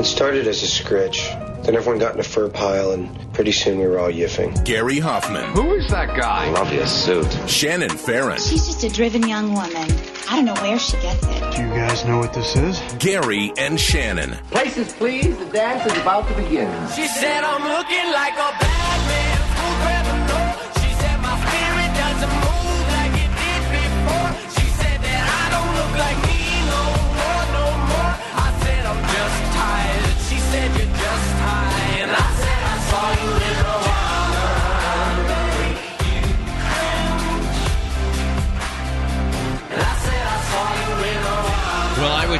It started as a scritch. Then everyone got in a fur pile, and pretty soon we were all yiffing. Gary Hoffman. Who is that guy? Love your suit. Shannon Farren. She's just a driven young woman. I don't know where she gets it. Do you guys know what this is? Gary and Shannon. Places, please. The dance is about to begin. She said I'm looking like a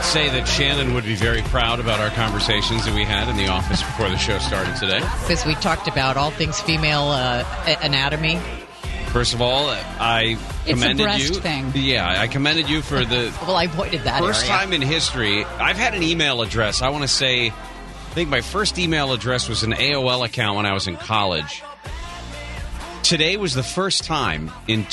would say that Shannon would be very proud about our conversations that we had in the office before the show started today. because we talked about all things female uh, anatomy. First of all, I commended you. thing. Yeah, I commended you for the Well, I avoided that first area. time in history. I've had an email address. I want to say, I think my first email address was an AOL account when I was in college. Today was the first time in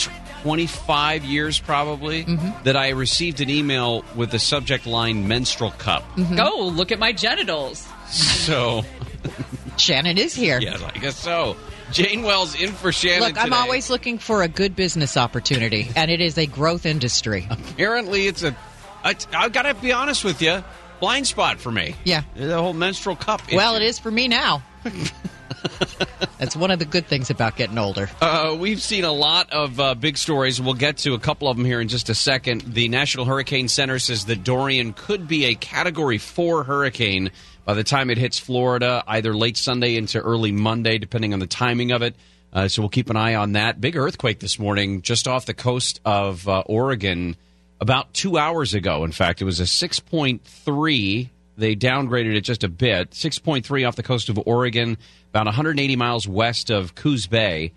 25 years, probably, Mm-hmm. that I received an email with the subject line menstrual cup. Mm-hmm. Go look at my genitals. So, Shannon is here. yeah, I guess so. Jane Wells in for Shannon. Look, I'm today. always looking for a good business opportunity, and it is a growth industry. Apparently, it's a. I, I've got to be honest with you, blind spot for me. Yeah. The whole menstrual cup. Well, issue. it is for me now. That's one of the good things about getting older. Uh, we've seen a lot of uh, big stories. We'll get to a couple of them here in just a second. The National Hurricane Center says that Dorian could be a Category 4 hurricane by the time it hits Florida, either late Sunday into early Monday, depending on the timing of it. Uh, so we'll keep an eye on that. Big earthquake this morning just off the coast of uh, Oregon about two hours ago. In fact, it was a 6.3. They downgraded it just a bit. 6.3 off the coast of Oregon, about 180 miles west of Coos Bay.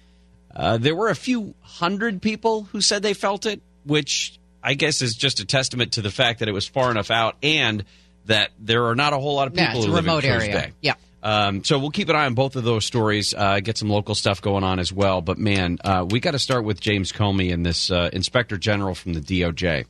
Uh, there were a few hundred people who said they felt it, which I guess is just a testament to the fact that it was far enough out and that there are not a whole lot of people Yeah, it's who a live remote in Coos area. Bay. Yeah. Um, so we'll keep an eye on both of those stories, uh, get some local stuff going on as well. But man, uh, we got to start with James Comey and this uh, Inspector General from the DOJ.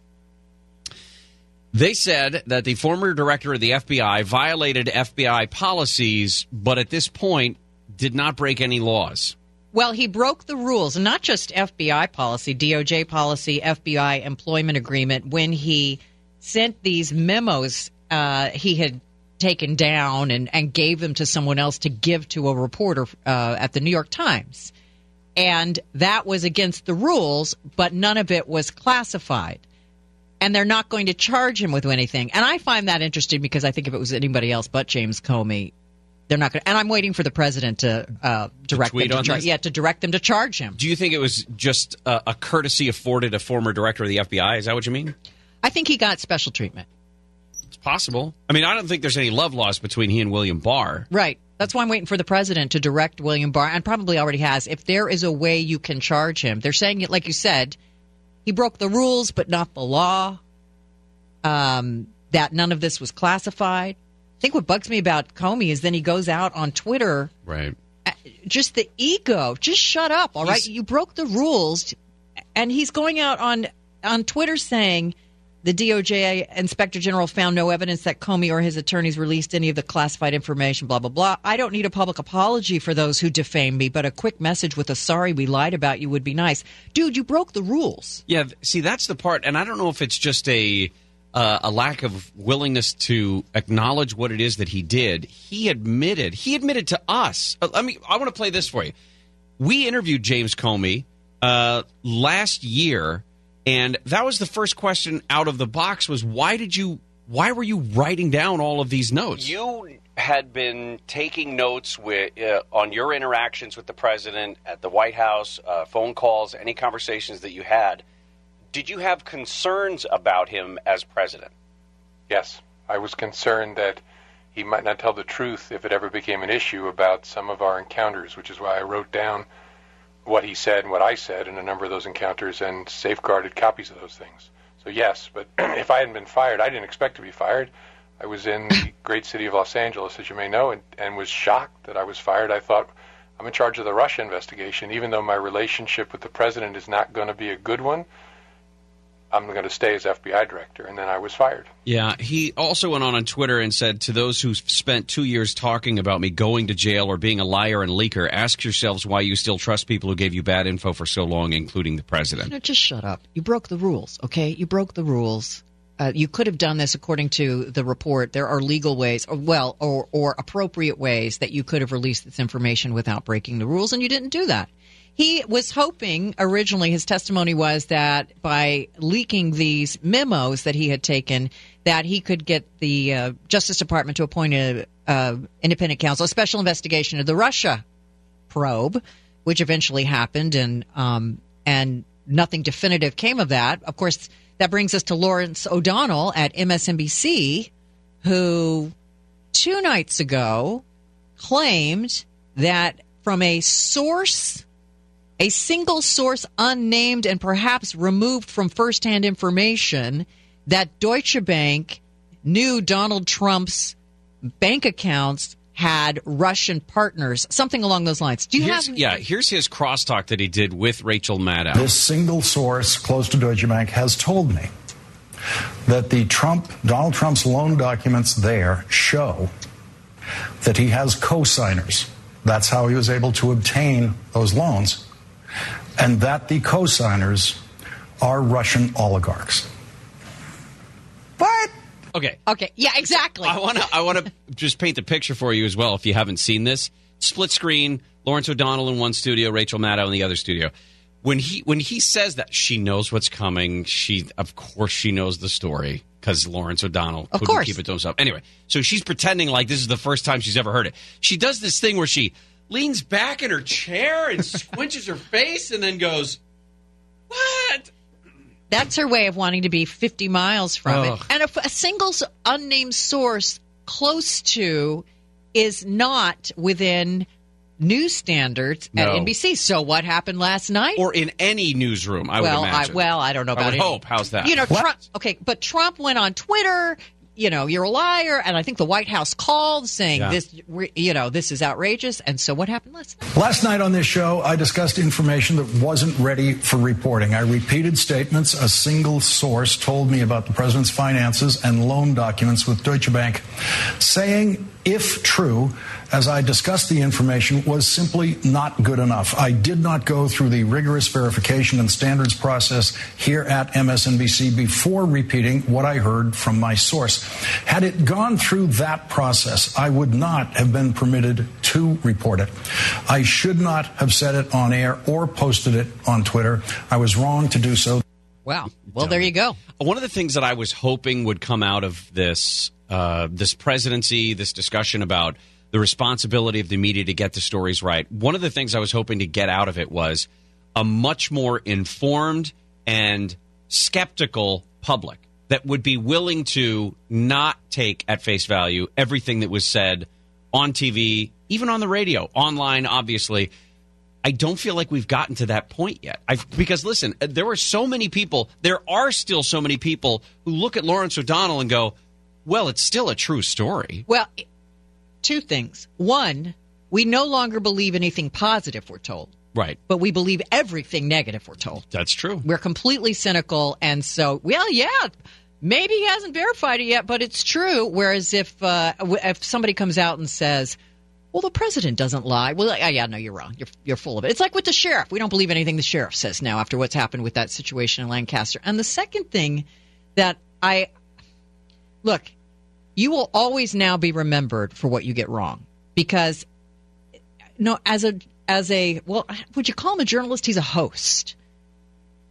They said that the former director of the FBI violated FBI policies, but at this point did not break any laws. Well, he broke the rules, not just FBI policy, DOJ policy, FBI employment agreement, when he sent these memos uh, he had taken down and, and gave them to someone else to give to a reporter uh, at the New York Times. And that was against the rules, but none of it was classified. And they're not going to charge him with anything. And I find that interesting because I think if it was anybody else but James Comey, they're not going to. And I'm waiting for the president to uh, direct tweet them to char- yeah to direct them to charge him. Do you think it was just a, a courtesy afforded a former director of the FBI? Is that what you mean? I think he got special treatment. It's possible. I mean, I don't think there's any love lost between he and William Barr. Right. That's why I'm waiting for the president to direct William Barr, and probably already has. If there is a way you can charge him, they're saying it like you said. He broke the rules, but not the law. Um, that none of this was classified. I think what bugs me about Comey is then he goes out on Twitter Right. Uh, just the ego. Just shut up, all right? He's- You broke the rules, and he's going out on on Twitter saying the DOJ Inspector General found no evidence that Comey or his attorneys released any of the classified information. Blah blah blah. I don't need a public apology for those who defame me, but a quick message with a "sorry we lied about you" would be nice, dude. You broke the rules. Yeah. See, that's the part, and I don't know if it's just a uh, a lack of willingness to acknowledge what it is that he did. He admitted. He admitted to us. Uh, let me. I want to play this for you. We interviewed James Comey uh, last year, and that was the first question out of the box. Was why did you? Why were you writing down all of these notes? You had been taking notes with, uh, on your interactions with the president at the White House, uh, phone calls, any conversations that you had. Did you have concerns about him as president? Yes, I was concerned that he might not tell the truth if it ever became an issue about some of our encounters, which is why I wrote down what he said and what I said in a number of those encounters and safeguarded copies of those things. So, yes, but if I hadn't been fired, I didn't expect to be fired. I was in the great city of Los Angeles, as you may know, and, and was shocked that I was fired. I thought, I'm in charge of the Russia investigation, even though my relationship with the president is not going to be a good one. I'm going to stay as FBI director. And then I was fired. Yeah, he also went on on Twitter and said to those who spent two years talking about me going to jail or being a liar and leaker, ask yourselves why you still trust people who gave you bad info for so long, including the president. You know, just shut up. You broke the rules, okay? You broke the rules. Uh, you could have done this according to the report. There are legal ways, or well, or, or appropriate ways that you could have released this information without breaking the rules, and you didn't do that. He was hoping originally his testimony was that by leaking these memos that he had taken, that he could get the uh, Justice Department to appoint a uh, independent counsel, a special investigation of the Russia probe, which eventually happened, and um, and nothing definitive came of that. Of course, that brings us to Lawrence O'Donnell at MSNBC, who two nights ago claimed that from a source, a single source unnamed and perhaps removed from firsthand information, that Deutsche Bank knew Donald Trump's bank accounts had Russian partners, something along those lines. Do you Here's- have? yeah, here's his crosstalk that he did with Rachel Maddow. This single source close to Deutsche Bank has told me that the Trump, Donald Trump's loan documents there show that he has co-signers. That's how he was able to obtain those loans, and that the co-signers are Russian oligarchs. What? Okay. Okay. Yeah. Exactly. I want to I want to just paint the picture for you as well if you haven't seen this. Split screen, Lawrence O'Donnell in one studio, Rachel Maddow in the other studio. When he when he says that she knows what's coming, she of course she knows the story because Lawrence O'Donnell Of couldn't course. keep it to himself. Anyway, so she's pretending like this is the first time she's ever heard it. She does this thing where she leans back in her chair and squinches her face and then goes, "What?" That's her way of wanting to be 50 miles from Ugh. it. And if a single unnamed source close to is not within news standards at NBC. So what happened last night? Or in any newsroom, I well, would imagine. I, well, I don't know I about would any- hope. How's that? You know, Trump. Okay, but Trump went on Twitter. You know, you're a liar, and I think the White House called saying Yeah. this. You know, this is outrageous. And so, what happened last night? Last night on this show, I discussed information that wasn't ready for reporting. I repeated statements a single source told me about the president's finances and loan documents with Deutsche Bank, saying, if true, as I discussed the information, was simply not good enough. I did not go through the rigorous verification and standards process here at MSNBC before repeating what I heard from my source. Had it gone through that process, I would not have been permitted to report it. I should not have said it on air or posted it on Twitter. I was wrong to do so. Wow. Well, there you go. One of the things that I was hoping would come out of this uh, this presidency, this discussion about the responsibility of the media to get the stories right. One of the things I was hoping to get out of it was a much more informed and skeptical public that would be willing to not take at face value everything that was said on TV, even on the radio, online, obviously. I don't feel like we've gotten to that point yet. I've, because listen, there were so many people, there are still so many people who look at Lawrence O'Donnell and go, well, it's still a true story. Well, two things. One, we no longer believe anything positive we're told, Right. but we believe everything negative we're told. That's true. We're completely cynical, and so, well, yeah, maybe he hasn't verified it yet, but it's true. Whereas if uh, if somebody comes out and says, "Well, the president doesn't lie," well, yeah, yeah, no, you're wrong. You're you're full of it. It's like with the sheriff. We don't believe anything the sheriff says now after what's happened with that situation in Lancaster. And the second thing that I look, you will always now be remembered for what you get wrong because no, as a as a well, would you call him a journalist? He's a host.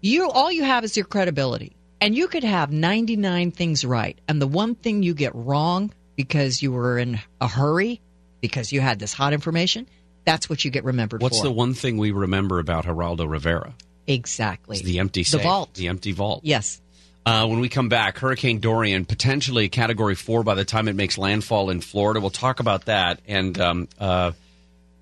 You all you have is your credibility, and you could have ninety nine things right, and the one thing you get wrong because you were in a hurry because you had this hot information. That's what you get remembered for. What's for. the one thing we remember about Geraldo Rivera? exactly It's the empty The vault. The empty vault. Yes. Uh, when we come back, Hurricane Dorian, potentially Category 4 by the time it makes landfall in Florida. We'll talk about that. And um, uh,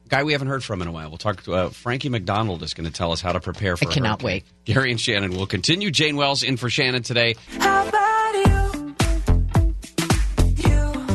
guy we haven't heard from in a while. We'll talk to uh, Frankie McDonald is going to tell us how to prepare for I cannot hurricane. wait. Gary and Shannon will continue. Jane Wells in for Shannon today. How about you? You.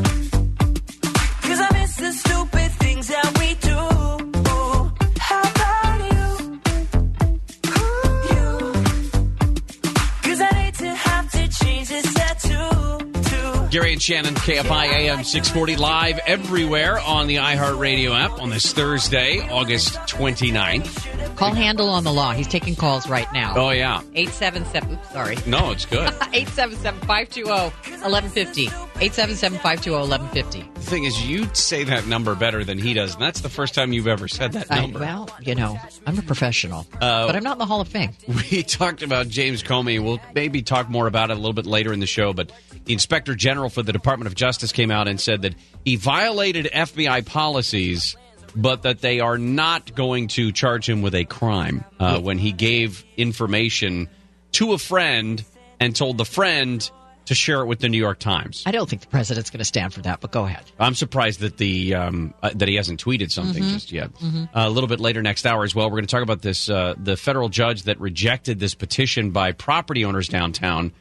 Shannon, KFI AM 640, live everywhere on the iHeartRadio app on this Thursday, August 29th. Call Handel on the law. He's taking calls right now. Oh, yeah. 877, oops, sorry. No, it's good. 877 520 1150. 877 520 1150. The thing is, you say that number better than he does, and that's the first time you've ever said that number. Well, you know, I'm a professional, Uh, but I'm not in the Hall of Fame. We talked about James Comey. We'll maybe talk more about it a little bit later in the show, but the Inspector General for the Department of Justice came out and said that he violated FBI policies, but that they are not going to charge him with a crime uh, when he gave information to a friend and told the friend to share it with the New York Times. I don't think the president's going to stand for that, but go ahead. I'm surprised that the um, uh, that he hasn't tweeted something Mhm. just yet. Mhm. Uh, a little bit later next hour as well, we're going to talk about this uh, the federal judge that rejected this petition by property owners downtown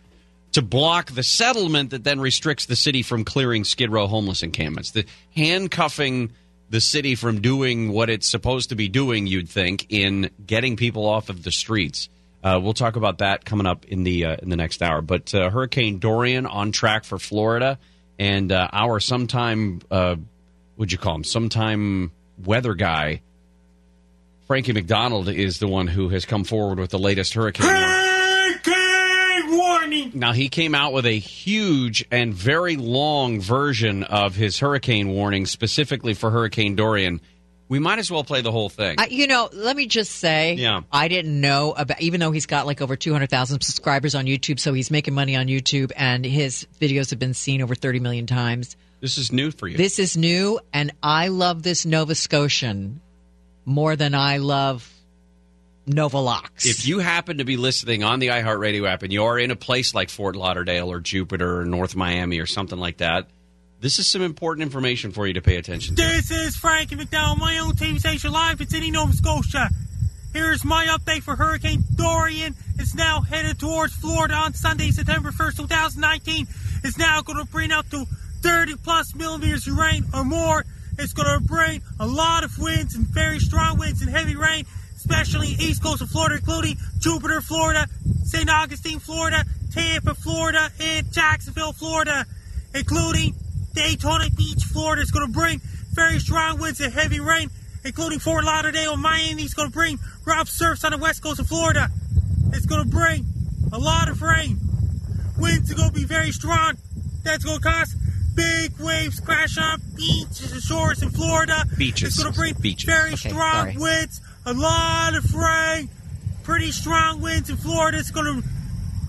to block the settlement that then restricts the city from clearing Skid Row homeless encampments. The handcuffing the city from doing what it's supposed to be doing, you'd think, in getting people off of the streets. Uh, we'll talk about that coming up in the uh, in the next hour. But uh, Hurricane Dorian on track for Florida, and uh, our sometime uh, would you call him sometime weather guy, Frankie McDonald is the one who has come forward with the latest hurricane. Hurricane warning! Now he came out with a huge and very long version of his hurricane warning specifically for Hurricane Dorian. We might as well play the whole thing. I, you know, let me just say, Yeah. I didn't know about, even though he's got like over 200,000 subscribers on YouTube, so he's making money on YouTube, and his videos have been seen over 30 million times. This is new for you. This is new, and I love this Nova Scotian more than I love Novalox. If you happen to be listening on the iHeartRadio app and you're in a place like Fort Lauderdale or Jupiter or North Miami or something like that, this is some important information for you to pay attention to. This is Frankie McDonald, my own TV station live in Sydney, Nova Scotia. Here's my update for Hurricane Dorian. It's now headed towards Florida on Sunday, September 1st, 2019. It's now going to bring up to 30 plus millimeters of rain or more. It's going to bring a lot of winds and very strong winds and heavy rain, especially east coast of Florida, including Jupiter, Florida, St. Augustine, Florida, Tampa, Florida, and Jacksonville, Florida, including Daytona Beach, Florida. It's going to bring very strong winds and heavy rain, including Fort Lauderdale, Miami. It's going to bring rough surfs on the west coast of Florida. It's going to bring a lot of rain. Winds are going to be very strong. That's going to cause big waves crash on beaches and shores in Florida. Beaches. It's going to bring Beaches. very Okay, strong sorry. winds, a lot of rain, pretty strong winds in Florida. It's going to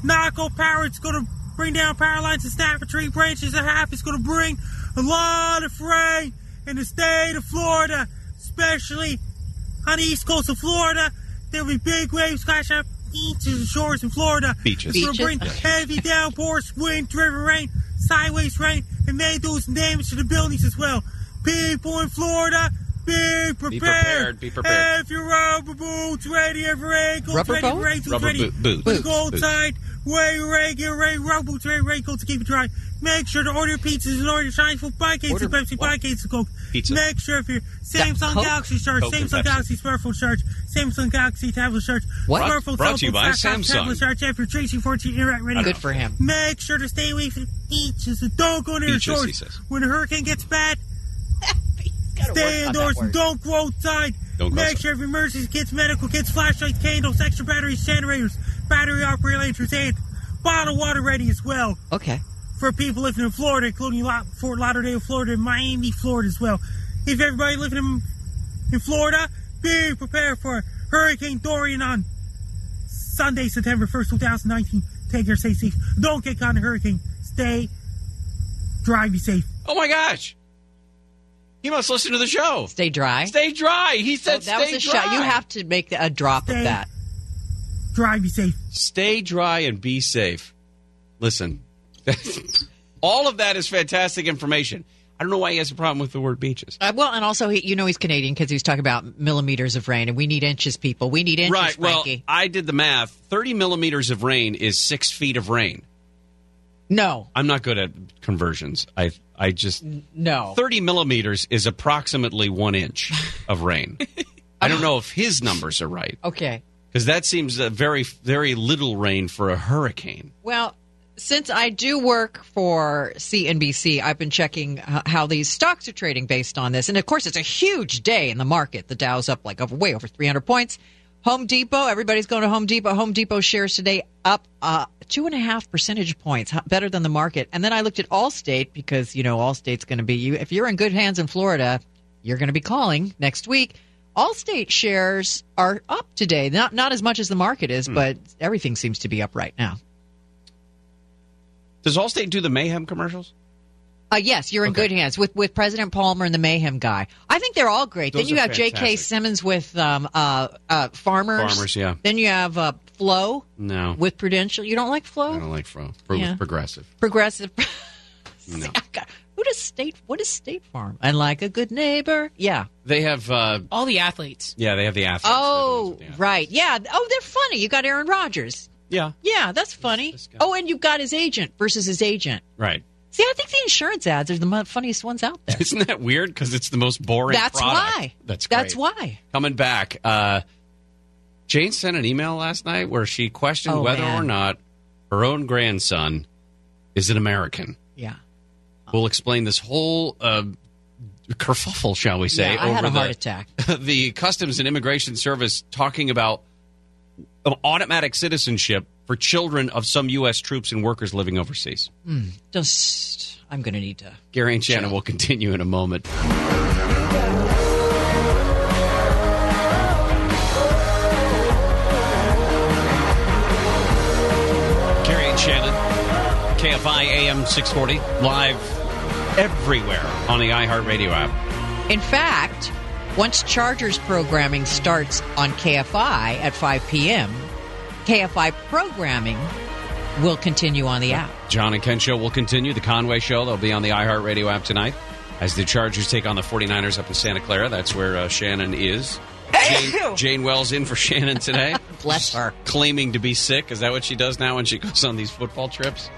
knock out power. It's going to bring down power lines and snap a tree branches in half. It's going to bring a lot of rain in the state of Florida, especially on the east coast of Florida. There will be big waves crashing up beaches and shores in Florida. Beaches. It's going to bring heavy downpours, wind driven rain, sideways rain, and may do some damage to the buildings as well. People in Florida, be prepared. prepared, be prepared. Have your rubber boots ready, every raincoats Rubber ready, boat? raincoats Rubber ready. boot- boots. You go outside, wear your get ready, rubber boots ready, raincoats to keep it dry. Make sure to order pizzas and order your Chinese food pie cakes Order and Pepsi what? pie cakes and Coke. Pizza. Make sure if your Samsung Coke? Galaxy Coke Samsung Galaxy smartphone charge, Samsung Galaxy tablet charge, What? smartphone Brought you by Samsung. tablet if you're Tracy 14 internet ready. Good for him. Make sure to stay away from beaches and don't go near the Beaches, he shores. When the hurricane gets bad, stay indoors and don't go outside. Don't Make sure if emergency kits, medical kits, flashlights, candles, extra batteries, generators, battery operated lanterns, and bottled water ready as well Okay. for people living in Florida, including Fort Lauderdale, Florida, and Miami, Florida as well. If everybody living in, in Florida, be prepared for Hurricane Dorian on Sunday, September 1st, 2019. Take care, stay safe. Don't get caught in a hurricane. Stay dry, be safe. Oh my gosh. He must listen to the show. Stay dry. Stay dry. He said Oh, that stay was a dry. shot. You have to make a drop of that. Dry, be safe. Stay dry and be safe. Listen, all of that is fantastic information. I don't know why he has a problem with the word beaches. Uh, well, and also, he, you know, he's Canadian because he was talking about millimeters of rain, and we need inches, people. We need inches, right. Well, I did the math. 30 millimeters of rain is six feet of rain. No, I'm not good at conversions. I I just no. 30 millimeters is approximately one inch of rain. I don't know if his numbers are right Okay. because that seems a very very little rain for a hurricane. Well, since I do work for CNBC, I've been checking how these stocks are trading based on this. And of course, it's a huge day in the market. The Dow's up like over, way over 300 points. Home Depot, everybody's going to Home Depot. Home Depot shares today up uh, two and a half percentage points, better than the market. And then I looked at Allstate because, you know, Allstate's going to be, you. if you're in good hands in Florida, you're going to be calling next week. Allstate shares are up today. Not, not as much as the market is, but everything seems to be up right now. Does Allstate do the Mayhem commercials? Uh, yes, you're in good hands with with President Palmer and the Mayhem guy. I think they're all great. Those then you have J.K. Simmons with um, uh, uh, farmers. Farmers, yeah. Then you have uh, Flo No. with Prudential. You don't like Flo? I don't like Fro. Pro- Yeah. Progressive. Progressive. No. Who does State? What is State Farm? And like a good neighbor. Yeah. They have, uh, All the athletes. yeah, they have the athletes. Oh, right. Yeah. Oh, they're funny. You got Aaron Rodgers. Yeah. Yeah, that's funny. Oh, and you got his agent versus his agent. Right. See, I think the insurance ads are the funniest ones out there. Isn't that weird? Because it's the most boring That's product. why. That's great. That's why. Coming back, uh, Jane sent an email last night where she questioned Oh, whether man. or not her own grandson is an American. Yeah. We'll explain this whole uh, kerfuffle, shall we say? Yeah, I had over a heart the- attack. the Customs and Immigration Service talking about automatic citizenship for children of some U.S. troops and workers living overseas. Hmm. Just, I'm going to need to. Gary and Shannon will continue in a moment. Gary and Shannon, KFI AM 640, live everywhere on the iHeartRadio app. In fact, once Chargers programming starts on KFI at 5 p.m., KFI programming will continue on the app. John and Ken show will continue. The Conway show, they'll be on the iHeartRadio app tonight as the Chargers take on the 49ers up in Santa Clara. That's where uh, Shannon is. Jane, Jane Wells in for Shannon today. Bless her. Claiming to be sick. Is that what she does now when she goes on these football trips?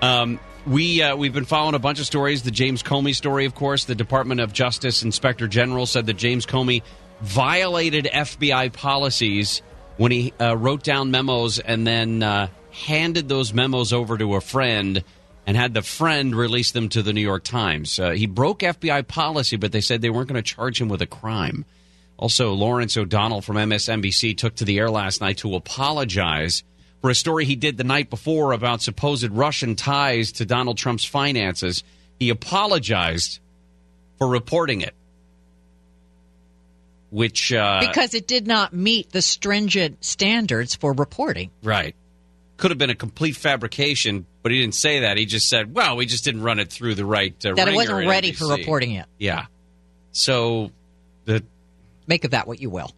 Um, we, uh, we've been following a bunch of stories. The James Comey story, of course. The Department of Justice Inspector General said that James Comey violated FBI policies when he uh, wrote down memos and then uh, handed those memos over to a friend and had the friend release them to the New York Times. Uh, he broke FBI policy, but they said they weren't going to charge him with a crime. Also, Lawrence O'Donnell from MSNBC took to the air last night to apologize for a story he did the night before about supposed Russian ties to Donald Trump's finances. He apologized for reporting it, which uh, because it did not meet the stringent standards for reporting. Right. Could have been a complete fabrication, but he didn't say that. He just said, well, we just didn't run it through the right uh, That it wasn't ready for reporting it. Yeah. So the Make of that what you will.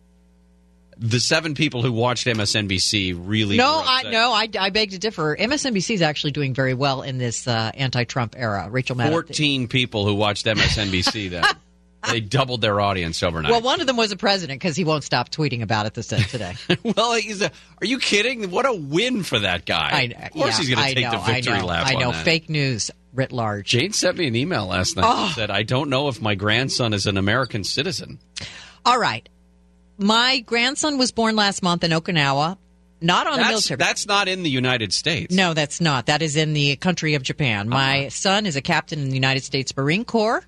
the seven people who watched MSNBC really No, I no, I, I beg to differ. MSNBC is actually doing very well in this uh, anti-Trump era. Rachel Maddow. 14 people who watched MSNBC then. they doubled their audience overnight. Well, one of them was a president because he won't stop tweeting about it this today. well, he's a, are you kidding? What a win for that guy. I, of course yeah, he's going to take know, the victory I know, lap I know. Fake news writ large. Jane sent me an email last night Oh. that said, I don't know if my grandson is an American citizen. All right. My grandson was born last month in Okinawa, not on the That's, military. that's not in the United States. No, that's not. That is in the country of Japan. My uh-huh. son is a captain in the United States Marine Corps.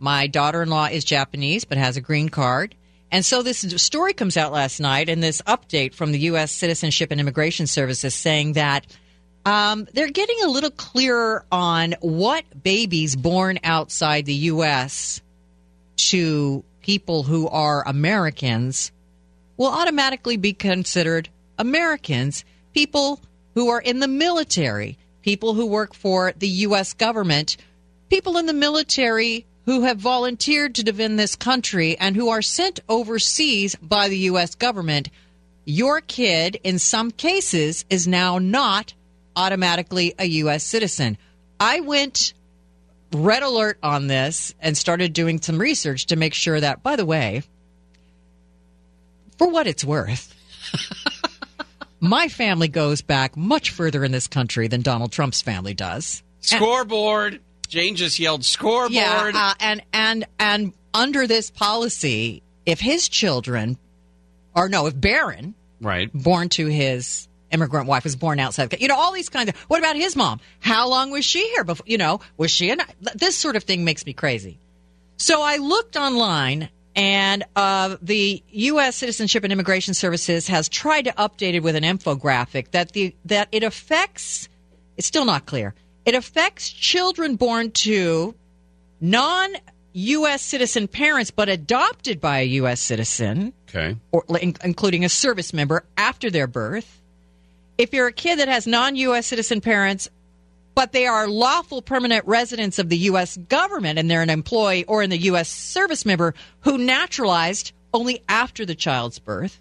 My daughter in law is Japanese but has a green card. And so this story comes out last night, and this update from the U.S. Citizenship and Immigration Services saying that um, they're getting a little clearer on what babies born outside the U.S. to people who are Americans will automatically be considered Americans. People who are in the military, people who work for the U.S. government, people in the military who have volunteered to defend this country and who are sent overseas by the U.S. government. Your kid, in some cases, is now not automatically a U.S. citizen. I went red alert on this and started doing some research to make sure that, by the way, for what it's worth, my family goes back much further in this country than Donald Trump's family does. Scoreboard. Jane just yelled scoreboard. Yeah, uh, and and and under this policy, if his children, or no, if Barron, right, born to his immigrant wife was born outside. You know, all these kinds of. What about his mom? How long was she here before? You know, was she? An, this sort of thing makes me crazy. So I looked online, and uh, the U.S. Citizenship and Immigration Services has tried to update it with an infographic that the that it affects. It's still not clear. It affects children born to non U.S. citizen parents, but adopted by a U.S. citizen, Okay. or in- including a service member after their birth. If you're a kid that has non U.S. citizen parents, but they are lawful permanent residents of the U.S. government and they're an employee or in the U.S. service member who naturalized only after the child's birth.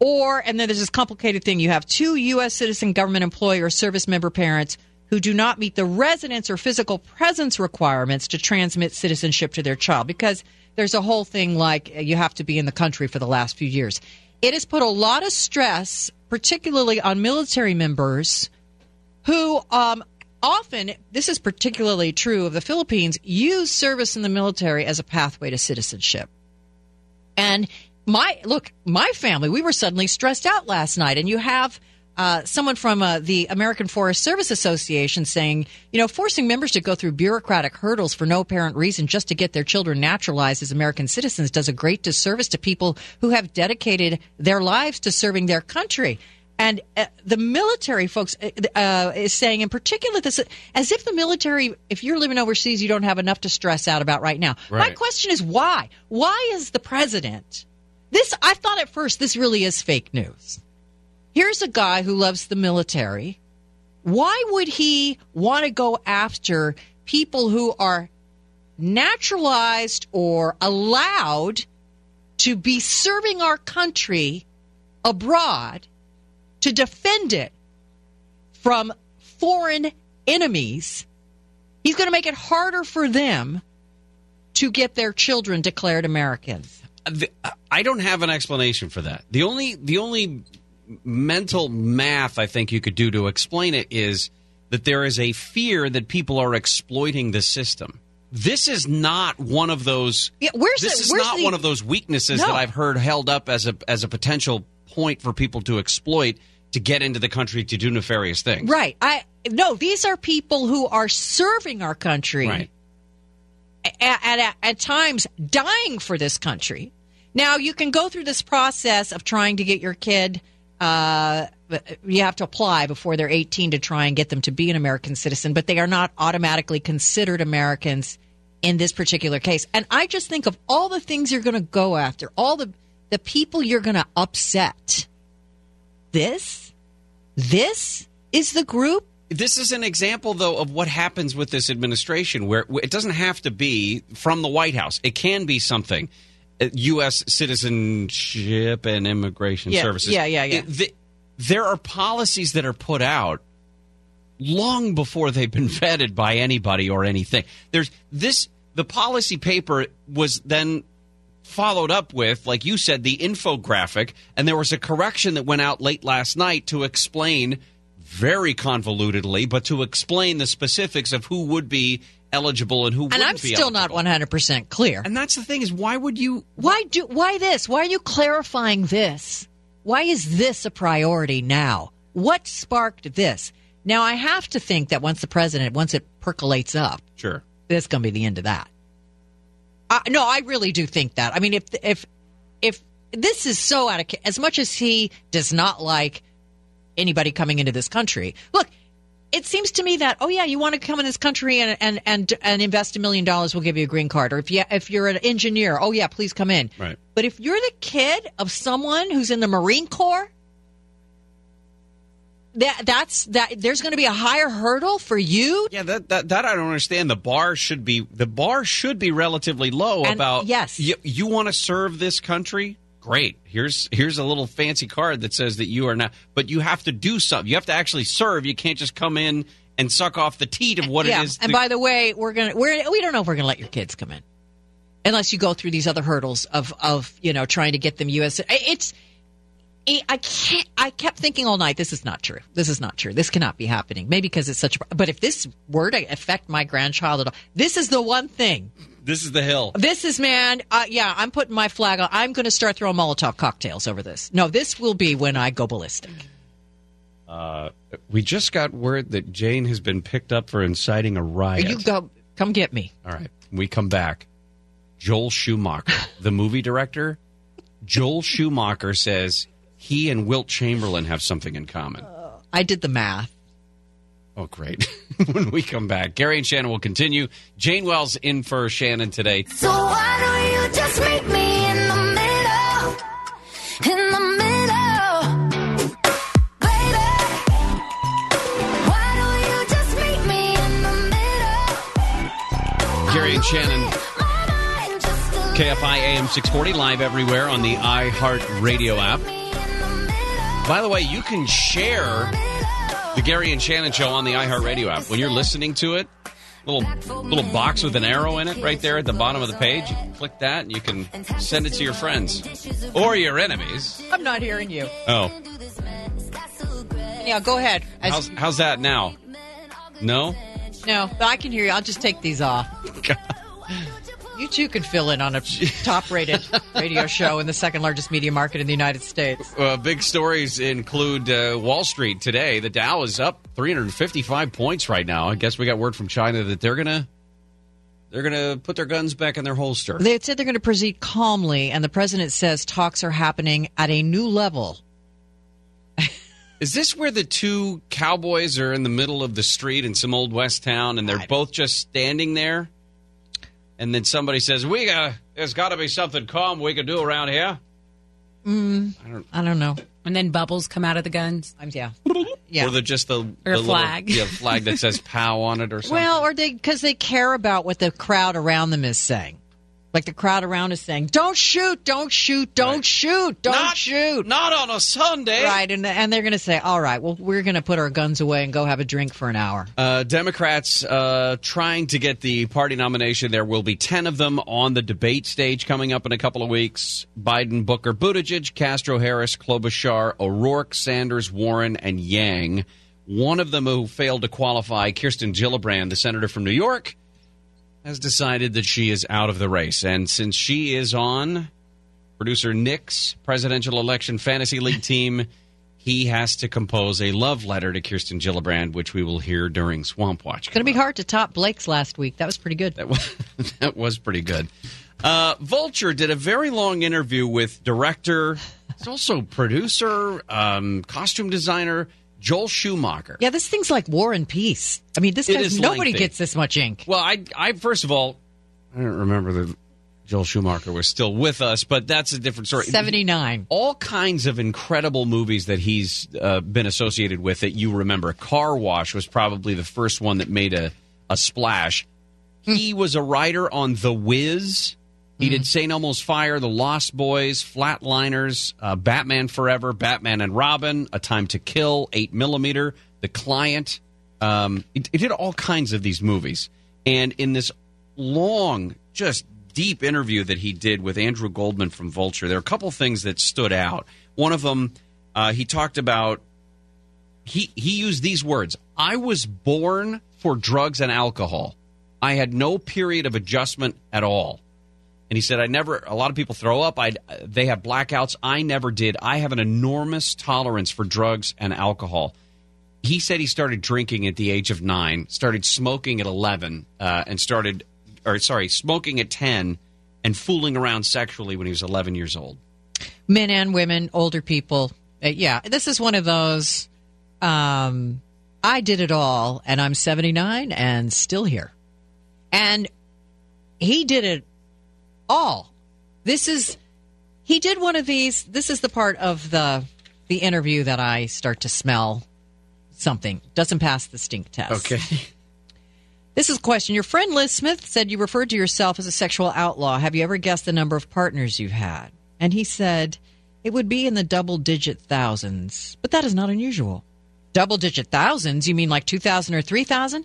Or, and then there's this complicated thing you have two U.S. citizen government employee or service member parents who do not meet the residence or physical presence requirements to transmit citizenship to their child because there's a whole thing like uh, you have to be in the country for the last few years. It has put a lot of stress, particularly on military members who um, often, this is particularly true of the Philippines, use service in the military as a pathway to citizenship. And my look, my family, we were suddenly stressed out last night, and you have uh, someone from uh, the American Foreign Service Association saying, you know, forcing members to go through bureaucratic hurdles for no apparent reason just to get their children naturalized as American citizens does a great disservice to people who have dedicated their lives to serving their country. And uh, the military folks uh, uh, is saying, in particular, this as if the military, if you're living overseas, you don't have enough to stress out about right now. My question is why? Why is the president? This I thought at first this really is fake news. Here's a guy who loves the military. Why would he want to go after people who are naturalized or allowed to be serving our country abroad to defend it from foreign enemies? He's going to make it harder for them to get their children declared Americans. Uh, uh, I don't have an explanation for that. The only the only mental math I think you could do to explain it is that there is a fear that people are exploiting the system. This is not one of those. Yeah, where's this the- is where's not the- one of those weaknesses No. that I've heard held up as a as a potential point for people to exploit to get into the country to do nefarious things. Right. I no, these are people who are serving our country. Right. At, at, at times dying for this country. Now you can go through this process of trying to get your kid. Uh, you have to apply before they're 18 to try and get them to be an American citizen, but they are not automatically considered Americans in this particular case. And I just think of all the things you're going to go after, all the the people you're going to upset. This, this is the group This is an example, though, of what happens with this administration, where it doesn't have to be from the White House. It can be something. U.S. Citizenship and Immigration Yeah, Services. yeah, yeah, yeah. It- the- there are policies that are put out long before they've been vetted by anybody or anything. There's this. The policy paper was then followed up with, like you said, the infographic, and there was a correction that went out late last night to explain very convolutedly, but to explain the specifics of who would be eligible and who and wouldn't I'm be still not 100% clear. And that's the thing is why would you Why do why this? Why are you clarifying this? Why is this a priority now? What sparked this? Now I have to think that once the president once it percolates up, Sure. that's going to be the end of that. Uh, no, I really do think that. I mean, if if if this is so out of as much as he does not like anybody coming into this country, look, it seems to me that oh yeah, you want to come in this country and and and, and invest a million dollars, we'll give you a green card. Or if you if you're an engineer, oh yeah, please come in. Right. But if you're the kid of someone who's in the Marine Corps, that that's that there's going to be a higher hurdle for you. Yeah, that, that that I don't understand. The bar should be the bar should be relatively low And- about yes. You, you want to serve this country? Great. Here's here's a little fancy card that says that you are not but you have to do something. You have to actually serve. You can't just come in and suck off the teat of what yeah. it is. And the- by the way, we're gonna we're we don't know if we're gonna let your kids come in unless you go through these other hurdles of of you know trying to get them U.S. It's I can't. I kept thinking all night. This is not true. This is not true. This cannot be happening. Maybe because it's such. a But if this were to affect my grandchild at all, this is the one thing. This is the hill. This is man. Uh, yeah, I'm putting my flag on. I'm going to start throwing Molotov cocktails over this. No, this will be when I go ballistic. Uh, we just got word that Jane has been picked up for inciting a riot. You go, come get me. All right. We come back. Joel Schumacher, the movie director, Joel Schumacher says he and Wilt Chamberlain have something in common. I did the math. Oh, great. when we come back, Gary and Shannon will continue. Jane Wells in for Shannon today. So why don't you just meet me in the middle? In the middle. Baby. Why don't you just meet me in the middle? Gary and Shannon, KFI AM 640, live everywhere on the iHeart Radio app. By the way, you can share the Gary and Shannon show on the iHeartRadio app. When you're listening to it, little little box with an arrow in it right there at the bottom of the page. You can click that and you can send it to your friends or your enemies. I'm not hearing you. Oh, Yeah, go ahead. As- how's, how's that now? No? no, but I can hear you. I'll just take these off. You too can fill in on a top rated radio show in the second largest media market in the United States. Uh, big stories include uh, Wall Street today. The Dow is up 355 points right now. I guess we got word from China that they're gonna they're gonna put their guns back in their holster. They said they're going to proceed calmly, and the president says talks are happening at a new level. Is this where the two cowboys are in the middle of the street in some old west town, and they're both just standing there? And then somebody says, "We got there's got to be something calm we can do around here." Mm, I don't. I don't know. And then bubbles come out of the guns. I'm yeah. Or the just the, Or the a little- flag. yeah, flag that says "POW" on it or something. Well, or they because they care about what the crowd around them is saying. Like the crowd around is saying, "Don't shoot! Don't shoot! Don't shoot! Don't Not- shoot!" Not on a Sunday, Right, and and they're going to say, "All right, well, we're going to put our guns away and go have a drink for an hour." Uh, Democrats uh, trying to get the party nomination. There will be 10 of them on the debate stage coming up in a couple of weeks. Biden, Booker, Buttigieg, Castro, Harris, Klobuchar, O'Rourke, Sanders, Warren, and Yang. One of them who failed to qualify, Kirsten Gillibrand, the senator from New York, has decided that she is out of the race. And since she is on producer Nick's presidential election fantasy league team, he has to compose a love letter to Kirsten Gillibrand, which we will hear during Swamp Watch. It's going to be hard to top Blake's last week. That was pretty good. That was, that was pretty good. Uh, Vulture did a very long interview with director, he's also producer, um, costume designer Joel Schumacher. Yeah, this thing's like War and Peace. I mean, this guy's nobody lengthy. gets this much ink. Well, I, I first of all, I don't remember that Joel Schumacher was still with us, but that's a different story. Seventy nine. all kinds of incredible movies that he's uh, been associated with that you remember. Car Wash was probably the first one that made a, a splash. He was a writer on The Wiz. He did St. Elmo's Fire, The Lost Boys, Flatliners, uh, Batman Forever, Batman and Robin, A Time to Kill, 8 Millimeter, The Client. Um, he, he did all kinds of these movies. And in this long, just deep interview that he did with Andrew Goldman from Vulture, there are a couple things that stood out. One of them, uh, he talked about he he used these words i was born for drugs and alcohol i had no period of adjustment at all and he said i never a lot of people throw up i they have blackouts i never did i have an enormous tolerance for drugs and alcohol he said he started drinking at the age of nine started smoking at 11 uh, and started or sorry smoking at 10 and fooling around sexually when he was 11 years old Men and women, older people. Uh, yeah, this is one of those. Um, I did it all, and I'm 79 and still here. And he did it all. This is he did one of these. This is the part of the the interview that I start to smell something doesn't pass the stink test. okay This is a question. Your friend Liz Smith said you referred to yourself as a sexual outlaw. Have you ever guessed the number of partners you've had? And he said it would be in the double digit thousands, but that is not unusual. Double digit thousands? You mean like 2,000 or 3,000?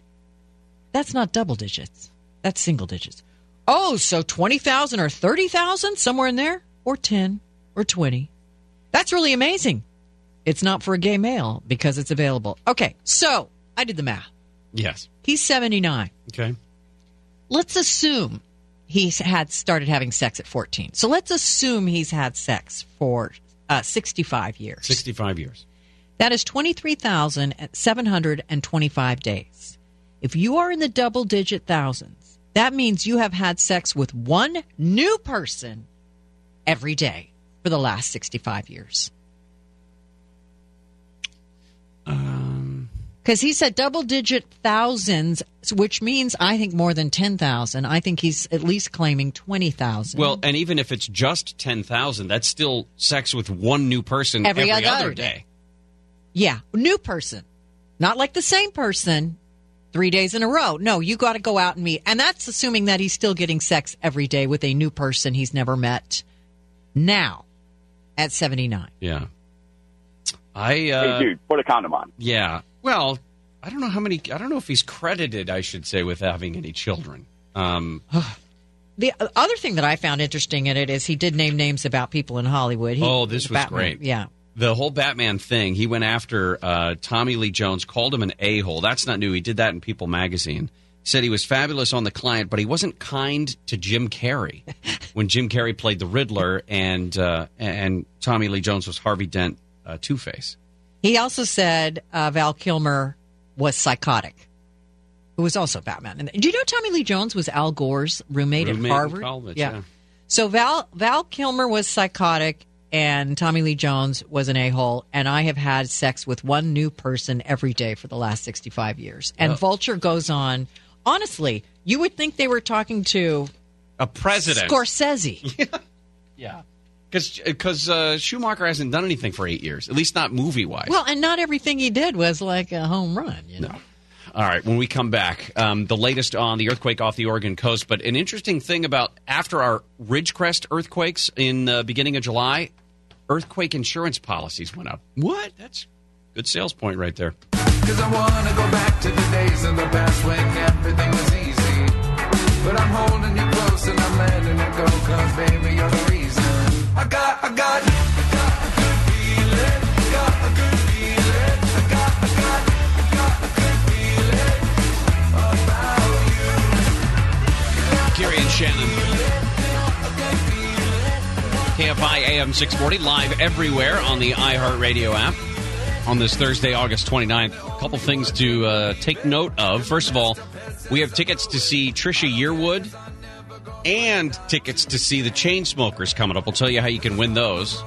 That's not double digits. That's single digits. Oh, so 20,000 or 30,000? Somewhere in there? Or 10 or 20. That's really amazing. It's not for a gay male because it's available. Okay, so I did the math. yes He's 79. okay Let's assume he's had started having sex at 14. So let's assume he's had sex for uh, 65 years. 65 years That is 23,725 days. If you are in the double digit thousands, that means you have had sex with one new person every day for the last 65 years. Um, Because he said double digit thousands, which means I think more than 10,000. I think he's at least claiming 20,000. Well, and even if it's just 10,000, that's still sex with one new person Every every, other other day. day. Yeah, new person. Not like the same person three days in a row. No, you got to go out and meet. And that's assuming that he's still getting sex every day with a new person he's never met now at 79. Yeah. I uh, hey, dude, put a condom on. Yeah. Well, I don't know how many. I don't know if he's credited. I should say with having any children. Um, The other thing that I found interesting in it is he did name names about people in Hollywood. He, oh, this was Batman, great. Yeah. The whole Batman thing. He went after uh, Tommy Lee Jones, called him an a hole. That's not new. He did that in People magazine. Said he was fabulous on the client, but he wasn't kind to Jim Carrey when Jim Carrey played the Riddler, and uh, and Tommy Lee Jones was Harvey Dent, uh, Two Face. He also said uh, Val Kilmer was psychotic, who was also Batman. And do you know Tommy Lee Jones was Al Gore's roommate, Roommate at Harvard? college, yeah. So Val Val Kilmer was psychotic, and Tommy Lee Jones was an a hole. And I have had sex with one new person every day for the last sixty five years. And Oh. Vulture goes on. Honestly, you would think they were talking to A president. Scorsese. Yeah. yeah. Because uh, Schumacher hasn't done anything for eight years, at least not movie wise. well, and not everything he did was like a home run. You know. All right, when we come back, um, the latest on the earthquake off the Oregon coast. But an interesting thing about after our Ridgecrest earthquakes in the beginning of July, earthquake insurance policies went up. What? That's good sales point right there. Cause I wanna go back to the days in the past when everything was easy. But I'm holding you close and I'm letting it go cause baby you're the reason. I got, I got, I got a good feeling. Got a good feeling. I got, I got, I got a good feeling about you. Gary and Shannon. KFI AM 640, live everywhere on the iHeartRadio app on this Thursday, August 29th. A couple things to uh, take note of. First of all, we have tickets to see Trisha Yearwood and tickets to see the Chainsmokers coming up. We'll tell you how you can win those.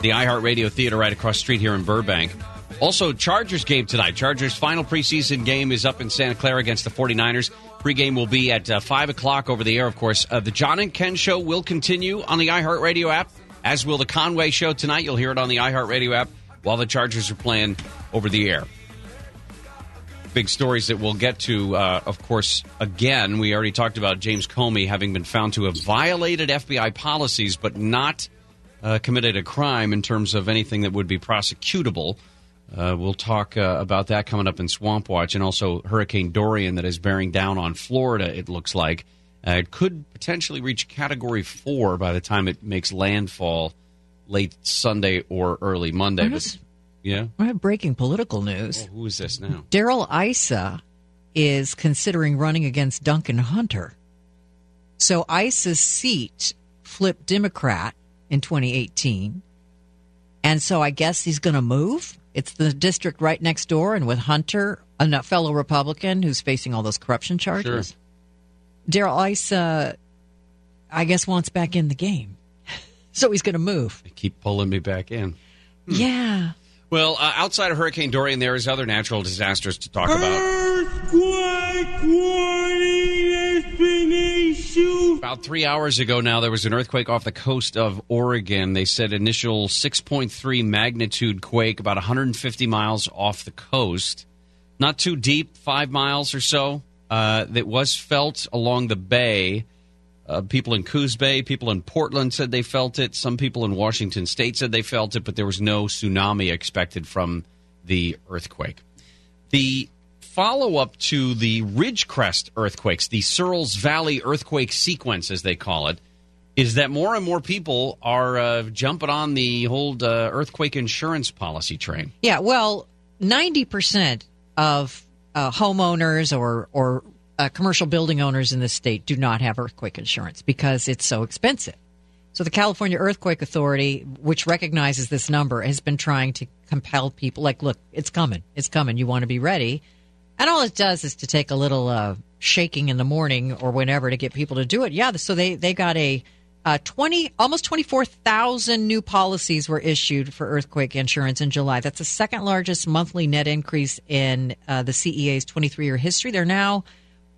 The iHeartRadio Theater right across the street here in Burbank. Also, Chargers game tonight. Chargers' final preseason game is up in Santa Clara against the 49ers. Pregame will be at uh, 5 o'clock over the air, of course. Uh, the John and Ken show will continue on the iHeartRadio app, as will the Conway show tonight. You'll hear it on the iHeartRadio app while the Chargers are playing over the air. Big stories that we'll get to, uh, of course, again. We already talked about James Comey having been found to have violated FBI policies, but not uh, committed a crime in terms of anything that would be prosecutable. Uh, we'll talk uh, about that coming up in Swamp Watch, and also Hurricane Dorian that is bearing down on Florida. It looks like uh, it could potentially reach Category Four by the time it makes landfall late Sunday or early Monday. But, yeah, I have breaking political news. Oh, who is this now? Darrell Issa is considering running against Duncan Hunter. So Issa's seat flipped Democrat in 2018. And so I guess he's going to move. It's the district right next door, and with Hunter, a fellow Republican who's facing all those corruption charges. Darrell Issa, I guess, wants back in the game. so he's going to move. They keep pulling me back in. Yeah. Well, uh, outside of Hurricane Dorian, there is other natural disasters to talk about. Earthquake warning has been issued. About three hours ago now, there was an earthquake off the coast of Oregon. They said initial 6.3 magnitude quake, about 150 miles off the coast. Not too deep, five miles or so. Uh, that was felt along the bay. Uh, people in Coos Bay, people in Portland said they felt it. Some people in Washington State said they felt it, but there was no tsunami expected from the earthquake. The follow up to the Ridgecrest earthquakes, the Searles Valley earthquake sequence, as they call it, is that more and more people are uh, jumping on the old uh, earthquake insurance policy train. Yeah, well, 90% of uh, homeowners or, or uh, commercial building owners in the state do not have earthquake insurance because it's so expensive. So the California Earthquake Authority, which recognizes this number, has been trying to compel people, like, look, it's coming, it's coming. You want to be ready, and all it does is to take a little uh, shaking in the morning or whenever to get people to do it. Yeah, so they they got a uh, 20 almost 24,000 new policies were issued for earthquake insurance in July. That's the second largest monthly net increase in uh, the CEA's 23 year history. They're now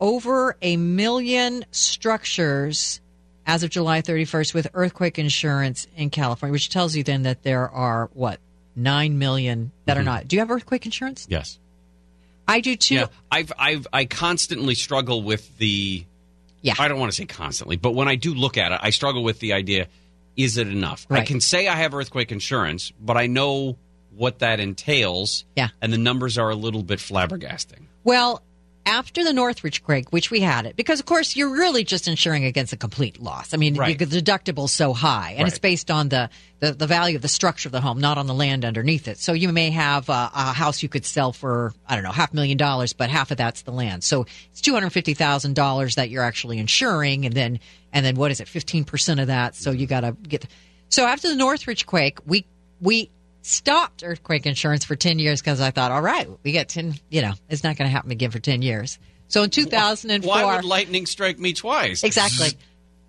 over a million structures as of July 31st with earthquake insurance in California, which tells you then that there are what 9 million that Mm-hmm. are not. Do you have earthquake insurance? Yes. I do too. Yeah, I've I've I constantly struggle with the. Yeah. I don't want to say constantly, but when I do look at it, I struggle with the idea: is it enough? I can say I have earthquake insurance, but I know what that entails. Yeah. and the numbers are a little bit flabbergasting. Well, after the Northridge quake, which we had it, because of course you're really just insuring against a complete loss. I mean, Right. the deductible's so high, and it's based on the, the, the value of the structure of the home, not on the land underneath it. So you may have a, a house you could sell for, I don't know, half a million dollars, but half of that's the land. So it's two hundred fifty thousand dollars that you're actually insuring, and then and then what is it, fifteen percent of that? So you got to get. So after the Northridge quake, we we stopped earthquake insurance for 10 years because I thought, all right, we get 10, you know, it's not going to happen again for 10 years. So in 2004. Why would lightning strike me twice? Exactly.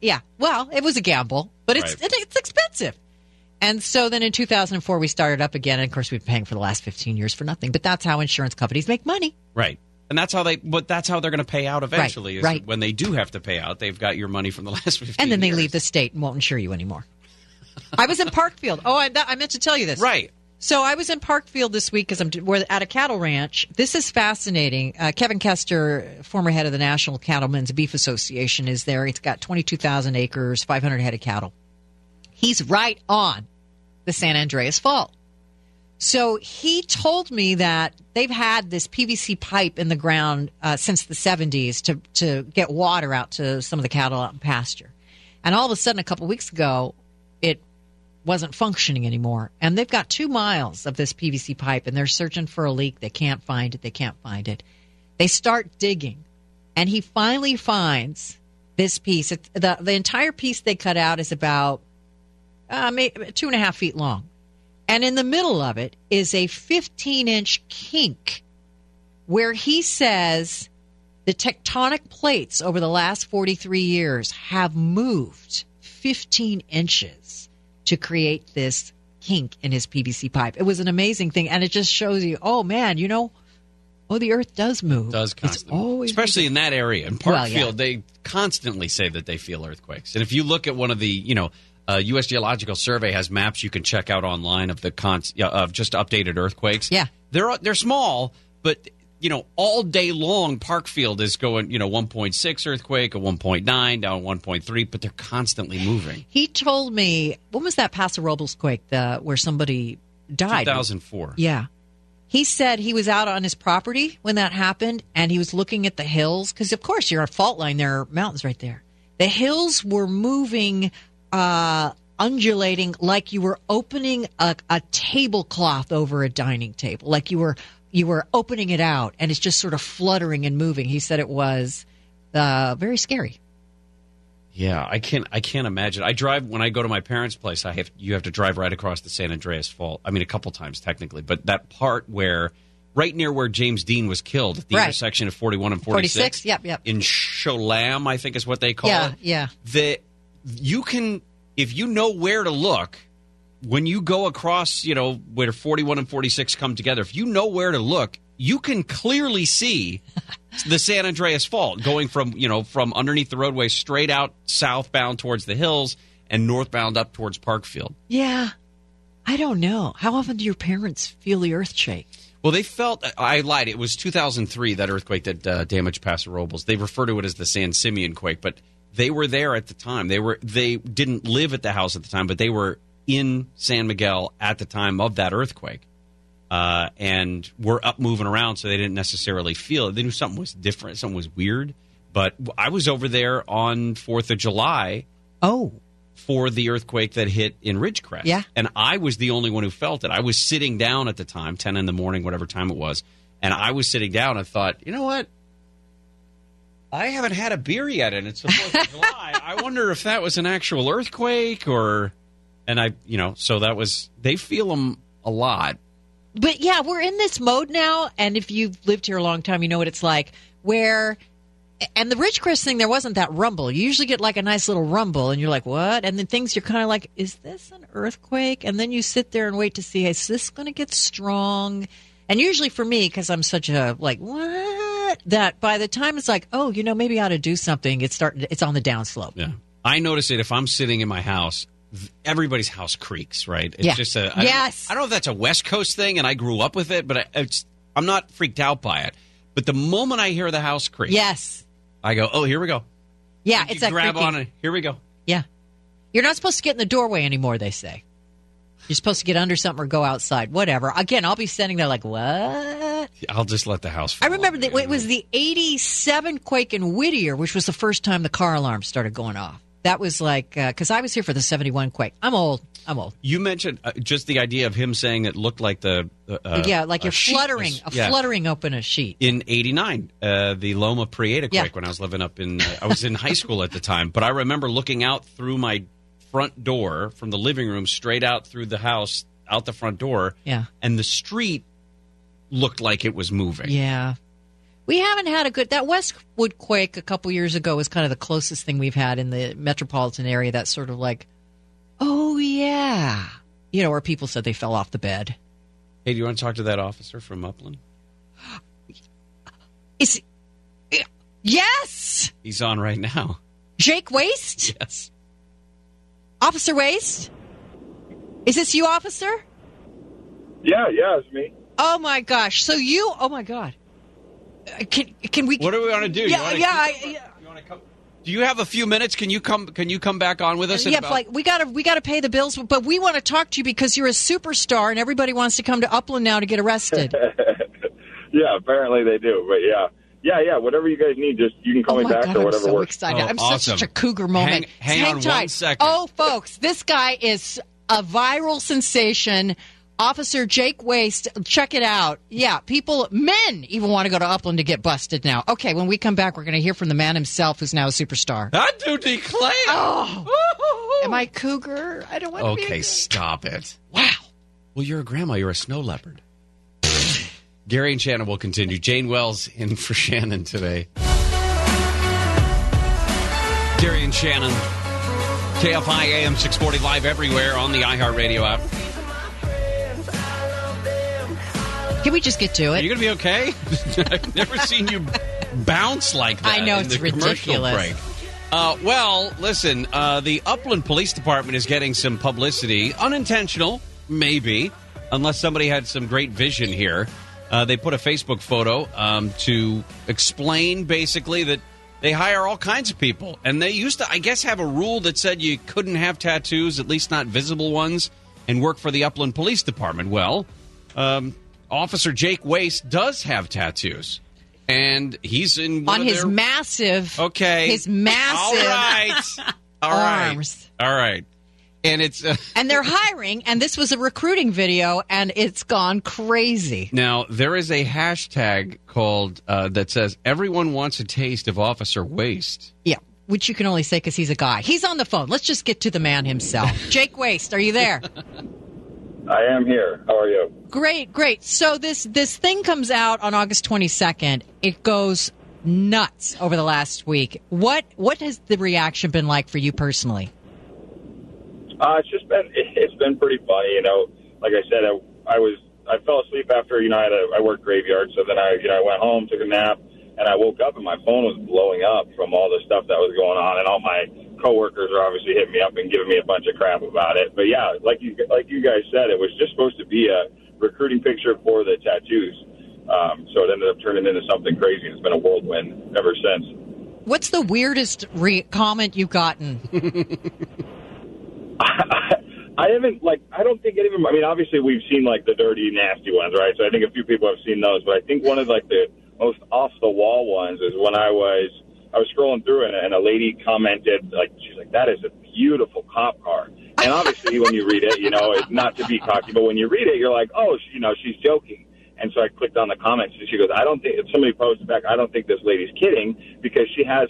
Yeah. Well, it was a gamble, but it's Right. it, it's expensive. And so then in 2004 we started up again, and of course we've been paying for the last 15 years for nothing. But that's how insurance companies make money. Right. And that's how they. But that's how they're going to pay out eventually. is right. When they do have to pay out, they've got your money from the last fifteen. And then they years. leave the state and won't insure you anymore. I was in Parkfield. Oh, I, I meant to tell you this. Right. So I was in Parkfield this week because I'm we're at a cattle ranch. This is fascinating. Uh, Kevin Kester, former head of the National Cattlemen's Beef Association, is there. It's got 22,000 acres, 500 head of cattle. He's right on the San Andreas Fault. So he told me that they've had this PVC pipe in the ground uh, since the 70s to, to get water out to some of the cattle out in pasture. And all of a sudden, a couple weeks ago, it wasn't functioning anymore. And they've got two miles of this PVC pipe and they're searching for a leak. They can't find it. They can't find it. They start digging and he finally finds this piece. It's, the, the entire piece they cut out is about uh, two and a half feet long. And in the middle of it is a 15 inch kink where he says the tectonic plates over the last 43 years have moved 15 inches to create this kink in his PVC pipe. It was an amazing thing. And it just shows you, oh man, you know, oh, the earth does move. does It's constantly, always especially in that area in Parkfield. Well, yeah. They constantly say that they feel earthquakes, and if you look at one of the, you know, uh, U.S. Geological Survey has maps you can check out online of the cons- yeah, of just updated earthquakes. Yeah, they're they're small, but you know, all day long, Parkfield is going, you know, 1.6 earthquake, a 1.9, down 1.3, but they're constantly moving. He told me, when was that Paso Robles quake the, where somebody died? 2004. Yeah. He said he was out on his property when that happened and he was looking at the hills because, of course, you're a fault line. There are mountains right there. The hills were moving, uh, undulating like you were opening a, a tablecloth over a dining table, like you were you were opening it out and it's just sort of fluttering and moving. He said it was uh, very scary. Yeah, I can't. I can't imagine. I drive when I go to my parents' place. I have you have to drive right across the San Andreas Fault. I mean, a couple times technically, but that part where, right near where James Dean was killed, at the Right. intersection of forty-one and forty-six. Yep, yep. In Cholame, I think is what they call it. yeah, it. yeah. that you can if you know where to look when you go across you know where 41 and 46 come together if you know where to look you can clearly see the san andreas fault going from you know from underneath the roadway straight out southbound towards the hills and northbound up towards parkfield Yeah. I don't know. How often do your parents feel the earth shake? well they felt i lied it was 2003 that earthquake that uh, damaged paso robles they refer to it as the san simeon quake but they were there at the time they were they didn't live at the house at the time but they were in san miguel at the time of that earthquake uh, and were up moving around so they didn't necessarily feel it they knew something was different something was weird but i was over there on fourth of july Oh. for the earthquake that hit in Ridgecrest. Yeah. And I was the only one who felt it. I was sitting down at the time, 10 in the morning, whatever time it was. And I was sitting down and thought, you know what? I haven't had a beer yet, and it's the 4th of July. I wonder if that was an actual earthquake or. And I, you know, so that was. They feel them a lot. but yeah, we're in this mode now, and if you've lived here a long time, you know what it's like. Where, and the Ridgecrest thing, there wasn't that rumble. You usually get like a nice little rumble, and you're like, "What?" And then things you're kind of like, "Is this an earthquake?" And then you sit there and wait to see, is this going to get strong? And usually for me, because I'm such a like what that by the time it's like, oh, you know, maybe I ought to do something. It's starting. It's on the downslope. Yeah. I notice it if I'm sitting in my house. Everybody's house creaks, right? It's Yeah. just a I don't- Yes. I don't know if that's a West Coast thing, and I grew up with it, but I, it's, I'm not freaked out by it. But the moment I hear the house creak, Yes. I go, "Oh, here we go." Yeah, it's a grab creaking. on it. Here we go. Yeah. You're not supposed to get in the doorway anymore, they say. You're supposed to get under something or go outside. Whatever. Again, I'll be standing there like, what? I'll just let the house. I remember that it was the 87 quake in Whittier, which was the first time the car alarm started going off. That was like, because I was here for the 71 quake. I'm old. I'm old. You mentioned uh, just the idea of him saying it looked like the uh, yeah, like a you're fluttering, was- a yeah. fluttering open a sheet. in '89, uh, the Loma Prieta quake Yeah. when I was living up in. Uh, I was in high school at the time, but I remember looking out through my front door from the living room straight out through the house, out the front door, Yeah. and the street looked like it was moving. Yeah. We haven't had a good that Westwood quake a couple years ago was kind of the closest thing we've had in the metropolitan area That sort of like oh yeah. You know, where people said they fell off the bed. Hey, do you want to talk to that officer from Upland? Is Yes. He's on right now. Jake Waste? Yes. Officer Waste? Is this you, officer? Yeah, yeah, it's me. Oh my gosh. So you oh my god. Can can we What do we want to do? You Yeah, wanna yeah, keep- I, yeah. Do you have a few minutes? Can you come? Can you come back on with us? yeah, about- like we gotta we gotta pay the bills, but we want to talk to you because you're a superstar and everybody wants to come to Upland now to get arrested. Yeah, apparently they do. But yeah, yeah, yeah. Whatever you guys need, just you can call oh me back god, or I'm whatever so works. excited! Oh, I'm awesome. such a cougar moment. Hang- hang on one tight. second. Oh, folks, this guy is a viral sensation. Officer Jake Waste, check it out. Yeah, people, men even want to go to Upland to get busted now. Okay, when we come back, we're going to hear from the man himself who's now a superstar. I do declare. Oh, am I cougar? I don't want to be. Okay, stop it. Wow. Well, you're a grandma. You're a snow leopard. Gary and Shannon will continue. Jane Wells in for Shannon today. Gary and Shannon. KFI AM 640 live everywhere on the iHeartRadio app. Can we just get to it? Are you going to be okay? I've never seen you bounce like that. I know, it's ridiculous. Uh, well, listen, uh, the Upland Police Department is getting some publicity, unintentional, maybe, unless somebody had some great vision here. Uh, they put a Facebook photo um, to explain basically that they hire all kinds of people. And they used to, I guess, have a rule that said you couldn't have tattoos, at least not visible ones, and work for the Upland Police Department. Well, um, Officer Jake Waste does have tattoos. And he's in On his their- massive, Okay. his massive All right. All right. arms. All right. And it's uh, and they're hiring, and this was a recruiting video, and it's gone crazy. now there is a hashtag called uh, that says everyone wants a taste of Officer Waste. Yeah, which you can only say because he's a guy. He's on the phone. Let's just get to the man himself. Jake Waste, are you there? I am here. How are you? Great, great. So this this thing comes out on August 22nd. It goes nuts over the last week. What what has the reaction been like for you personally? Uh, it's just been it's been pretty funny, you know. Like I said, I, I was I fell asleep after you know I had a, I worked graveyard, so then I you know I went home, took a nap, and I woke up and my phone was blowing up from all the stuff that was going on, and all my coworkers are obviously hitting me up and giving me a bunch of crap about it. But yeah, like you like you guys said, it was just supposed to be a recruiting picture for the tattoos. Um, so it ended up turning into something crazy. It's been a whirlwind ever since. What's the weirdest re- comment you've gotten? I haven't like I don't think any of them. I mean, obviously we've seen like the dirty, nasty ones, right? So I think a few people have seen those, but I think one of like the most off the wall ones is when I was I was scrolling through and, and a lady commented like she's like that is a beautiful cop car. And obviously when you read it, you know, it's not to be cocky, but when you read it, you're like, oh, you know, she's joking. And so I clicked on the comments and she goes, I don't think if somebody posted back, I don't think this lady's kidding because she has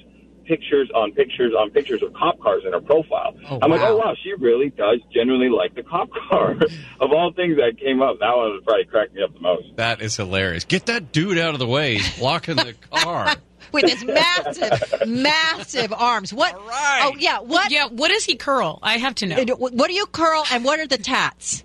pictures on pictures on pictures of cop cars in her profile. Oh, I'm like, oh wow, she really does genuinely like the cop car. of all things that came up, that one would probably cracked me up the most. That is hilarious. Get that dude out of the way. He's blocking the car. With his massive, massive arms. What? Oh yeah. What? Yeah. What does he curl? I have to know. What do you curl, and what are the tats?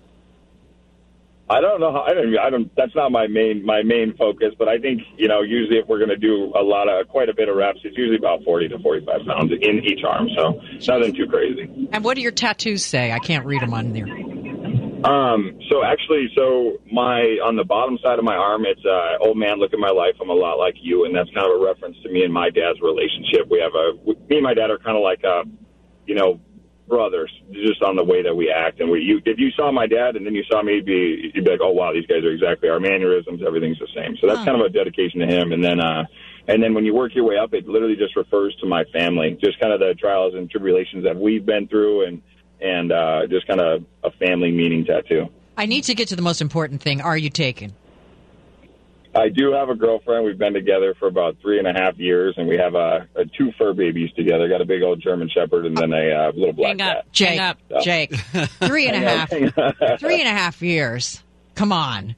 I don't know. How, I don't. I don't. That's not my main my main focus. But I think you know, usually if we're going to do a lot of quite a bit of reps, it's usually about forty to forty five pounds in each arm. So it's nothing too crazy. And what do your tattoos say? I can't read them on there. Um. So actually, so my on the bottom side of my arm, it's uh, old man. Look at my life. I'm a lot like you, and that's kind of a reference to me and my dad's relationship. We have a we, me and my dad are kind of like uh, you know, brothers, just on the way that we act. And we, you, if you saw my dad and then you saw me, you'd be, you'd be like, oh wow, these guys are exactly our mannerisms. Everything's the same. So that's Huh. kind of a dedication to him. And then, uh, and then when you work your way up, it literally just refers to my family, just kind of the trials and tribulations that we've been through, and and uh, just kind of a family meaning tattoo. I need to get to the most important thing. Are you taken? I do have a girlfriend. We've been together for about three and a half years, and we have uh, uh, two fur babies together. Got a big old German Shepherd and then a uh, little black Hang up. cat. Jake, Hang up. So- Jake, Three and a half. three and a half years. Come on,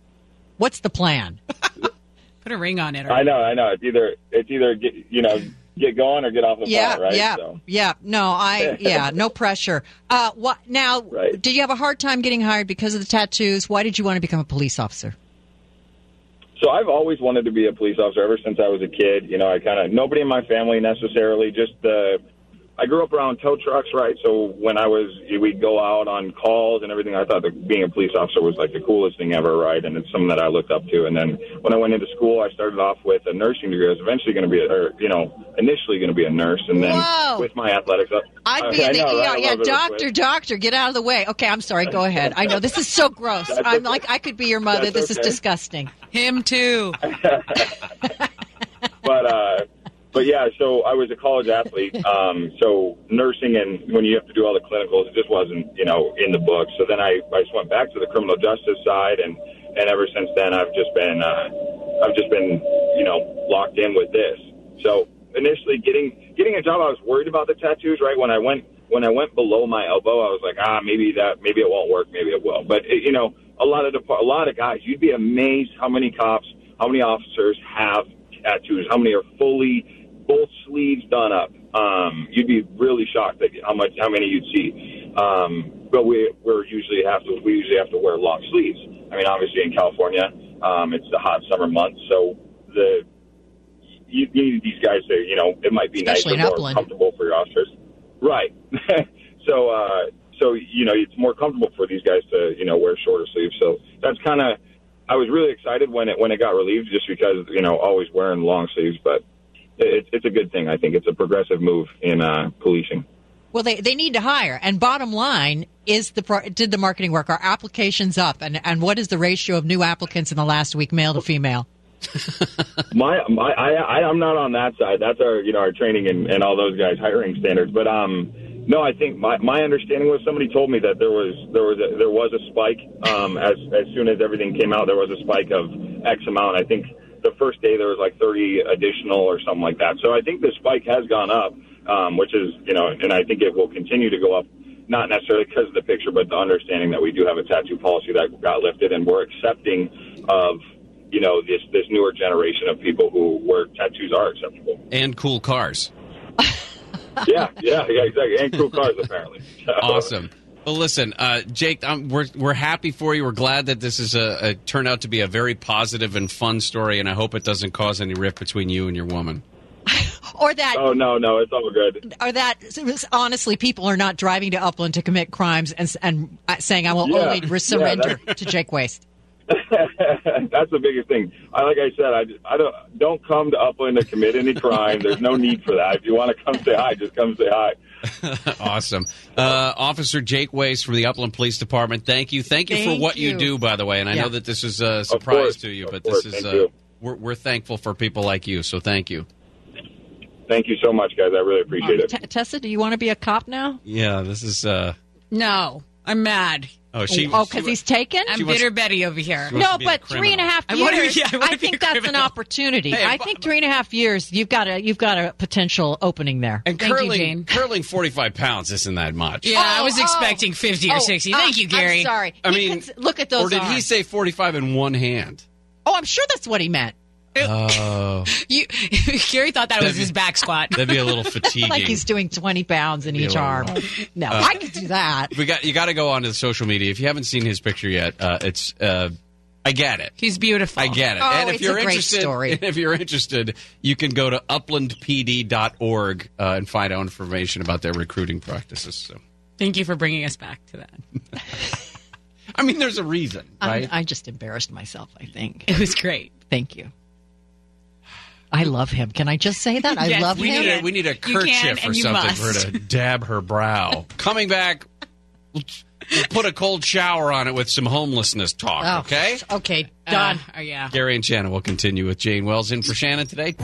what's the plan? Put a ring on it. I know, I know. It's either it's either get you know get going or get off the Yeah, phone, right? yeah, So, yeah. No, I yeah, no pressure. Uh, what now? Right. Did you have a hard time getting hired because of the tattoos? Why did you want to become a police officer? So I've always wanted to be a police officer ever since I was a kid. You know, I kind of nobody in my family necessarily. Just the I grew up around tow trucks, right? So when I was we'd go out on calls and everything, I thought that being a police officer was like the coolest thing ever, right? And it's something that I looked up to. And then when I went into school, I started off with a nursing degree. I was eventually going to be, a, or you know, initially going to be a nurse, and then Whoa. with my athletics, I, I'd be I in the know. ER. A Yeah, little bit of a doctor, doctor, get out of the way. Okay, I'm sorry. Go ahead. I know this is so gross. That's I'm okay. like, I could be your mother. That's This is disgusting. Him too. but uh but yeah, so I was a college athlete. Um, so nursing and when you have to do all the clinicals, it just wasn't, you know, in the book. So then I, I just went back to the criminal justice side and, and ever since then I've just been, uh, I've just been, you know, locked in with this. So initially getting, getting a job, I was worried about the tattoos, right? When I went, when I went below my elbow, I was like, ah, maybe that, maybe it won't work, maybe it will. But it, you know, a lot of a lot of guys, you'd be amazed how many cops, how many officers have tattoos, how many are fully both sleeves done up. Um, you'd be really shocked at how much how many you'd see. Um, but we we're usually have to we usually have to wear long sleeves. I mean, obviously in California, um, it's the hot summer months, so the you, you need these guys to you know it might be Especially nicer, more Upland. comfortable for your officers, right? so uh, so you know it's more comfortable for these guys to you know wear shorter sleeves. So that's kind of I was really excited when it when it got relieved, just because you know always wearing long sleeves, but it, it's a good thing. I think it's a progressive move in uh, policing. Well, they, they need to hire. And bottom line is the did the marketing work? Are applications up? And and what is the ratio of new applicants in the last week, male to female? My, my I, I, I'm not on that side. That's our, you know, our training and, and all those guys hiring standards. But um, no, I think my, my understanding was somebody told me that there was there was a, there was a spike um, as as soon as everything came out. There was a spike of X amount. I think the first day there was like 30 additional or something like that. So I think the spike has gone up, um, which is you know, and I think it will continue to go up. Not necessarily because of the picture, but the understanding that we do have a tattoo policy that got lifted, and we're accepting of you know this this newer generation of people who where tattoos are acceptable. And cool cars. yeah, yeah, yeah, exactly, and cool cars apparently. So- Awesome. Well, listen, uh, Jake, um, we're we're happy for you. We're glad that this is a, a turned out to be a very positive and fun story, and I hope it doesn't cause any rift between you and your woman. Or that Oh no, no, it's all good. or that honestly people are not driving to Upland to commit crimes and and uh, saying I will Yeah. only surrender that- to Jake Waste. That's the biggest thing. I like I said, I, I don't don't come to Upland to commit any crime. There's no need for that. If you want to come say hi, just come say hi. awesome. Uh, Officer Jake Waste from the Upland Police Department, thank you. Thank you for what you. you. do, by the way. And I Yeah. know that this is a surprise course, to you, but course, this is, uh, we're, we're thankful for people like you. So thank you. Thank you so much, guys. I really appreciate it. T- Tessa, do you want to be a cop now? Yeah, this is. Uh, No, I'm mad. Oh, she. oh, because he's taken. I'm wants- bitter Betty over here. No, to be a but three and a half and a criminal. half I wanna be- years. yeah, I I, think that's an opportunity. Hey, I think three and a half years. You've got a you've got a potential opening there. And Thank you, curling, Jane. curling 45 pounds isn't that much. Yeah, I Oh, was oh. expecting 50 or Oh, 60. uh, Thank you, Gary. I'm sorry. I He mean, could- look at those. Or did he say 45 in one hand? Oh, I'm sure that's what he meant. Oh, You, Gary thought that was That'd be- his back squat. that'd be a little fatiguing. like he's doing 20 pounds in each little- arm. No, Uh, I could do that. we got you got to go onto the social media. If you haven't seen his picture yet, uh, it's uh, I get it. He's beautiful. I get it. Oh, and if it's you're a great interested, story. if you're interested, you can go to uplandpd.org uh, and find out information about their recruiting practices. So, Thank you for bringing us back to that. I mean, there's a reason, I'm- right? I just embarrassed myself. I think. It was great. Thank you. I love him. Can I just say that? I Yes, love we him. need a we need a kerchief or and you something for her to dab her brow. Coming back, we'll we'll put a cold shower on it with some homelessness talk. Oh, Okay. Okay. Done. Uh, yeah. Gary and Shannon will continue with Jane Wells in for Shannon today.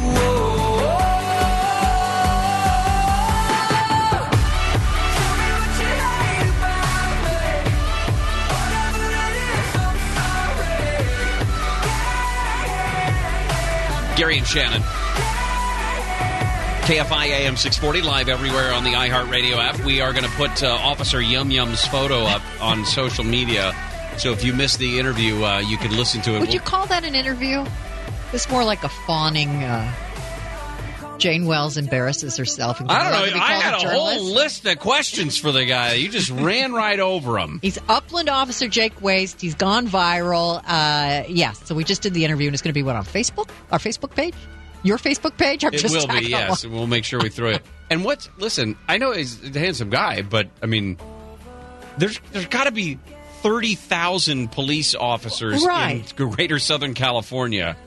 Gary and Shannon. KFI AM 640 live everywhere on the iHeartRadio app. We are going to put uh, Officer Yum Yum's photo up on social media. So if you missed the interview, uh, you can listen to it. Would you call that an interview? It's more like a fawning. Uh, Jane Wells embarrasses herself. And I don't know. I had a journalist. whole list of questions for the guy. You just ran right over him. He's Upland Officer Jake Waste. He's gone viral. Uh, yes, so we just did the interview, and it's going to be what on Facebook? Our Facebook page? Your Facebook page? I'm It will be, yes. And we'll make sure we throw it. And what? Listen, I know he's a handsome guy, but I mean, there's there's got to be thirty thousand police officers Right. in Greater Southern California.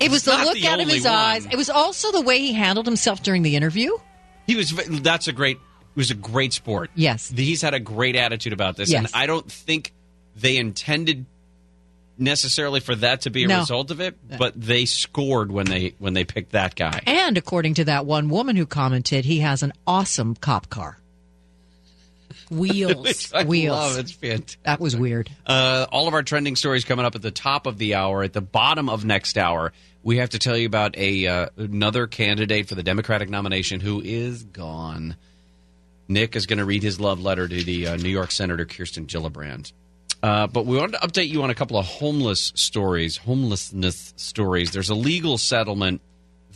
It was the look the out of his one. eyes. It was also the way he handled himself during the interview. He was. That's a great. It was a great sport. Yes. he's had a great attitude about this, and I don't think they intended necessarily for that to be a No. result of it, but they scored when they when they picked that guy. And according to that one woman who commented, he has an awesome cop car. Wheels. Wheels. love. It's fantastic. That was weird. Uh, all of our trending stories coming up at the top of the hour. At the bottom of next hour, we have to tell you about a uh, another candidate for the Democratic nomination who is gone. Nick is going to read his love letter to the uh, New York Senator Kirsten Gillibrand. Uh, but we wanted to update you on a couple of homeless stories, homelessness stories. There's a legal settlement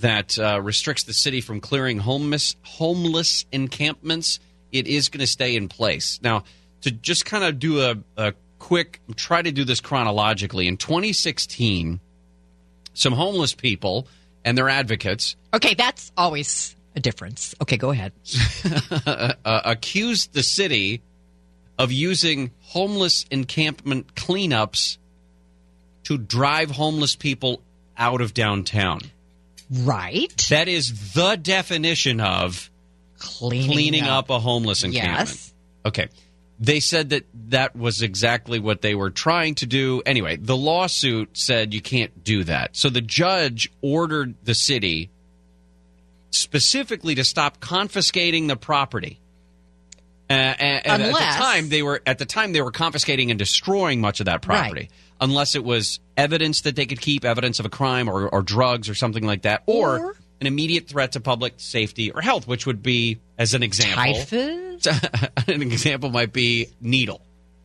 that uh, restricts the city from clearing homeless homeless encampments. It is going to stay in place now. To just kind of do a, a quick try to do this chronologically. In 2016, some homeless people and their advocates Okay, that's always a difference. Okay, go ahead. uh, accused the city of using homeless encampment cleanups to drive homeless people out of downtown. Right. That is the definition of Cleaning, cleaning up. a homeless encampment. Yes. Okay. They said that that was exactly what they were trying to do. Anyway, the lawsuit said you can't do that. So the judge ordered the city specifically to stop confiscating the property. Uh, and, and at the time they were at the time they were confiscating and destroying much of that property, Right. unless it was evidence that they could keep evidence of a crime or, or drugs or something like that, or, Or- an immediate threat to public safety or health, which would be, as an example, Typhus? an example might be needle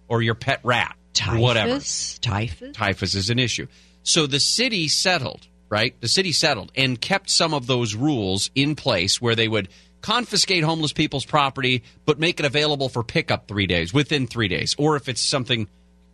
or your pet rat, or whatever. Typhus? Typhus? Typhus is an issue. So the city settled, right? The city settled and kept some of those rules in place where they would confiscate homeless people's property, but make it available for pickup three days, within three days. Or if it's something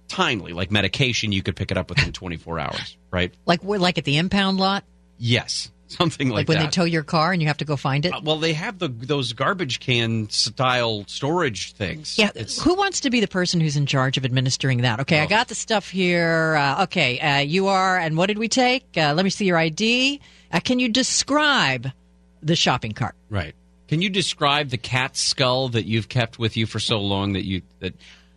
timely, like medication, you could pick it up within 24 hours, right? Like we're like at the impound lot? Yes, something like, Like, when that. they tow your car and you have to go find it? Uh, well, they have the those garbage can style storage things. Yeah, It's- who wants to be the person who's in charge of administering that? Okay, I got the stuff here. Uh, okay, uh, you are, and what did we take? Uh, let me see your ID. Uh, can you describe the shopping cart? Right. Can you describe the cat skull that you've kept with you for so long that you that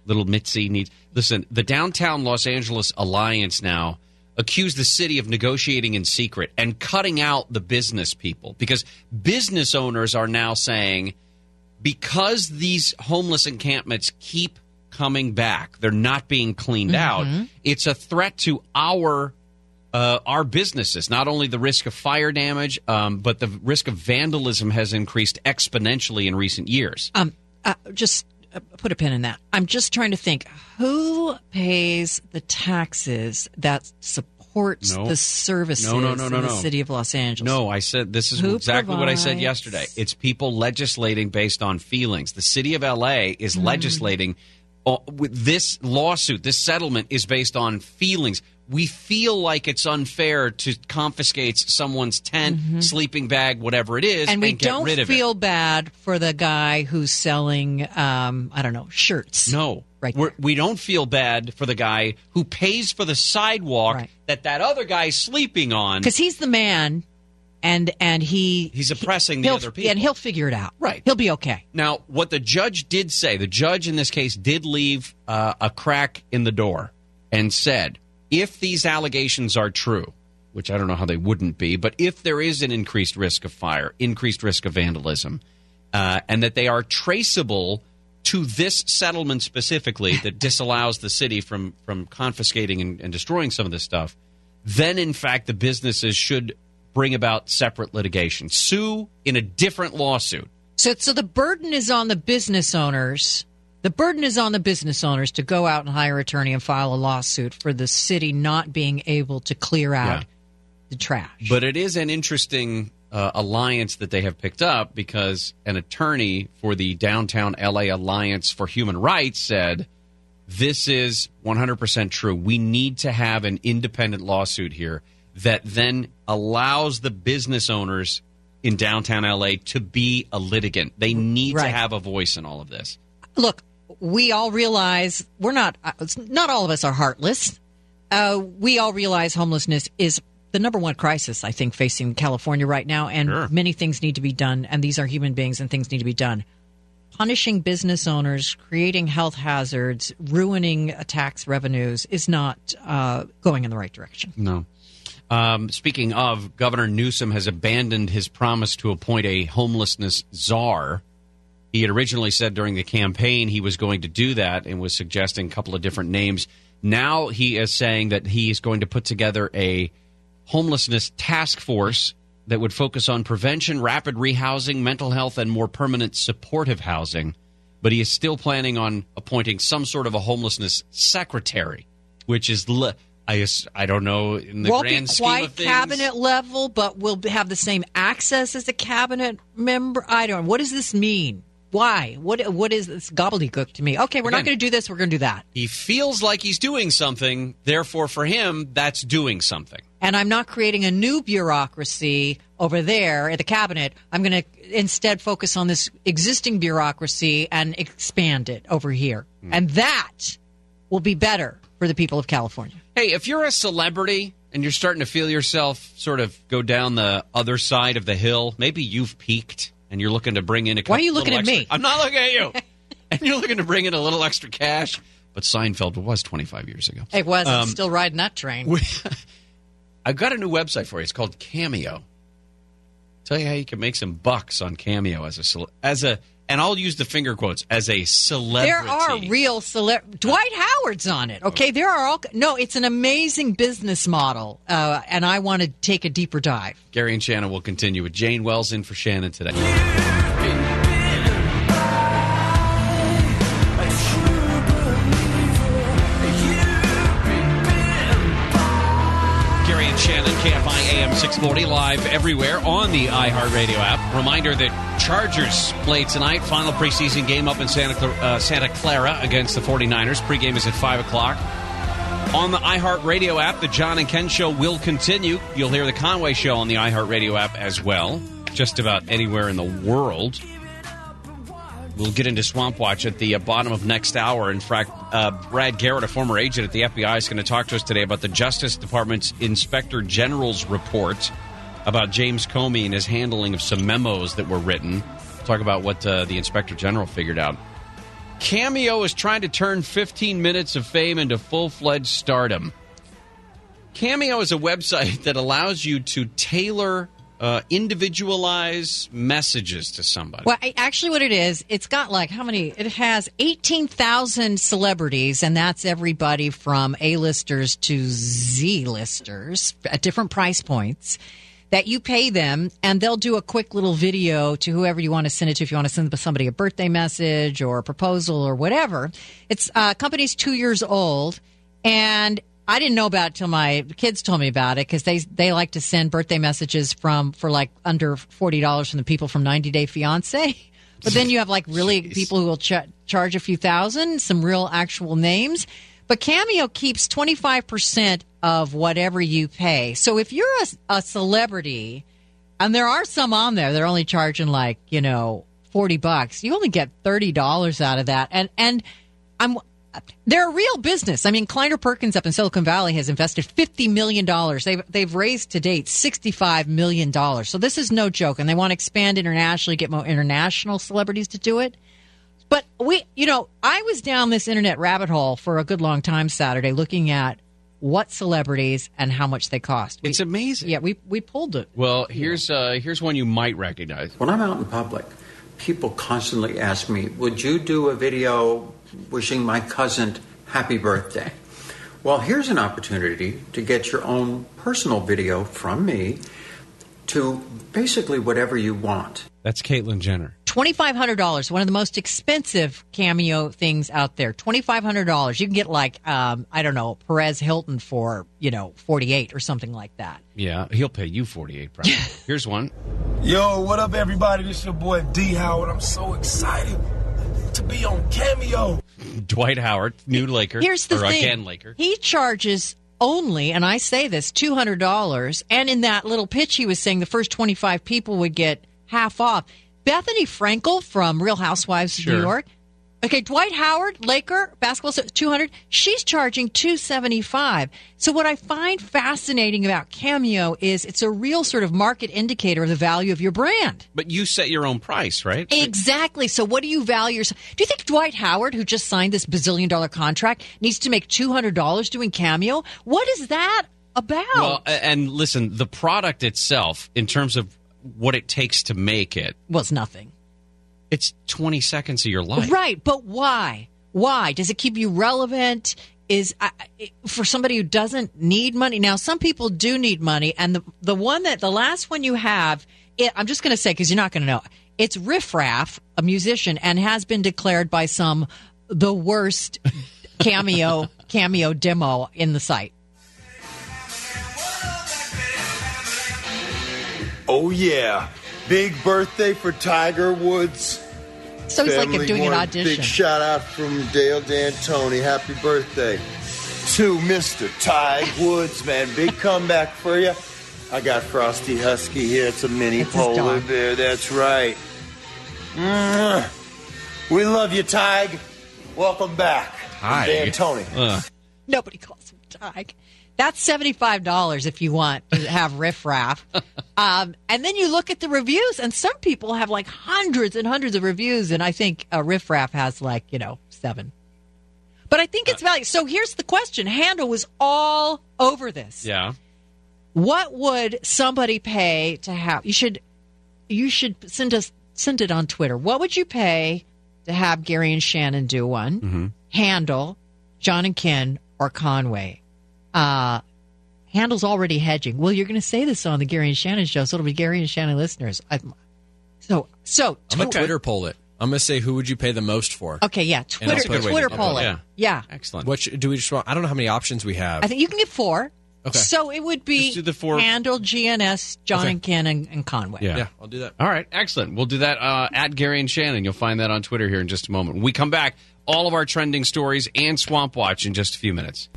little Mitzi needs? Listen, the downtown Los Angeles Alliance now accused the city of negotiating in secret and cutting out the business people because business owners are now saying because these homeless encampments keep coming back. They're not being cleaned out. Mhm. It's a threat to our uh, our businesses. Not only the risk of fire damage, um, but the risk of vandalism has increased exponentially in recent years. Um, uh, just put a pin in that. I'm just trying to think who pays the taxes that supports No. the services No, no, no, no, in the no. city of Los Angeles. No, I said this is Who exactly what I said yesterday. It's people legislating based on feelings. The city of LA is Mm. legislating uh, with this lawsuit. This settlement is based on feelings. We feel like it's unfair to confiscate someone's tent, sleeping bag, whatever it is, Mm-hmm. and we get don't rid of it. feel bad for the guy who's selling, um, I don't know, shirts. No, Right We're, we don't feel bad for the guy who pays for the sidewalk that that other guy's sleeping on. because he's the man, and and he He's oppressing the he'll- other people. and he'll figure it out. Right. he'll be okay. Now, what the judge did say, the judge in this case did leave uh, a crack in the door and said, if these allegations are true, which I don't know how they wouldn't be, but if there is an increased risk of fire, increased risk of vandalism, uh, and that they are traceable to this settlement specifically that disallows the city from from confiscating and, and destroying some of this stuff, then in fact the businesses should bring about separate litigation, sue in a different lawsuit. So, so the burden is on the business owners. The burden is on the business owners to go out and hire an attorney and file a lawsuit for the city not being able to clear out Yeah. the trash. But it is an interesting uh, alliance that they have picked up because an attorney for the Downtown LA Alliance for Human Rights said, This is 100% true. We need to have an independent lawsuit here that then allows the business owners in downtown LA to be a litigant. They need to have a voice in all of this. Look, we all realize we're not. Not all of us are heartless. Uh, we all realize homelessness is the number one crisis I think facing California right now, and many things need to be done. And these are human beings, and things need to be done. Punishing business owners, creating health hazards, ruining tax revenues is not uh, going in the right direction. No. Um, speaking of, Governor Newsom has abandoned his promise to appoint a homelessness czar. He had originally said during the campaign he was going to do that and was suggesting a couple of different names. Now he is saying that he is going to put together a homelessness task force that would focus on prevention, rapid rehousing, mental health, and more permanent supportive housing. But he is still planning on appointing some sort of a homelessness secretary, which is, li- I, I don't know, in the Won't be grand scheme quite of things. cabinet level, but will have the same access as a cabinet member. I don't. Know. What does this mean? Why? What? What is this gobbledygook to me? Okay, we're not going to do this. We're going to do that. He feels like he's doing something, therefore, for him, that's doing something. And I'm not creating a new bureaucracy over there at the cabinet. I'm going to instead focus on this existing bureaucracy and expand it over here. Hmm. And that will be better for the people of California. Hey, if you're a celebrity and you're starting to feel yourself sort of go down the other side of the hill, maybe you've peaked and you're looking to bring in a Why are you looking at extra- me? I'm not looking at you. and you're looking to bring in a little extra cash. But Seinfeld was 25 years ago. It was. I'm Um, still riding that train. we- I've got a new website for you. It's called Cameo. Tell you how you can make some bucks on Cameo as a as a and I'll use the finger quotes as a celebrity. There are real cele- Dwight Howard's on it. Okay, there are all. No, it's an amazing business model, uh, and I want to take a deeper dive. Gary and Shannon will continue with Jane Wells in for Shannon today. 640, live everywhere on the iHeartRadio app. Reminder that Chargers play tonight. Final preseason game up in Santa, uh, Santa Clara against the 49ers. Pregame is at 5 o'clock. On the iHeartRadio app, the John and Ken Show will continue. You'll hear the Conway Show on the iHeartRadio app as well, just about anywhere in the world. We'll get into Swamp Watch at the uh, bottom of next hour. In fact, uh, Brad Garrett, a former agent at the FBI, is going to talk to us today about the Justice Department's Inspector General's report about James Comey and his handling of some memos that were written. Talk about what uh, the Inspector General figured out. Cameo is trying to turn 15 minutes of fame into full fledged stardom. Cameo is a website that allows you to tailor uh, individualize messages to somebody. Well, actually, what it is, it's got like how many? It has 18,000 celebrities, and that's everybody from A-listers to Z-listers at different price points that you pay them, and they'll do a quick little video to whoever you want to send it to. If you want to send somebody a birthday message or a proposal or whatever, it's uh, company's two years old, and I didn't know about it till my kids told me about it because they they like to send birthday messages from for like under forty dollars from the people from 90 Day Fiance. But then you have like really people who will ch- charge a few thousand, some real actual names. But Cameo keeps 25% of whatever you pay. So if you're a, a celebrity, and there are some on there, they're only charging like, you know, 40 bucks. You only get $30 out of that. And, and I'm, they're a real business. I mean, Kleiner Perkins up in Silicon Valley has invested $50 million. They've, they've raised to date $65 million. So this is no joke. And they want to expand internationally, get more international celebrities to do it. But we, you know, I was down this internet rabbit hole for a good long time Saturday looking at what celebrities and how much they cost. it's amazing. Yeah, we, we pulled it. Well, here's uh, here's one you might recognize. When I'm out in public, people constantly ask me, Would you do a video wishing my cousin happy birthday? Well, here's an opportunity to get your own personal video from me to basically whatever you want. That's Caitlyn Jenner. $2,500, one of the most expensive cameo things out there. $2,500. You can get like, um, I don't know, Perez Hilton for, you know, 48 or something like that. Yeah, he'll pay you 48 probably. here's one. Yo, what up, everybody? This is your boy D Howard. I'm so excited to be on Cameo. Dwight Howard, new Laker. Here's the or thing. again Laker. He charges only, and I say this, $200. And in that little pitch, he was saying the first 25 people would get half off. Bethenny Frankel from Real Housewives of New York. Okay, Dwight Howard, Laker, basketball, so 200. She's charging 275. So what I find fascinating about Cameo is it's a real sort of market indicator of the value of your brand. But you set your own price, right? Exactly. So, what do you value? Yourself? Do you think Dwight Howard, who just signed this bazillion dollar contract, needs to make two hundred dollars doing cameo? What is that about? Well, and listen, the product itself, in terms of what it takes to make it, was nothing. It's 20 seconds of your life. Right, but why? Why does it keep you relevant? Is I I- for somebody who doesn't need money. Now, some people do need money, and the the one that the last one you have, it, I'm just going to say because you're not going to know. It's Riff Raff, a musician, and has been declared by some the worst cameo cameo demo in the site. Oh yeah, big birthday for Tiger Woods. So he's like Family doing an one audition. Big shout out from Dale D'Antoni. Happy birthday to Mr. Tig Woods, man. Big comeback for you. I got Frosty Husky here. It's a mini That's polar bear. That's right. Mwah. We love you, Tig. Welcome back. Tig? D'Antoni. Uh. Nobody calls him Tig. That's seventy five dollars if you want to have riff raff. um, and then you look at the reviews, and some people have like hundreds and hundreds of reviews, and I think uh, riff raff has like you know seven. But I think it's value. So here's the question: Handel was all over this. Yeah. What would somebody pay to have? You should, you should send us send it on Twitter. What would you pay to have Gary and Shannon do one? Mm-hmm. Handel, John and Ken, or Conway. Uh, Handel's already hedging. Well, you're going to say this on the Gary and Shannon show, so it'll be Gary and Shannon listeners. I, so, so I'm gonna Twitter poll it. I'm gonna say who would you pay the most for? Okay, yeah, And Twitter, put Twitter poll put it. Yeah, excellent. What should, do we just want? I don't know how many options we have. I think you can get four. Okay. So it would be Just do the four- Handel, GNS, John Okay. and Ken, and, and Conway. Yeah. I'll do that. All right, excellent. We'll do that uh, at Gary and Shannon. You'll find that on Twitter here in just a moment. When we come back, all of our trending stories and Swamp Watch in just a few minutes.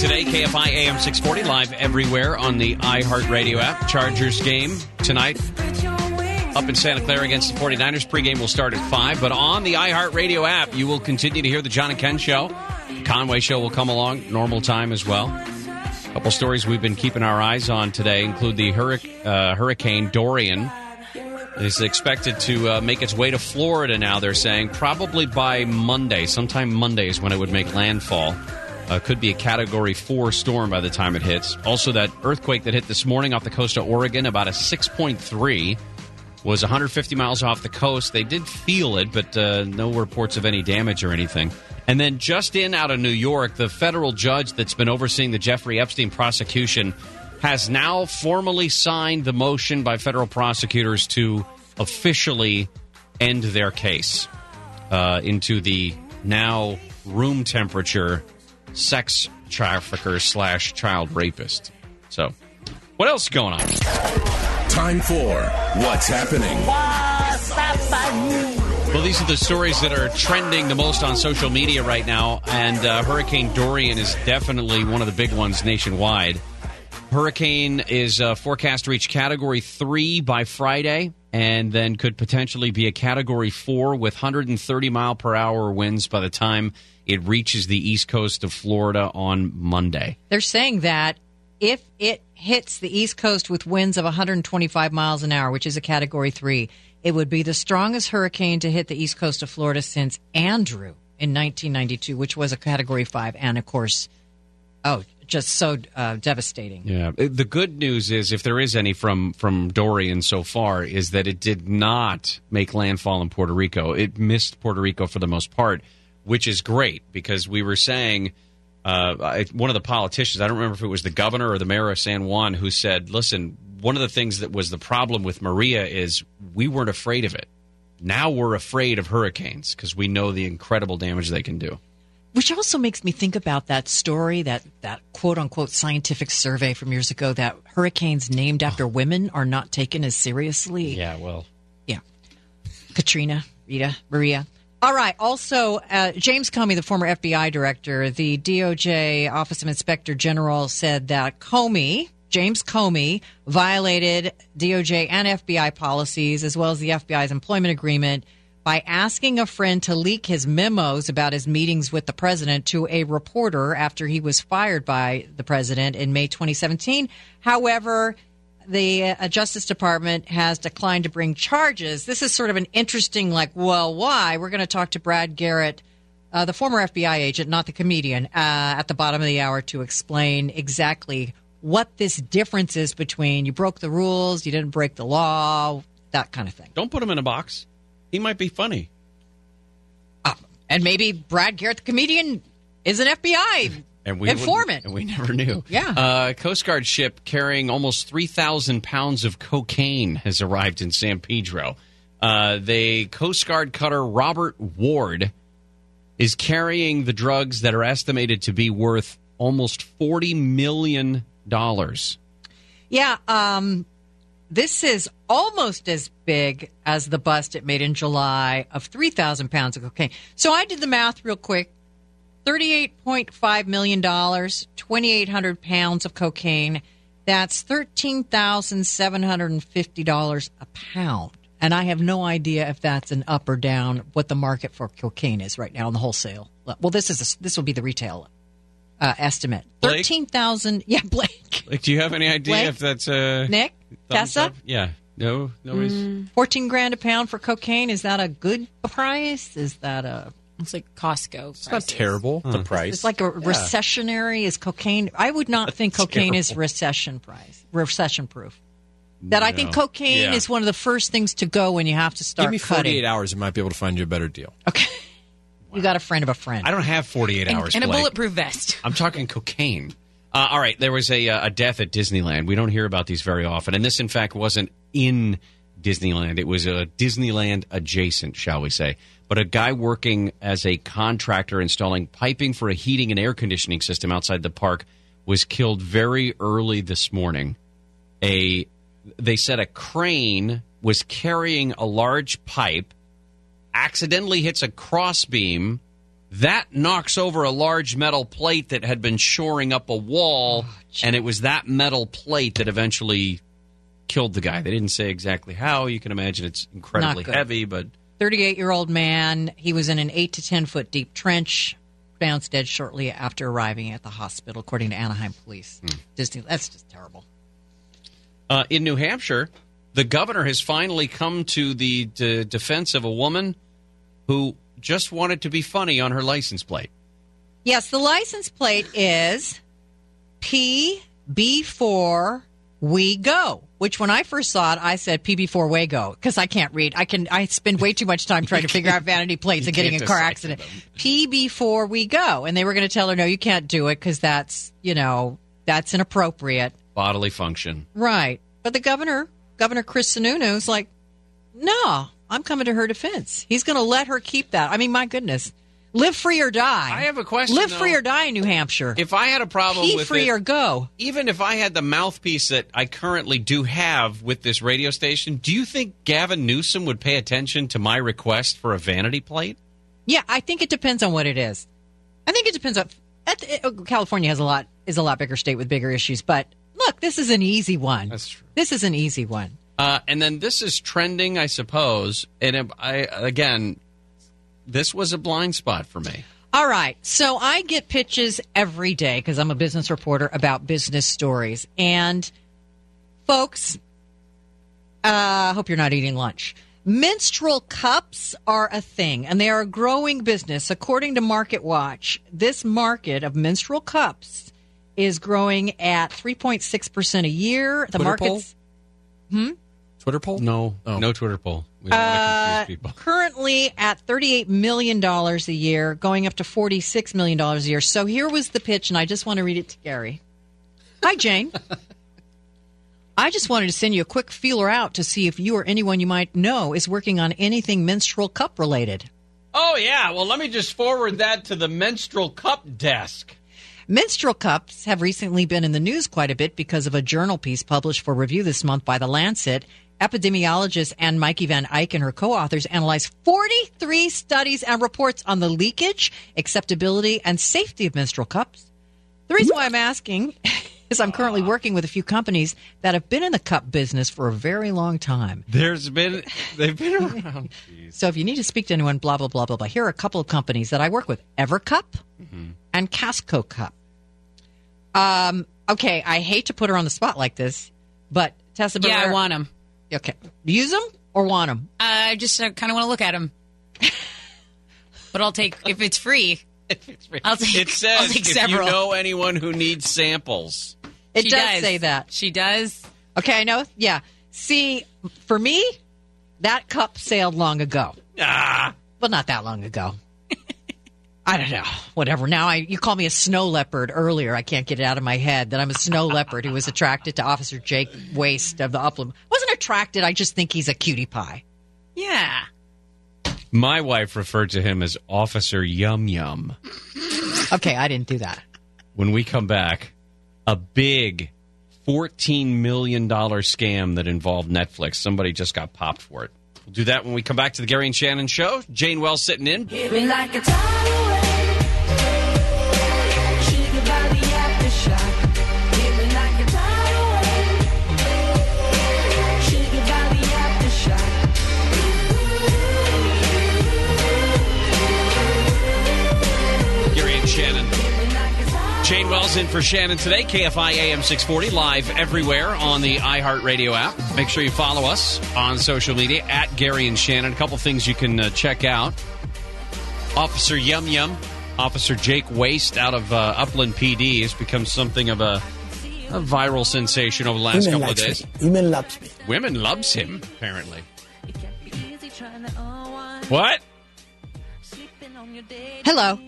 Today. KFI AM 640 live everywhere on the iHeartRadio app. Chargers game tonight up in Santa Clara against the 49ers. Pregame will start at 5. But on the iHeartRadio app, you will continue to hear the John and Ken show. Conway show will come along, normal time as well. A couple stories we've been keeping our eyes on today include the uh, Hurricane Dorian is expected to uh, make its way to Florida now, they're saying, probably by Monday. Sometime Monday is when it would make landfall. Uh, could be a Category 4 storm by the time it hits. Also, that earthquake that hit this morning off the coast of Oregon, about a 6.3, was 150 miles off the coast. They did feel it, but uh, no reports of any damage or anything. And then just in out of New York, the federal judge that's been overseeing the Jeffrey Epstein prosecution has now formally signed the motion by federal prosecutors to officially end their case uh, into the now room temperature sex trafficker slash child rapist. So, what else is going on? Time for What's Happening. Well, these are the stories that are trending the most on social media right now, and uh, Hurricane Dorian is definitely one of the big ones nationwide. Hurricane is uh, forecast to reach Category 3 by Friday, and then could potentially be a Category 4 with 130 mile per hour winds by the time it reaches the east coast of Florida on Monday. They're saying that if it hits the East Coast with winds of 125 miles an hour, which is a Category 3, it would be the strongest hurricane to hit the East Coast of Florida since Andrew in 1992, which was a Category 5. And of course, oh, just so uh, devastating. Yeah. The good news is, if there is any from from Dorian so far, is that it did not make landfall in Puerto Rico. It missed Puerto Rico for the most part, which is great because we were saying uh, I- one of the politicians, I don't remember if it was the governor or the mayor of San Juan, who said, "Listen, one of the things that was the problem with Maria is we weren't afraid of it. Now we're afraid of hurricanes because we know the incredible damage they can do." Which also makes me think about that story, that, that quote unquote scientific survey from years ago that hurricanes named after women are not taken as seriously. Yeah, well, Yeah. Katrina, Rita, Maria. All right. Also, uh, James Comey, the former FBI director, the DOJ Office of Inspector General said that Comey, James Comey, violated DOJ and FBI policies as well as the FBI's employment agreement by asking a friend to leak his memos about his meetings with the president to a reporter after he was fired by the president in May 2017. However, the uh, Justice Department has declined to bring charges. This is sort of an interesting, like, well, why? We're going to talk to Brad Garrett, uh, the former FBI agent, not the comedian, uh, at the bottom of the hour to explain exactly what this difference is between you broke the rules, you didn't break the law, that kind of thing. Don't put him in a box. He might be funny. And maybe Brad Garrett, the comedian, is an FBI and we informant. and we never knew. Yeah. Uh, Coast Guard ship carrying almost three thousand pounds of cocaine has arrived in San Pedro. Uh, the Coast Guard cutter Robert Ward is carrying the drugs that are estimated to be worth almost forty million dollars. Yeah, um, this is almost as big as the bust it made in July of 3,000 pounds of cocaine. So I did the math real quick $38.5 million, 2,800 pounds of cocaine. That's $13,750 a pound. And I have no idea if that's an up or down what the market for cocaine is right now in the wholesale. Well, this is a, this will be the retail uh, estimate. Blake? Thirteen thousand. Yeah, Blake. Like, do you have any idea Blake? if that's uh, Nick, thumbs Tessa, up? Yeah. No. Nobody's. fourteen grand a pound for cocaine. Is that a good price? Is that a? It's like Costco. It's not terrible. The price. It's like a recessionary. Is cocaine? I would not think cocaine is recession price, recession proof. That I think cocaine Yeah. is one of the first things to go when you have to start Give me cutting. 48 hours, I might be able to find you a better deal. Okay. You got a friend of a friend. I don't have forty-eight And, hours. and a Blake. bulletproof vest. I'm talking cocaine. Uh, all right, there was a, uh, a death at Disneyland. We don't hear about these very often, and this, in fact, wasn't in Disneyland. It was a Disneyland adjacent, shall we say? But a guy working as a contractor installing piping for a heating and air conditioning system outside the park was killed very early this morning. A they said a crane was carrying a large pipe, accidentally hits a crossbeam that knocks over a large metal plate that had been shoring up a wall, and it was that metal plate that eventually killed the guy. They didn't say exactly how. You can imagine it's incredibly heavy, but 38 year old man. He was in an 8 to 10 foot deep trench pronounced dead shortly after arriving at the hospital, according to Anaheim police. Disney, that's just terrible. Uh, in New Hampshire, the governor has finally come to the d- defense of a woman who just wanted to be funny on her license plate. Yes, the license plate is PB4 We Go, which when I first saw it, I said PB4 Way Go because I can't read. I can I spend way too much time trying to figure out vanity plates and getting in a car accident. PB4 We Go, and they were going to tell her no, you can't do it because that's you know that's inappropriate. Bodily function. Right. But the governor, Governor Chris Sununu, is like, no, I'm coming to her defense. He's going to let her keep that. I mean, my goodness. Live free or die. I have a question. Live though. free or die in New Hampshire. If I had a problem Pee with free it, or go. even if I had the mouthpiece that I currently do have with this radio station, do you think Gavin Newsom would pay attention to my request for a vanity plate? Yeah, I think it depends on what it is. I think it depends on. At, uh, California has a lot is a lot bigger state with bigger issues, but look, this is an easy one. That's true. This is an easy one. Uh, and then this is trending, I suppose. And I again, this was a blind spot for me. All right. So I get pitches every day because I'm a business reporter about business stories. And folks, I uh, hope you're not eating lunch. Menstrual cups are a thing and they are a growing business. According to Market Watch, this market of menstrual cups is growing at 3.6% a year. The Twitter market's Hmm? Twitter poll? No, no Twitter poll. We don't Uh, people. currently at $38 million a year, going up to $46 million a year. So here was the pitch, and I just want to read it to Gary. Hi, Jane. I just wanted to send you a quick feeler out to see if you or anyone you might know is working on anything menstrual cup related. Oh yeah. Well, let me just forward that to the menstrual cup desk. Menstrual cups have recently been in the news quite a bit because of a journal piece published for review this month by The Lancet. Epidemiologist Anna Maria Van Eijk and her co authors analyzed 43 studies and reports on the leakage, acceptability, and safety of menstrual cups. The reason why I'm asking is I'm currently working with a few companies that have been in the cup business for a very long time. There's been they've been around. So if you need to speak to anyone, blah, blah, blah, blah, blah, here are a couple of companies that I work with Evercup and Casco Cup. Um, okay, I hate to put her on the spot like this, but Tessa Yeah, I want them. Okay. Use them or want them? I just uh, kind of want to look at them. but I'll take if it's free. I'll take. It says I'll take if several. you know anyone who needs samples. It She does, does. say that. She does. Okay, I know. Yeah. See, for me, that cup sailed long ago. Ah. Well, not that long ago. I don't know. Whatever. Now I you call me a snow leopard earlier. I can't get it out of my head that I'm a snow leopard who was attracted to Officer Jake Waste of the Upland. Wasn't attracted. I just think he's a cutie pie. Yeah. My wife referred to him as Officer Yum Yum. Okay, I didn't do that. When we come back, a big $14 million scam that involved Netflix. Somebody just got popped for it. We'll do that when we come back to the Gary and Shannon show. Jane Wells sitting in. Jane Wells in for Shannon today. KFI AM 640 live everywhere on the iHeartRadio app. Make sure you follow us on social media at Gary and Shannon. A couple things you can uh, check out. Officer Yum Yum, Officer Jake Waste out of uh, Upland PD has become something of a, a viral sensation over the last Women couple of days. me. Women loves me. Women loves him apparently. What? Hello.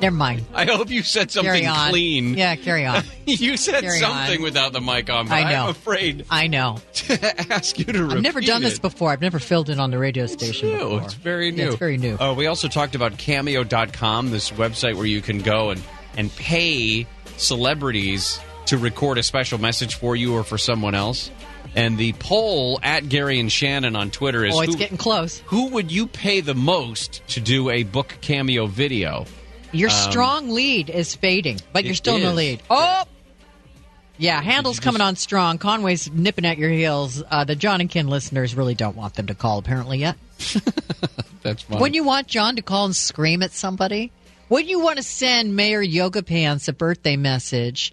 Never mind. I hope you said something clean. Yeah, carry on. you said Carry something on. without the mic on, I know. I'm afraid I know. to ask you to repeat I've never done this before. I've never filled in on the radio station No, before. it's very Yeah, new. it's very new. Uh, we also talked about Cameo.com, this website where you can go and, and pay celebrities to record a special message for you or for someone else. And the poll at Gary and Shannon on Twitter is Oh, it's who, getting close. who would you pay the most to do a book cameo video? Your Um, strong lead is fading, but you're still in the lead. Oh, Yeah, Handel's coming on strong. Conway's nipping at your heels. Uh, the John and Ken listeners really don't want them to call, apparently, yet. That's funny. Wouldn't you want John to call and scream at somebody? Wouldn't you want to send Mayor Yoga Pants a birthday message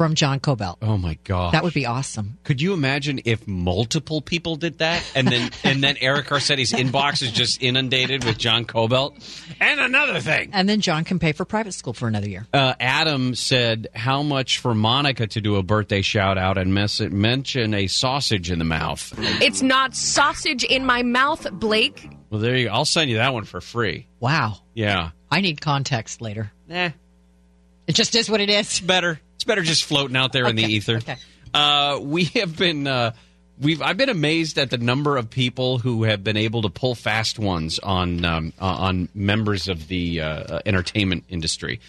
from John Kobylt? oh my god, That would be awesome. Could you imagine if multiple people did that, and then and then Eric Garcetti's inbox is just inundated with John Kobylt? And another thing, And then John can pay for private school for another year. uh, Adam said, "How much for Monica to do a birthday shout out and mess mention a sausage in the mouth?" It's not sausage in my mouth, Blake. Well, there you go. I'll send you that one for free. Wow. Yeah, I need context later. Eh. It just is what it's better. Better just floating out there in the ether. Okay. Uh, we have been uh, we've I've been amazed at the number of people who have been able to pull fast ones on um, uh, on members of the uh, uh, entertainment industry.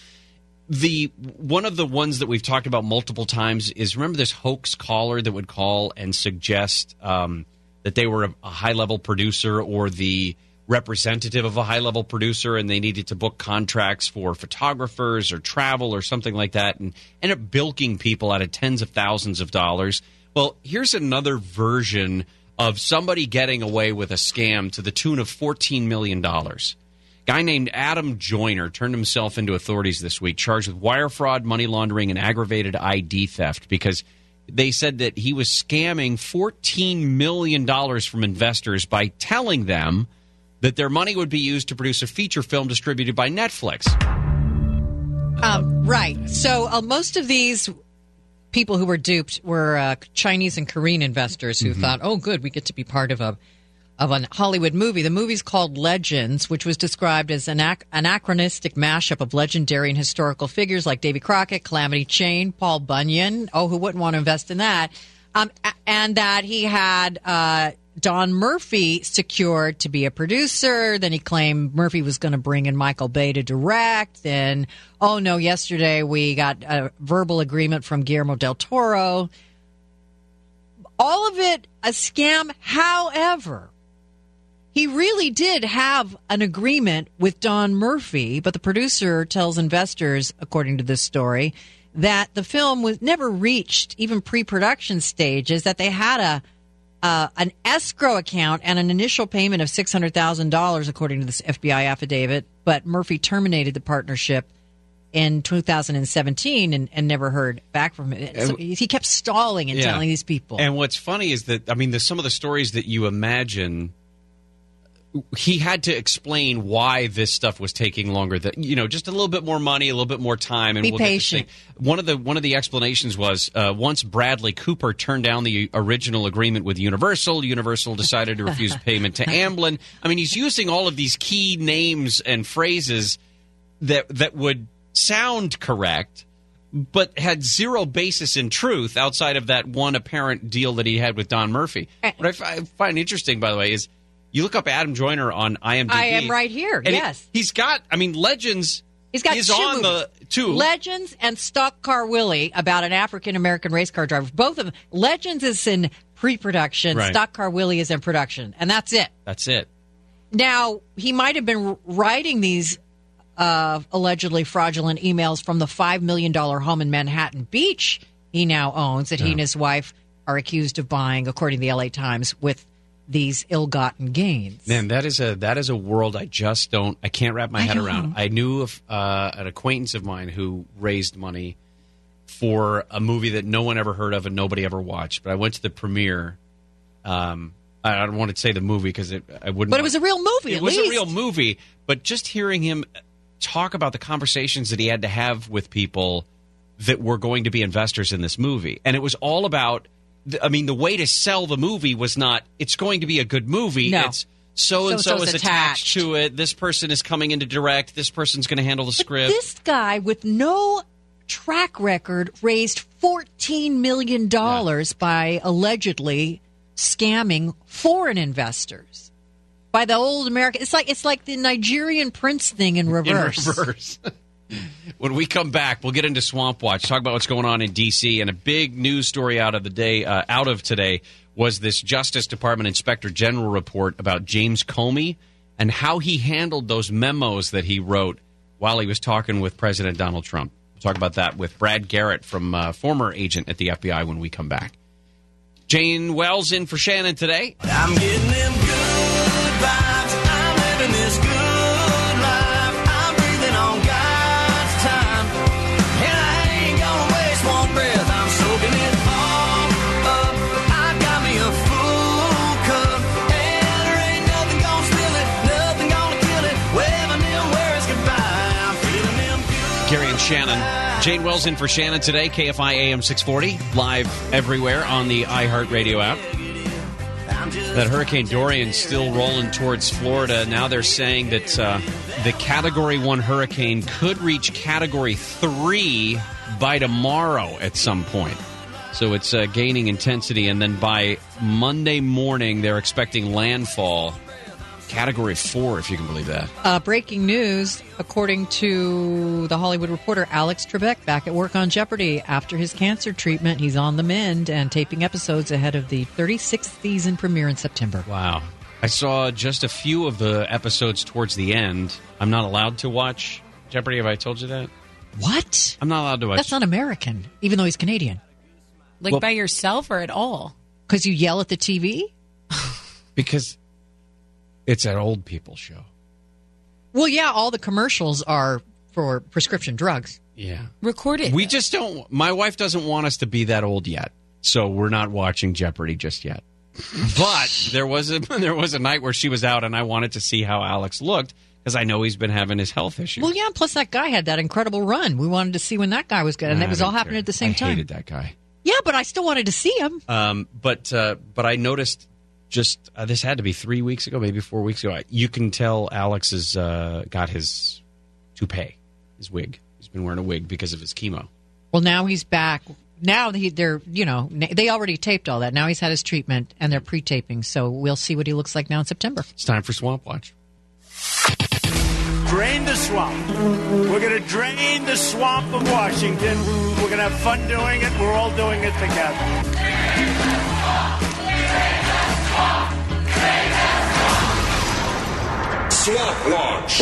The one of the ones that we've talked about multiple times is remember this hoax caller that would call and suggest um, that they were a, a high level producer or the representative of a high level producer and they needed to book contracts for photographers or travel or something like that and end up bilking people out of tens of thousands of dollars. Well, here's another version of somebody getting away with a scam to the tune of $14 million. Guy named Adam Joiner turned himself into authorities this week, charged with wire fraud, money laundering, and aggravated ID theft because they said that he was scamming $14 million from investors by telling them that their money would be used to produce a feature film distributed by Netflix. Um, right. So uh, most of these people who were duped were uh, Chinese and Korean investors who Mm-hmm. thought, "Oh, good, we get to be part of a of a Hollywood movie." The movie's called Legends, which was described as an ac- anachronistic mashup of legendary and historical figures like Davy Crockett, Calamity Jane, Paul Bunyan. Oh, who wouldn't want to invest in that? Um, and that he had uh, Don Murphy secured to be a producer. Then he claimed Murphy was going to bring in Michael Bay to direct. Then, oh no, yesterday we got a verbal agreement from Guillermo del Toro. All of it a scam. However, he really did have an agreement with Don Murphy, but the producer tells investors, according to this story, that the film was never reached even pre-production stages. That they had a uh, an escrow account and an initial payment of six hundred thousand dollars, according to this FBI affidavit. But Murphy terminated the partnership in 2017 and, and never heard back from it. So he kept stalling and Yeah. telling these people. And what's funny is that I mean, there's some of the stories that you imagine. He had to explain why this stuff was taking longer. That you know, just a little bit more money, a little bit more time, and Be we'll patient. One of the one of the explanations was uh, once Bradley Cooper turned down the original agreement with Universal, Universal decided to refuse payment to Amblin. I mean, he's using all of these key names and phrases that that would sound correct, but had zero basis in truth outside of that one apparent deal that he had with Don Murphy. What I find interesting, by the way, is you look up Adam Joiner on IMDb. I am right here. and he- yes. he's got. I mean, Legends. He's got is two on movies. the two. Legends and Stock Car Willie about an African American race car driver. Both of them. Legends is in pre-production. Right. Stock Car Willie is in production, and that's it. That's it. Now he might have been writing these uh, allegedly fraudulent emails from the five million dollar home in Manhattan Beach he now owns that he and his wife are accused of buying, according to the LA Times, with these ill-gotten gains. Man, that is a that is a world I just don't I can't wrap my head around. I knew of uh, an acquaintance of mine who raised money for a movie that no one ever heard of and nobody ever watched. But I went to the premiere. Um, I don't want to say the movie because it I wouldn't. But it was a real movie. It was least. a real movie, but just hearing him talk about the conversations that he had to have with people that were going to be investors in this movie, and it was all about. I mean, the way to sell the movie was not it's going to be a good movie. No. It's so and so is attached to it. This person is coming in to direct. This person's going to handle the script. This guy with no track record raised fourteen million dollars by allegedly scamming foreign investors. By the old American, it's like it's like the Nigerian prince thing in reverse. In reverse. when we come back, we'll get into Swamp Watch, talk about what's going on in D.C. and a big news story out of the day, uh, out of today, was this Justice Department Inspector General report about James Comey and how he handled those memos that he wrote while he was talking with President Donald Trump. talk about that with Brad Garrett from uh, former agent at the FBI when we come back. Jane Wells in for Shannon today. Shannon. Jane Wells in for Shannon today, KFI AM 640, live everywhere on the iHeartRadio app. That Hurricane Dorian still rolling towards Florida. Now they're saying that uh, the Category 1 hurricane could reach Category 3 by tomorrow at some point. So it's uh, gaining intensity, and then by Monday morning, they're expecting landfall. Category 4, if you can believe that. Uh, breaking news, according to the Hollywood Reporter, Alex Trebek back at work on Jeopardy after his cancer treatment. He's on the mend and taping episodes ahead of the 36th season premiere in September. Wow. I saw just a few of the episodes towards the end. I'm not allowed to watch Jeopardy. Have I told you that? What? I'm not allowed to watch. That's not American, even though he's Canadian. Like Well- by yourself or at all? Because you yell at the TV? because it's an old people show. Well, yeah, all the commercials are for prescription drugs. Yeah. Recorded. We just don't. My wife doesn't want us to be that old yet, so we're not watching Jeopardy just yet. But there was a there was a night where she was out, and I wanted to see how Alex looked because I know he's been having his health issues. Well, yeah, plus that guy had that incredible run. We wanted to see when that guy was good, and I it was all happening care. at the same I time. hated that guy. Yeah, but I still wanted to see him. Um, but uh, but I noticed just uh, this had to be three weeks ago, maybe four weeks ago. You can tell Alex has uh, got his toupee, his wig. He's been wearing a wig because of his chemo. Well, now he's back. Now he, they're, you know, they already taped all that. Now he's had his treatment, and they're pre-taping. So we'll see what he looks like now in September. It's time for Swamp Watch. Drain the swamp. We're going to drain the swamp of Washington. We're going to have fun doing it. We're all doing it together. Swamp Launch.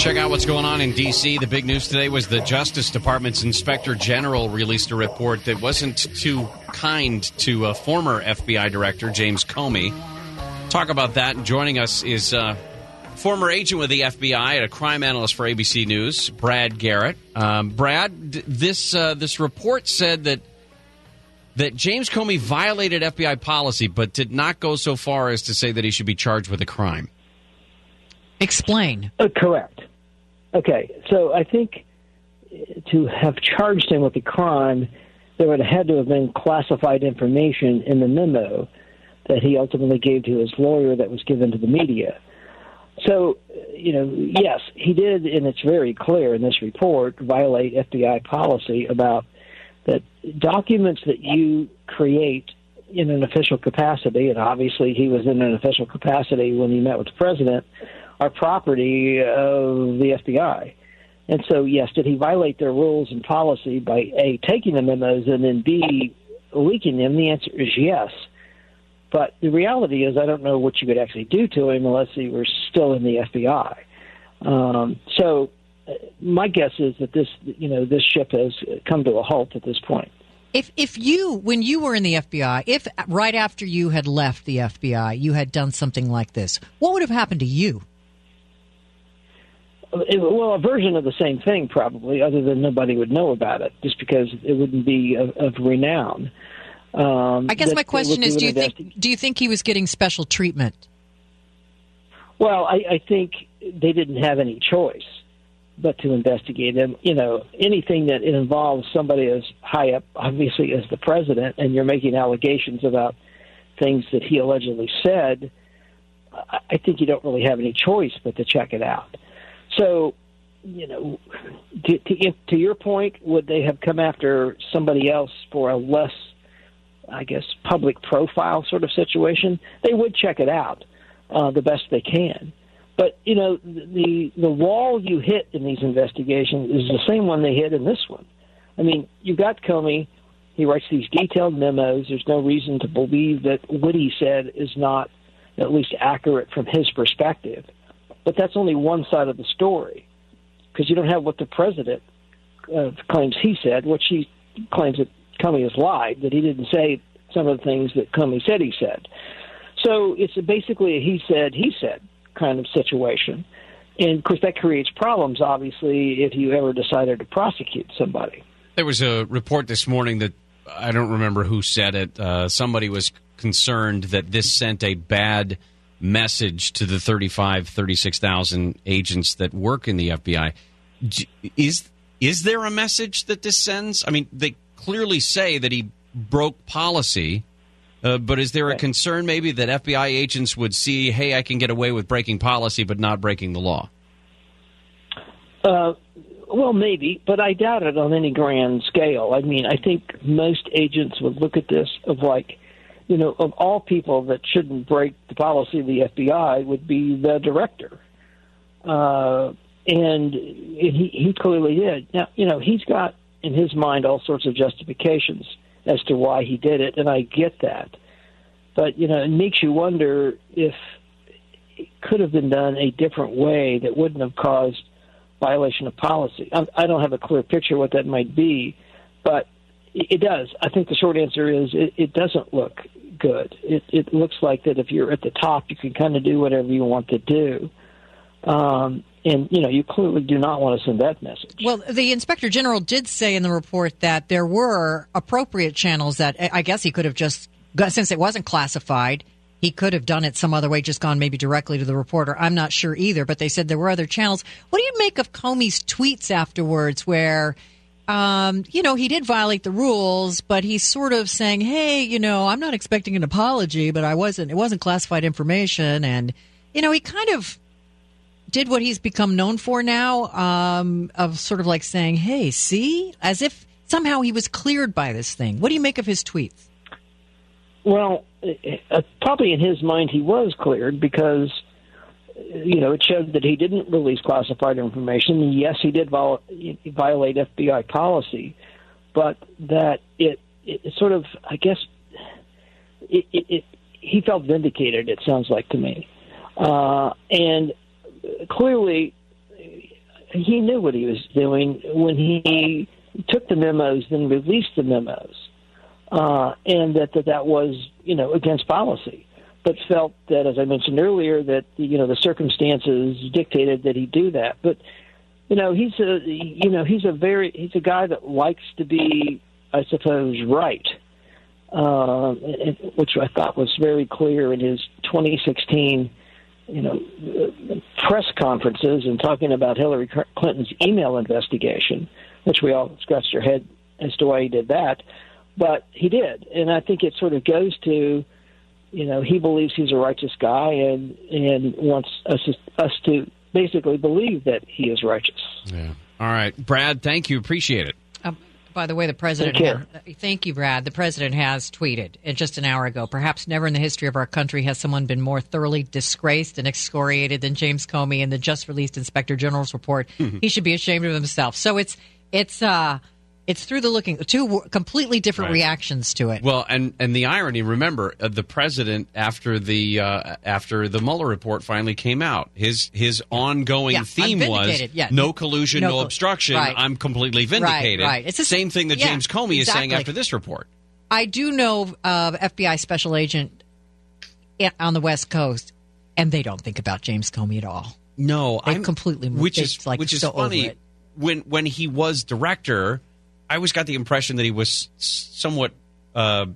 Check out what's going on in D.C. The big news today was the Justice Department's Inspector General released a report that wasn't too kind to uh, former FBI Director James Comey. Talk about that. Joining us is uh, former agent with the FBI and a crime analyst for ABC News, Brad Garrett. Um, Brad, this uh, this report said that that James Comey violated FBI policy, but did not go so far as to say that he should be charged with a crime. Explain. Uh, correct. Okay, so I think uh, to have charged him with a crime, there would have had to have been classified information in the memo that he ultimately gave to his lawyer that was given to the media. So, uh, you know, yes, he did, and it's very clear in this report, violate FBI policy about that documents that you create in an official capacity, and obviously he was in an official capacity when he met with the president, are property of the FBI. And so, yes, did he violate their rules and policy by A, taking the memos, and then B, leaking them? The answer is yes. But the reality is, I don't know what you could actually do to him unless he were still in the FBI. Um, so, my guess is that this, you know, this ship has come to a halt at this point. If if you when you were in the FBI, if right after you had left the FBI, you had done something like this, what would have happened to you? Well, a version of the same thing, probably, other than nobody would know about it, just because it wouldn't be of, of renown. Um, I guess my question is: Do you think do you think he was getting special treatment? Well, I, I think they didn't have any choice but to investigate him. You know, anything that involves somebody as high up, obviously, as the president, and you're making allegations about things that he allegedly said, I, think you don't really have any choice but to check it out. So, you know, to, to, to your point, would they have come after somebody else for a less, I guess, public profile sort of situation? They would check it out uh, the best they can. But you know, the the wall you hit in these investigations is the same one they hit in this one. I mean, you've got Comey. He writes these detailed memos. There's no reason to believe that what he said is not at least accurate from his perspective. But that's only one side of the story. because you don't have what the president uh, claims he said, what he claims that Comey has lied, that he didn't say some of the things that Comey said he said. So it's basically a he said, he said kind of situation. And of course, that creates problems, obviously, if you ever decided to prosecute somebody. There was a report this morning that I don't remember who said it. Uh, somebody was concerned that this sent a bad message to the 35, 36,000 agents that work in the FBI. Is is there a message that this sends? I mean, they clearly say that he broke policy, uh, but is there a concern maybe that FBI agents would see, hey, I can get away with breaking policy but not breaking the law? Uh, well, maybe, but I doubt it on any grand scale. I mean, I think most agents would look at this of like, you know, of all people that shouldn't break the policy of the FBI would be the director. Uh, and he, he clearly did. Now, you know, he's got in his mind all sorts of justifications as to why he did it, and I get that. But, you know, it makes you wonder if it could have been done a different way that wouldn't have caused violation of policy. I, don't have a clear picture what that might be, but it, it does. I think the short answer is it, it doesn't look good. It, it looks like that if you're at the top, you can kind of do whatever you want to do. Um, and, you know, you clearly do not want to send that message. Well, the inspector general did say in the report that there were appropriate channels that I guess he could have just, since it wasn't classified, he could have done it some other way, just gone maybe directly to the reporter. I'm not sure either, but they said there were other channels. What do you make of Comey's tweets afterwards where, um, you know, he did violate the rules, but he's sort of saying, hey, you know, I'm not expecting an apology, but I wasn't, it wasn't classified information. And, you know, he kind of did what he's become known for now um, of sort of like saying, hey, see, as if somehow he was cleared by this thing. What do you make of his tweets? Well, uh, probably in his mind he was cleared because you know it showed that he didn't release classified information. Yes, he did viol- violate FBI policy, but that it, it sort of I guess it, it, it he felt vindicated. It sounds like to me, uh, and clearly he knew what he was doing when he took the memos and released the memos uh, and that, that that was you know against policy, but felt that, as I mentioned earlier, that you know the circumstances dictated that he do that. But you know he's a you know he's a very he's a guy that likes to be, I suppose, right, uh, which I thought was very clear in his 2016 you know press conferences and talking about Hillary Clinton's email investigation, which we all scratched our head as to why he did that but he did, and I think it sort of goes to, you know, he believes he's a righteous guy and and wants us us to basically believe that he is righteous. Yeah. All right, Brad. Thank you. Appreciate it. By the way, the president. Take Has, thank you, Brad. The president has tweeted uh, just an hour ago. Perhaps never in the history of our country has someone been more thoroughly disgraced and excoriated than James Comey in the just released Inspector General's report. he should be ashamed of himself. So it's it's. uh it's through the looking two completely different Right. reactions to it. Well, and and the irony. Remember, uh, the president after the uh, after the Mueller report finally came out, his his ongoing Yeah, theme was. Yeah. no collusion, No no, obstruction. right. I'm completely vindicated. right. It's the same thing that yeah, James Comey is saying after this report. I do know of FBI special agent on the West Coast, and they don't think about James Comey at all. No, They I'm completely which is like which is so funny. When when he was director, I always got the impression that he was somewhat. Uh,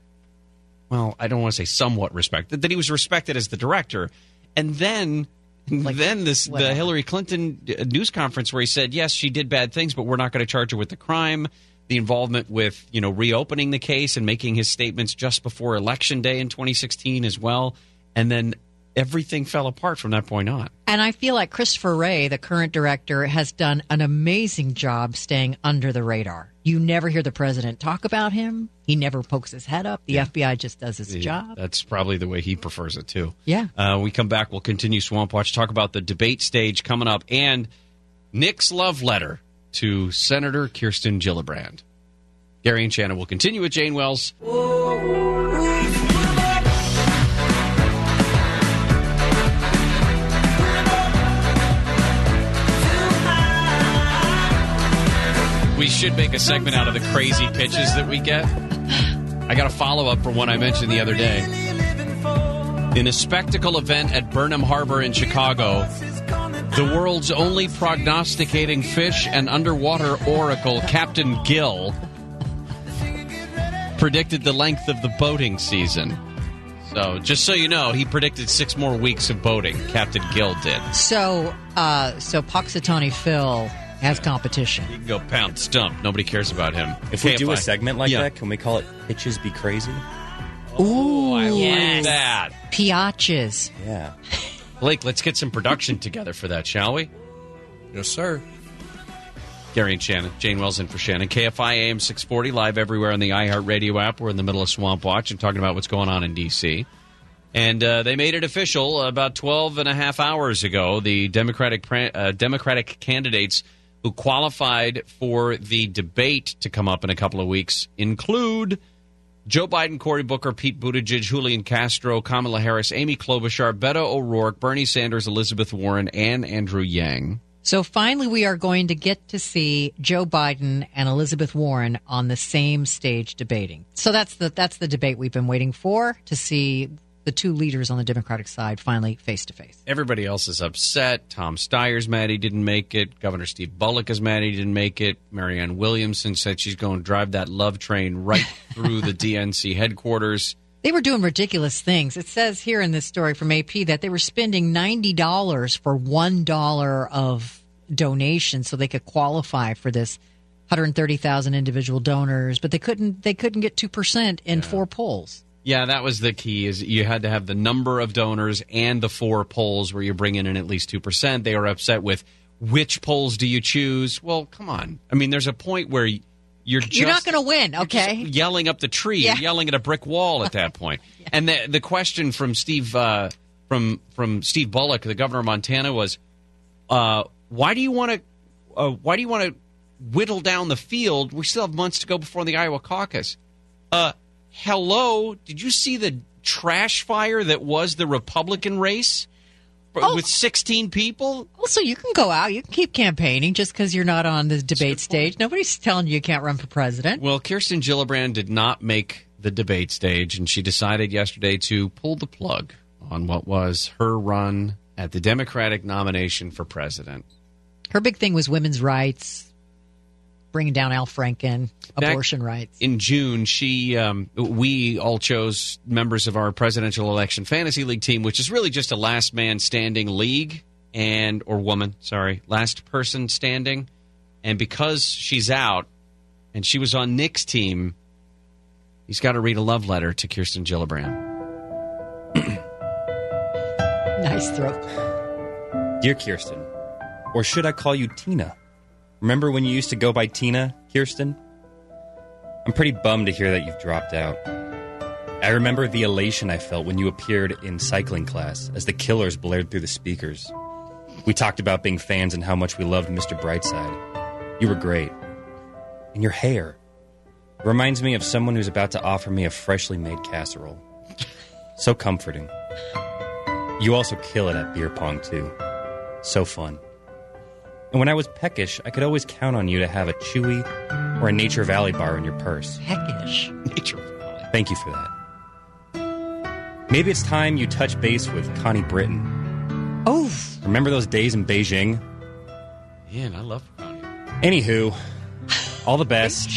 well, I don't want to say somewhat respected. That he was respected as the director, and then. then this the. Hillary Clinton uh, news conference where he said yes she did bad things but we're not going to charge her with the crime the involvement with you know reopening the case and making his statements just before election day in 2016 as well and then everything fell apart from that point on And I feel like Christopher Wray, the current director, has done an amazing job staying under the radar. You never hear the president talk about him. He never pokes his head up. The FBI just does his Yeah, job. That's probably the way he prefers it too. Yeah. Uh, we come back. We'll continue Swamp Watch. Talk about the debate stage coming up and Nick's love letter to Senator Kirsten Gillibrand. Gary and Shannon will continue with Jane Wells. Should make a segment out of the crazy pitches that we get. I got a follow up from one I mentioned the other day. In a spectacle event at Burnham Harbor in Chicago, the world's only prognosticating fish and underwater oracle, Captain Gill, predicted the length of the boating season. So, just so you know, he predicted six more weeks of boating. Captain Gill did. So, uh, so Punxsutawney Phil has competition. He can go pound stump. Nobody cares about him. If we do a segment like Yeah. that, can we call it Pitches Be Crazy? Ooh, I like that. Piaches. Yeah. Blake, let's get some production together for that, shall we? Yes, sir. Gary and Shannon. Jane Wells in for Shannon. KFI AM 640, live everywhere on the iHeartRadio app. We're in the middle of Swamp Watch and talking about what's going on in D.C. And uh, they made it official about 12 and a half hours ago. The Democratic uh, Democratic candidates who qualified for the debate to come up in a couple of weeks include Joe Biden, Cory Booker, Pete Buttigieg, Julian Castro, Kamala Harris, Amy Klobuchar, Beto O'Rourke, Bernie Sanders, Elizabeth Warren, and Andrew Yang. So finally, we are going to get to see Joe Biden and Elizabeth Warren on the same stage debating. So that's the that's the debate we've been waiting for to see the two leaders on the Democratic side finally face to face. Everybody else is upset. Tom Steyer's mad he didn't make it. Governor Steve Bullock is mad he didn't make it. Marianne Williamson said she's going to drive that love train right through the DNC headquarters. They were doing ridiculous things. It says here in this story from AP that they were spending ninety dollars for one dollar of donation, so they could qualify for this. 130,000 individual donors, but they couldn't. They couldn't get two percent in four polls. Yeah, that was the key. Is you had to have the number of donors and the four polls where you bring in at least two percent. They were upset with which polls do you choose? Well, come on. I mean, there's a point where you're just You're not going to win, okay? yelling up the tree, Yeah. Yelling at a brick wall at that point. And the the question from Steve uh, from from Steve Bullock, the governor of Montana, was, uh, "Why do you want to? Uh, why do you want to whittle down the field? We still have months to go before the Iowa caucus." Uh, hello, did you see the trash fire that was the Republican race oh. with 16 people? Also, you can go out, you can keep campaigning just because you're not on the debate stage. Nobody's telling you you can't run for president. Well, Kirsten Gillibrand did not make the debate stage, and she decided yesterday to pull the plug on what was her run at the Democratic nomination for president. Her big thing was women's rights, bringing down Al Franken, Back abortion rights. In June, she, um, we all chose members of our presidential election fantasy league team, which is really just a last man standing league and or woman, sorry, last person standing. And because she's out, and she was on Nick's team, he's got to read a love letter to Kirsten Gillibrand. Nice throat. Dear Kirsten, or should I call you Tina? Remember when you used to go by Tina, Kirsten? I'm pretty bummed to hear that you've dropped out. I remember the elation I felt when you appeared in cycling class as the killers blared through the speakers. We talked about being fans and how much we loved Mr. Brightside. You were great. And your hair reminds me of someone who's about to offer me a freshly made casserole. So comforting. You also kill it at beer pong, too. So fun. And when I was peckish, I could always count on you to have a Chewy or a Nature Valley bar in your purse. Peckish. Nature Valley. Thank you for that. Maybe it's time you touch base with Connie Britton. Oh. Remember those days in Beijing? Man, I love Connie. Anywho, all the best.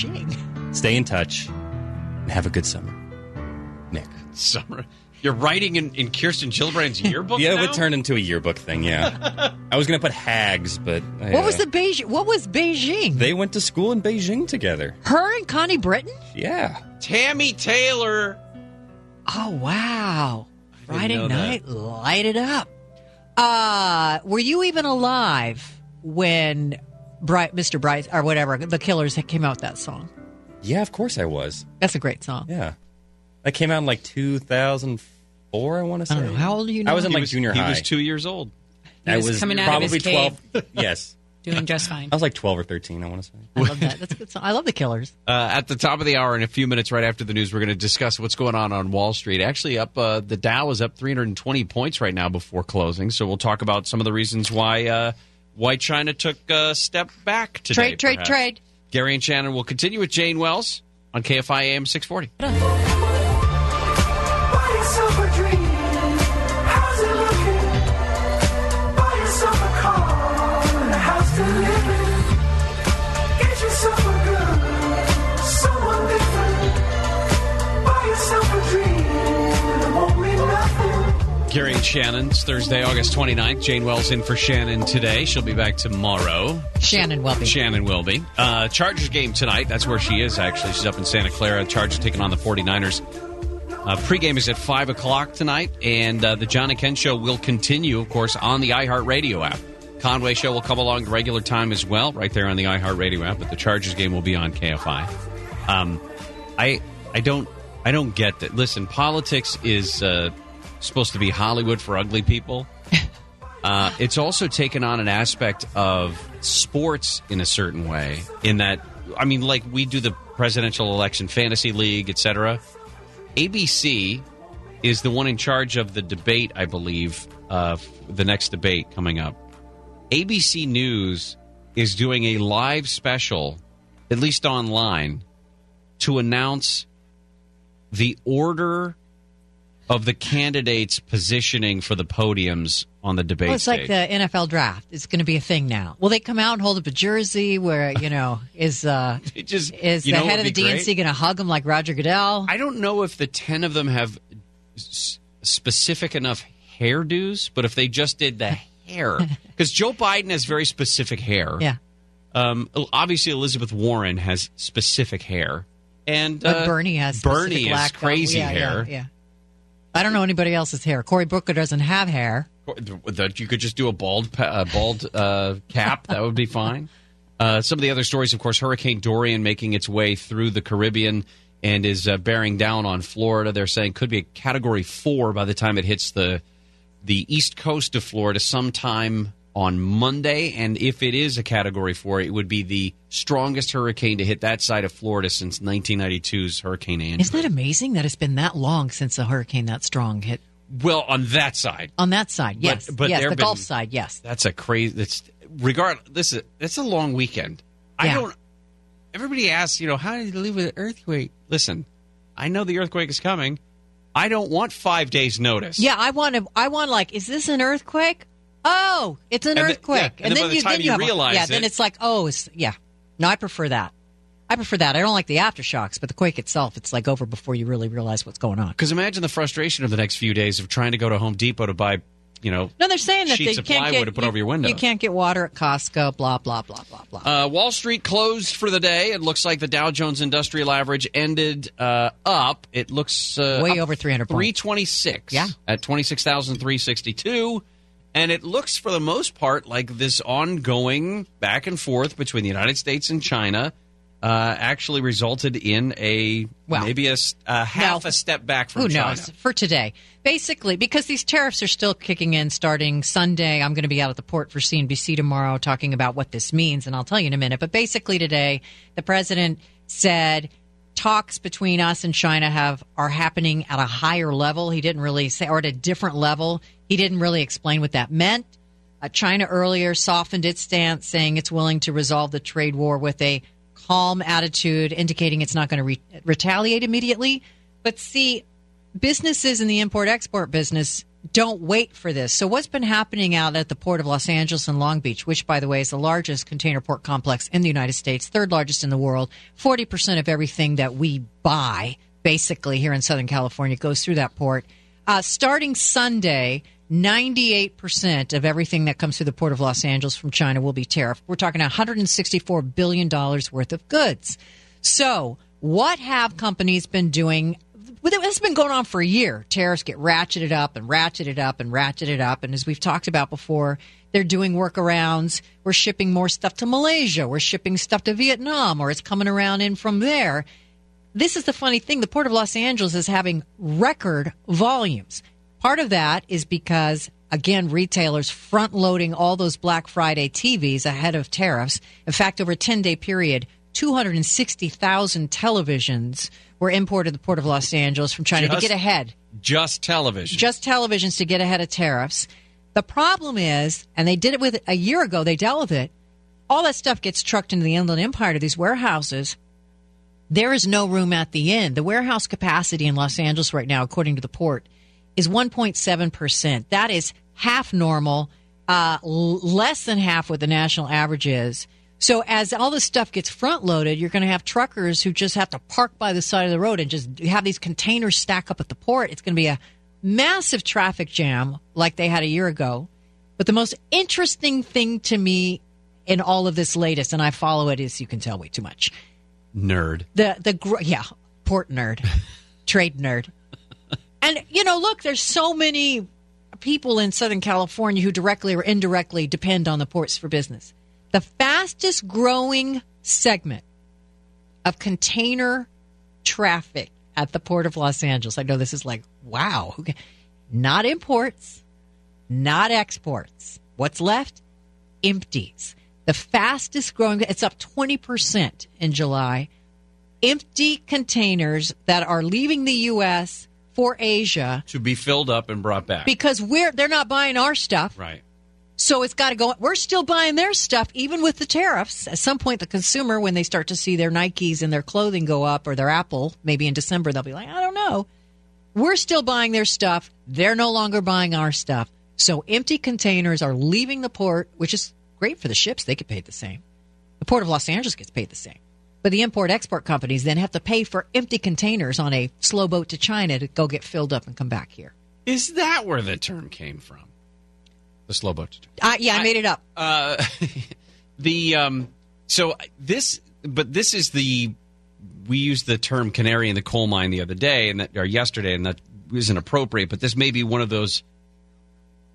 Stay in touch and have a good summer. Nick. Summer. You're writing in, in Kirsten Gillibrand's yearbook yeah, it now? would turn into a yearbook thing, yeah. I was going to put hags, but. I, What was uh, the Beijing? What was Beijing? They went to school in Beijing together. Her and Connie Britton? Yeah. Tami Taylor. Oh wow! Friday know that. night, light it up. Uh, were you even alive when Bright, Mr. Bright, or whatever, the Killers came out with that song? Yeah, of course I was. That's a great song. Yeah. That came out in like 2004, I want to say. I don't know. How old are you now? I was now? in He like was- junior he high. was two years old. He I was was coming out of probably his cave. 12. yes. Doing just fine. I was like 12 or 13, I want to say. I love that. That's a good song. I love the Killers. Uh, at the top of the hour, in a few minutes, right after the news, we're going to discuss what's going on on Wall Street. Actually, up uh, the Dow is up 320 points right now before closing. So we'll talk about some of the reasons why uh, why China took a step back today. Trade, trade, perhaps. trade. Gary and Shannon will continue with Jane Wells on KFI AM 640. Gary and Shannon's Thursday, August 29th. Jane Wells in for Shannon today. She'll be back tomorrow. Shannon will be. Shannon will be. Uh, Chargers game tonight. That's where she is, actually. She's up in Santa Clara. Chargers taking on the 49ers. Uh, pregame is at 5 o'clock tonight, and uh, the John and Ken show will continue, of course, on the iHeartRadio app. Conway show will come along regular time as well, right there on the iHeartRadio app, but the Chargers game will be on KFI. Um, I I don't I don't get that. Listen, politics is uh, supposed to be Hollywood for ugly people. Uh, it's also taken on an aspect of sports in a certain way. In that, I mean, like we do the presidential election fantasy league, etc. ABC is the one in charge of the debate, I believe, uh, the next debate coming up. ABC News is doing a live special, at least online, to announce the order of the candidates positioning for the podiums on the debate Oh, it's like the NFL draft. It's going to be a thing now. Will they come out and hold up a jersey where you know is uh just is the head of the DNC going to hug them like Roger Goodell? I don't know if the 10 of them have s- specific enough hairdos, but if they just did the hair. Because Joe Biden has very specific hair. Yeah. Um, obviously, Elizabeth Warren has specific hair. And But uh, Bernie has Bernie has crazy yeah, hair. Yeah, yeah. I don't know anybody else's hair. Cory Booker doesn't have hair. That you could just do a bald, uh, bald uh, cap. That would be fine. Uh, some of the other stories, of course, Hurricane Dorian making its way through the Caribbean and is uh, bearing down on Florida. They're saying could be a Category Four by the time it hits the the east coast of Florida sometime on Monday. And if it is a Category Four, it would be the strongest hurricane to hit that side of Florida since 1992's Hurricane Andrew. Isn't that amazing that it's been that long since a hurricane that strong hit well, on that side, on that side? Yes, but yes, the been- Gulf side. Yes. That's a crazy. That's regard. This is it's a long weekend. I Yeah. don't. Everybody asks, you know, how did you live with an earthquake? Listen, I know the earthquake is coming. I don't want five days notice. Yeah, I want to. I want like, is this an earthquake? Oh, it's an And the- earthquake. yeah, and then by the you time then you a- realize yeah, then it's like, oh, it's yeah. No, I prefer that. I prefer that. I don't like the aftershocks, but the quake itself, it's like over before you really realize what's going on. Because imagine the frustration of the next few days of trying to go to Home Depot to buy, you know, No, they're saying that sheets they of can't plywood get to put you, over your window. You can't get water at Costco. Blah blah blah blah blah. Uh, Wall Street closed for the day. It looks like the Dow Jones Industrial Average ended uh, up. It looks uh, Way over 300 points. 326. Yeah. At 26,362. And it looks, for the most part, like this ongoing back and forth between the United States and China uh, actually resulted in a Well, maybe a half no. a step back from Who China. knows? For today. Basically, because these tariffs are still kicking in starting Sunday. I'm going to be out at the port for CNBC tomorrow talking about what this means, and I'll tell you in a minute. But basically, today, the president said talks between us and China have are happening at a higher level. He didn't really say, or at a different level. He didn't really explain what that meant. Uh, China earlier softened its stance, saying it's willing to resolve the trade war with a calm attitude, indicating it's not going to re- retaliate immediately. But see, businesses in the import export business don't wait for this. So, what's been happening out at the port of Los Angeles and Long Beach, which, by the way, is the largest container port complex in the United States, third largest in the world, 40% of everything that we buy, basically, here in Southern California, goes through that port. Uh, starting Sunday, 98% of everything that comes through the port of Los Angeles from China will be tariffed. We're talking $164 billion worth of goods. So, what have companies been doing? It's been going on for a year. Tariffs get ratcheted up and ratcheted up and ratcheted up. And as we've talked about before, they're doing workarounds. We're shipping more stuff to Malaysia. We're shipping stuff to Vietnam, or it's coming around in from there this is the funny thing. The Port of Los Angeles is having record volumes. Part of that is because, again, retailers front loading all those Black Friday TVs ahead of tariffs. In fact, over a 10 day period, 260,000 televisions were imported to the Port of Los Angeles from China Just- to get ahead Just television. just televisions to get ahead of tariffs. The problem is, and they did it with a year ago, they dealt with it. all that stuff gets trucked into the Inland Empire to these warehouses. There is no room at the end. The warehouse capacity in Los Angeles right now, according to the port, is 1.7%. That is half normal, uh, l- less than half what the national average is. So as all this stuff gets front loaded, you're going to have truckers who just have to park by the side of the road and just have these containers stack up at the port. It's going to be a massive traffic jam like they had a year ago. But the most interesting thing to me in all of this latest, and I follow it, as you can tell, way too much. Nerd. The the yeah, port nerd, trade nerd, and you know, look, there's so many people in Southern California who directly or indirectly depend on the ports for business. The fastest growing segment of container traffic at the port of Los Angeles. I know this is like wow, not imports, not exports. What's left? Empties. The fastest growing, it's up 20% in July. Empty containers that are leaving the U.S. for Asia To be filled up and brought back. because we're they're not buying our stuff. right. So it's got to go. We're still buying their stuff, even with the tariffs. At some point, the consumer, when they start to see their Nikes and their clothing go up, or their Apple, maybe in December, they'll be like, I don't know. We're still buying their stuff. They're no longer buying our stuff. So empty containers are leaving the port, which is great for the ships. They get paid the same. The port of Los Angeles gets paid the same. But the import export companies then have to pay for empty containers on a slow boat to China to go get filled up and come back here. Is that where the term came from? The slow boat. Uh, yeah, I made it up. Uh, the um, so this, but this is the we used the term canary in the coal mine the other day and that or yesterday, and that isn't appropriate. But this may be one of those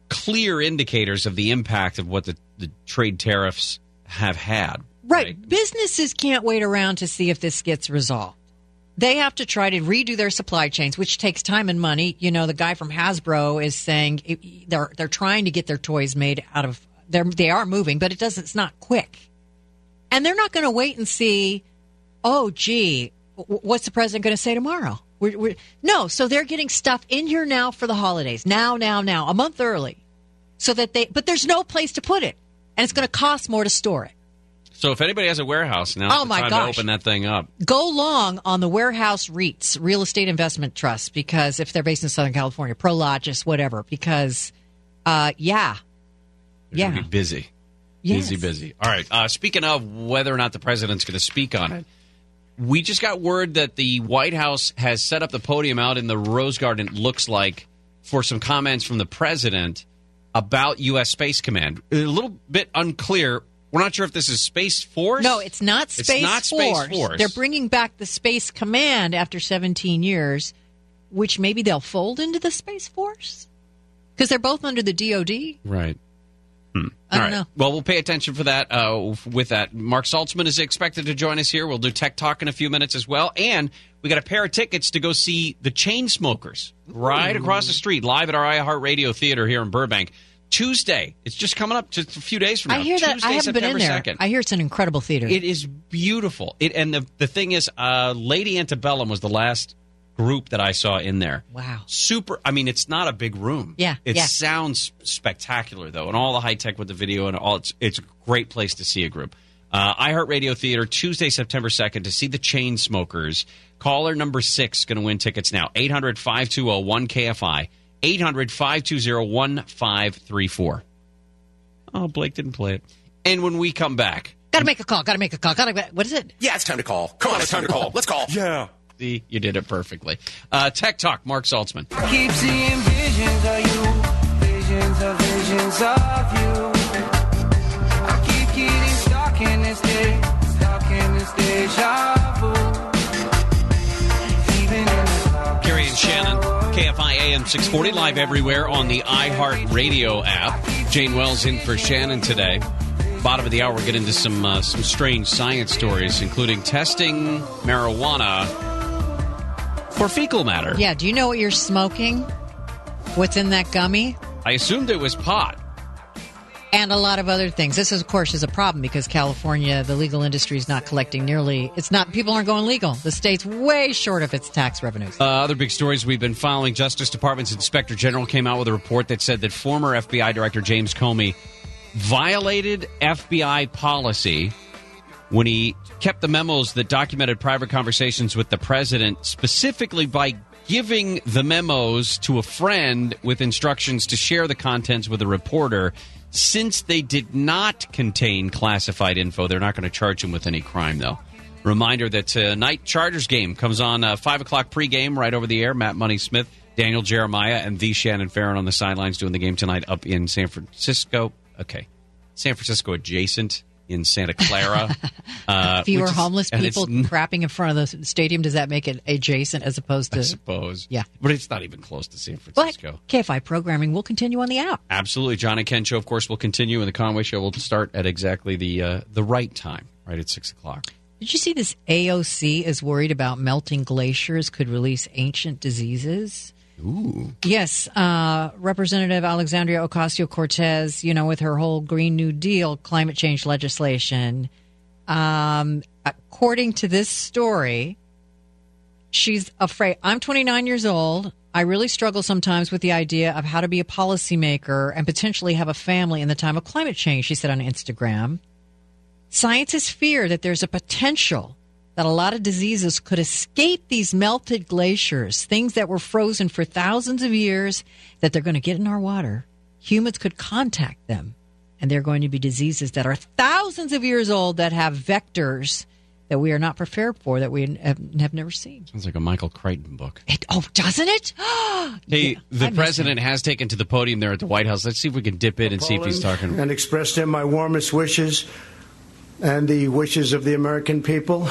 clear indicators of the impact of what the, the trade tariffs have had. Right. Businesses can't wait around to see if this gets resolved. They have to try to redo their supply chains, which takes time and money. You know, the guy from Hasbro is saying it- they're they're trying to get their toys made out of they're they are moving, but it doesn't it's not quick. And they're not going to wait and see, oh gee, what's the president going to say tomorrow? We're, we're, no, so they're getting stuff in here now for the holidays. Now, now, now, a month early. So that they but there's no place to put it. And it's going to cost more to store it. So if anybody has a warehouse now, Oh, my time gosh. to open that thing up. go long on the warehouse REITs, real estate investment trusts, because if they're based in Southern California, Prologis, whatever, because, uh, yeah, You're yeah, be busy. Yes. Busy, busy. All right. Uh, speaking of whether or not the president's going to speak on it, we just got word that the White House has set up the podium out in the Rose Garden, it looks like, for some comments from the president about U.S. Space Command. A little bit unclear. We're not sure if this is Space Force. No, it's not Space It's not Space Force. Force. They're bringing back the Space Command after 17 years, which maybe they'll fold into the Space Force because they're both under the DoD. Right. Hmm. I All don't know. Well, we'll pay attention for that. Uh, with that, Marc Saltzman is expected to join us here. We'll do tech talk in a few minutes as well, and we got a pair of tickets to go see the Chainsmokers right across the street, live at our iHeartRadio Theater here in Burbank. Tuesday. It's just coming up, just a few days from now. I hear that. I haven't been in September there. 2nd. I hear it's an incredible theater. It is beautiful. It, and the the thing is, uh, Lady Antebellum was the last group that I saw in there. Wow. Super. I mean, it's not a big room. Yeah, It yeah. sounds spectacular though, and all the high tech with the video and all. It's it's a great place to see a group. Uh, iHeartRadio Theater Tuesday, September second, to see the Chainsmokers. Caller number six going to win tickets now. 800-520-1KFI. 800-520-1534. Oh, Blake didn't play it. And when we come back, Got to make a call. Got to make a call. Got to. What is it? Yeah, it's time to call. Come on, it's time to call. Let's call. Yeah. See, you did it perfectly. Uh, Tech Talk, Marc Saltzman. Keep seeing visions of you, visions of visions of you. I keep getting stuck in this day, stuck in this deja vu. KFI AM 640, live everywhere on the iHeart Radio app. Jane Wells in for Shannon today. Bottom of the hour, we'll get into some uh, some strange science stories, including testing marijuana for fecal matter. Yeah. Do you know what you're smoking? What's in that gummy? I assumed it was pot. And a lot of other things. This, is, of course, is a problem because California, the legal industry is not collecting nearly. It's not. People aren't going legal. The state's way short of its tax revenues. Uh, other big stories we've been following. Justice Department's Inspector General came out with a report that said that former FBI Director James Comey violated FBI policy when he kept the memos that documented private conversations with the president, specifically by giving the memos to a friend with instructions to share the contents with a reporter. Since they did not contain classified info, they're not going to charge him with any crime, though. Reminder that tonight Chargers game comes on uh, five o'clock pregame right over the air. Matt Money Smith, Daniel Jeremiah, and the Shannon Farren on the sidelines doing the game tonight up in San Francisco. Okay, San Francisco adjacent in Santa Clara. Uh, Fewer is- homeless people crapping in front of the stadium. Does that make it adjacent as opposed to? I suppose. Yeah. But it's not even close to San But Francisco. KFI programming will continue on the app. Absolutely. John and Ken show, of course, will continue, and the Conway show will start at exactly the uh, the right time, right at six o'clock. Did you see this? AOC is worried about melting glaciers could release ancient diseases. Ooh. Yes, uh, Representative Alexandria Ocasio Cortez, you know, with her whole Green New Deal climate change legislation, um, according to this story, she's afraid. I'm 29 years old. I really struggle sometimes with the idea of how to be a policymaker and potentially have a family in the time of climate change, she said on Instagram. Scientists fear that there's a potential that a lot of diseases could escape these melted glaciers, things that were frozen for thousands of years, that they're going to get in our water. Humans could contact them, and they're going to be diseases that are thousands of years old that have vectors that we are not prepared for, that we have, have never seen. Sounds like a Michael Crichton book. It, oh, doesn't it? Hey, I the miss president has taken to the podium there at the White House. Let's see if we can dip in and see if he's talking. and express to him my warmest wishes and the wishes of the American people.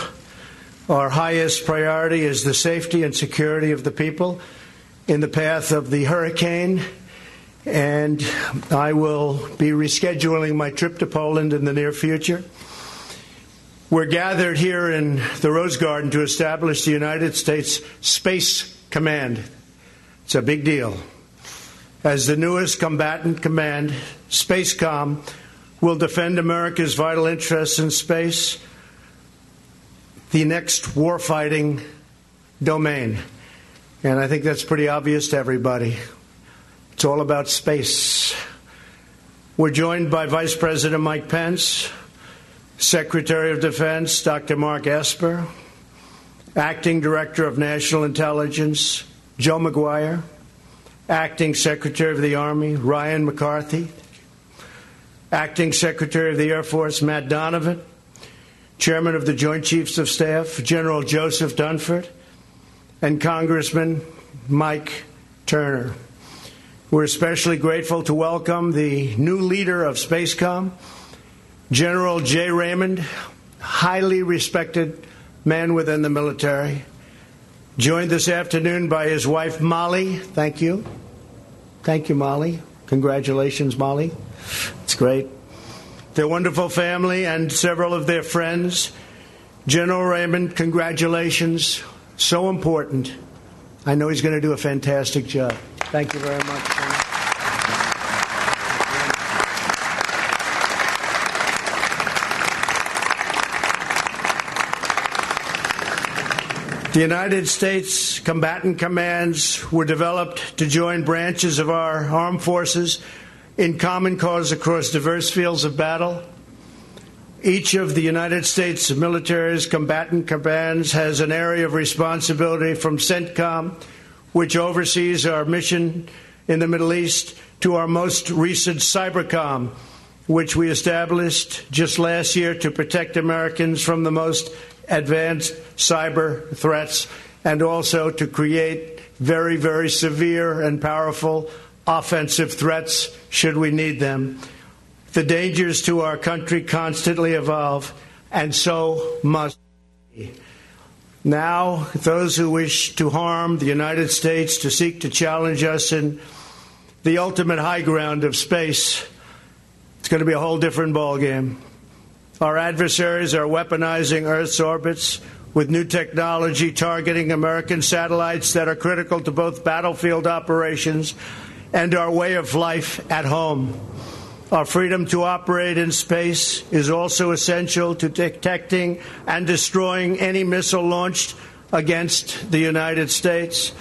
Our highest priority is the safety and security of the people in the path of the hurricane. And I will be rescheduling my trip to Poland in the near future. We're gathered here in the Rose Garden to establish the United States Space Command. It's a big deal. As the newest combatant command, SpaceCom will defend America's vital interests in space, the next warfighting domain. And I think that's pretty obvious to everybody. It's all about space. We're joined by Vice President Mike Pence, Secretary of Defense Dr. Mark Esper, Acting Director of National Intelligence Joe Maguire, Acting Secretary of the Army Ryan McCarthy, Acting Secretary of the Air Force Matt Donovan, Chairman of the Joint Chiefs of Staff General Joseph Dunford, and Congressman Mike Turner. We're especially grateful to welcome the new leader of Spacecom, General Jay Raymond, highly respected man within the military, joined this afternoon by his wife Molly. Thank you. Thank you, Molly. Congratulations, Molly. It's great. Their wonderful family and several of their friends. General Raymond, congratulations. So important. I know he's going to do a fantastic job. Thank you very much. The United States combatant commands were developed to join branches of our armed forces in common cause across diverse fields of battle. Each of the United States military's combatant commands has an area of responsibility from CENTCOM, which oversees our mission in the Middle East, to our most recent CyberCom, which we established just last year to protect Americans from the most advanced cyber threats and also to create very, very severe and powerful offensive threats should we need them. The dangers to our country constantly evolve, and so must we. Now, those who wish to harm the United States, to seek to challenge us in the ultimate high ground of space, it's going to be a whole different ballgame. Our adversaries are weaponizing Earth's orbits with new technology targeting American satellites that are critical to both battlefield operations and our way of life at home. Our freedom to operate in space is also essential to detecting and destroying any missile launched against the United States.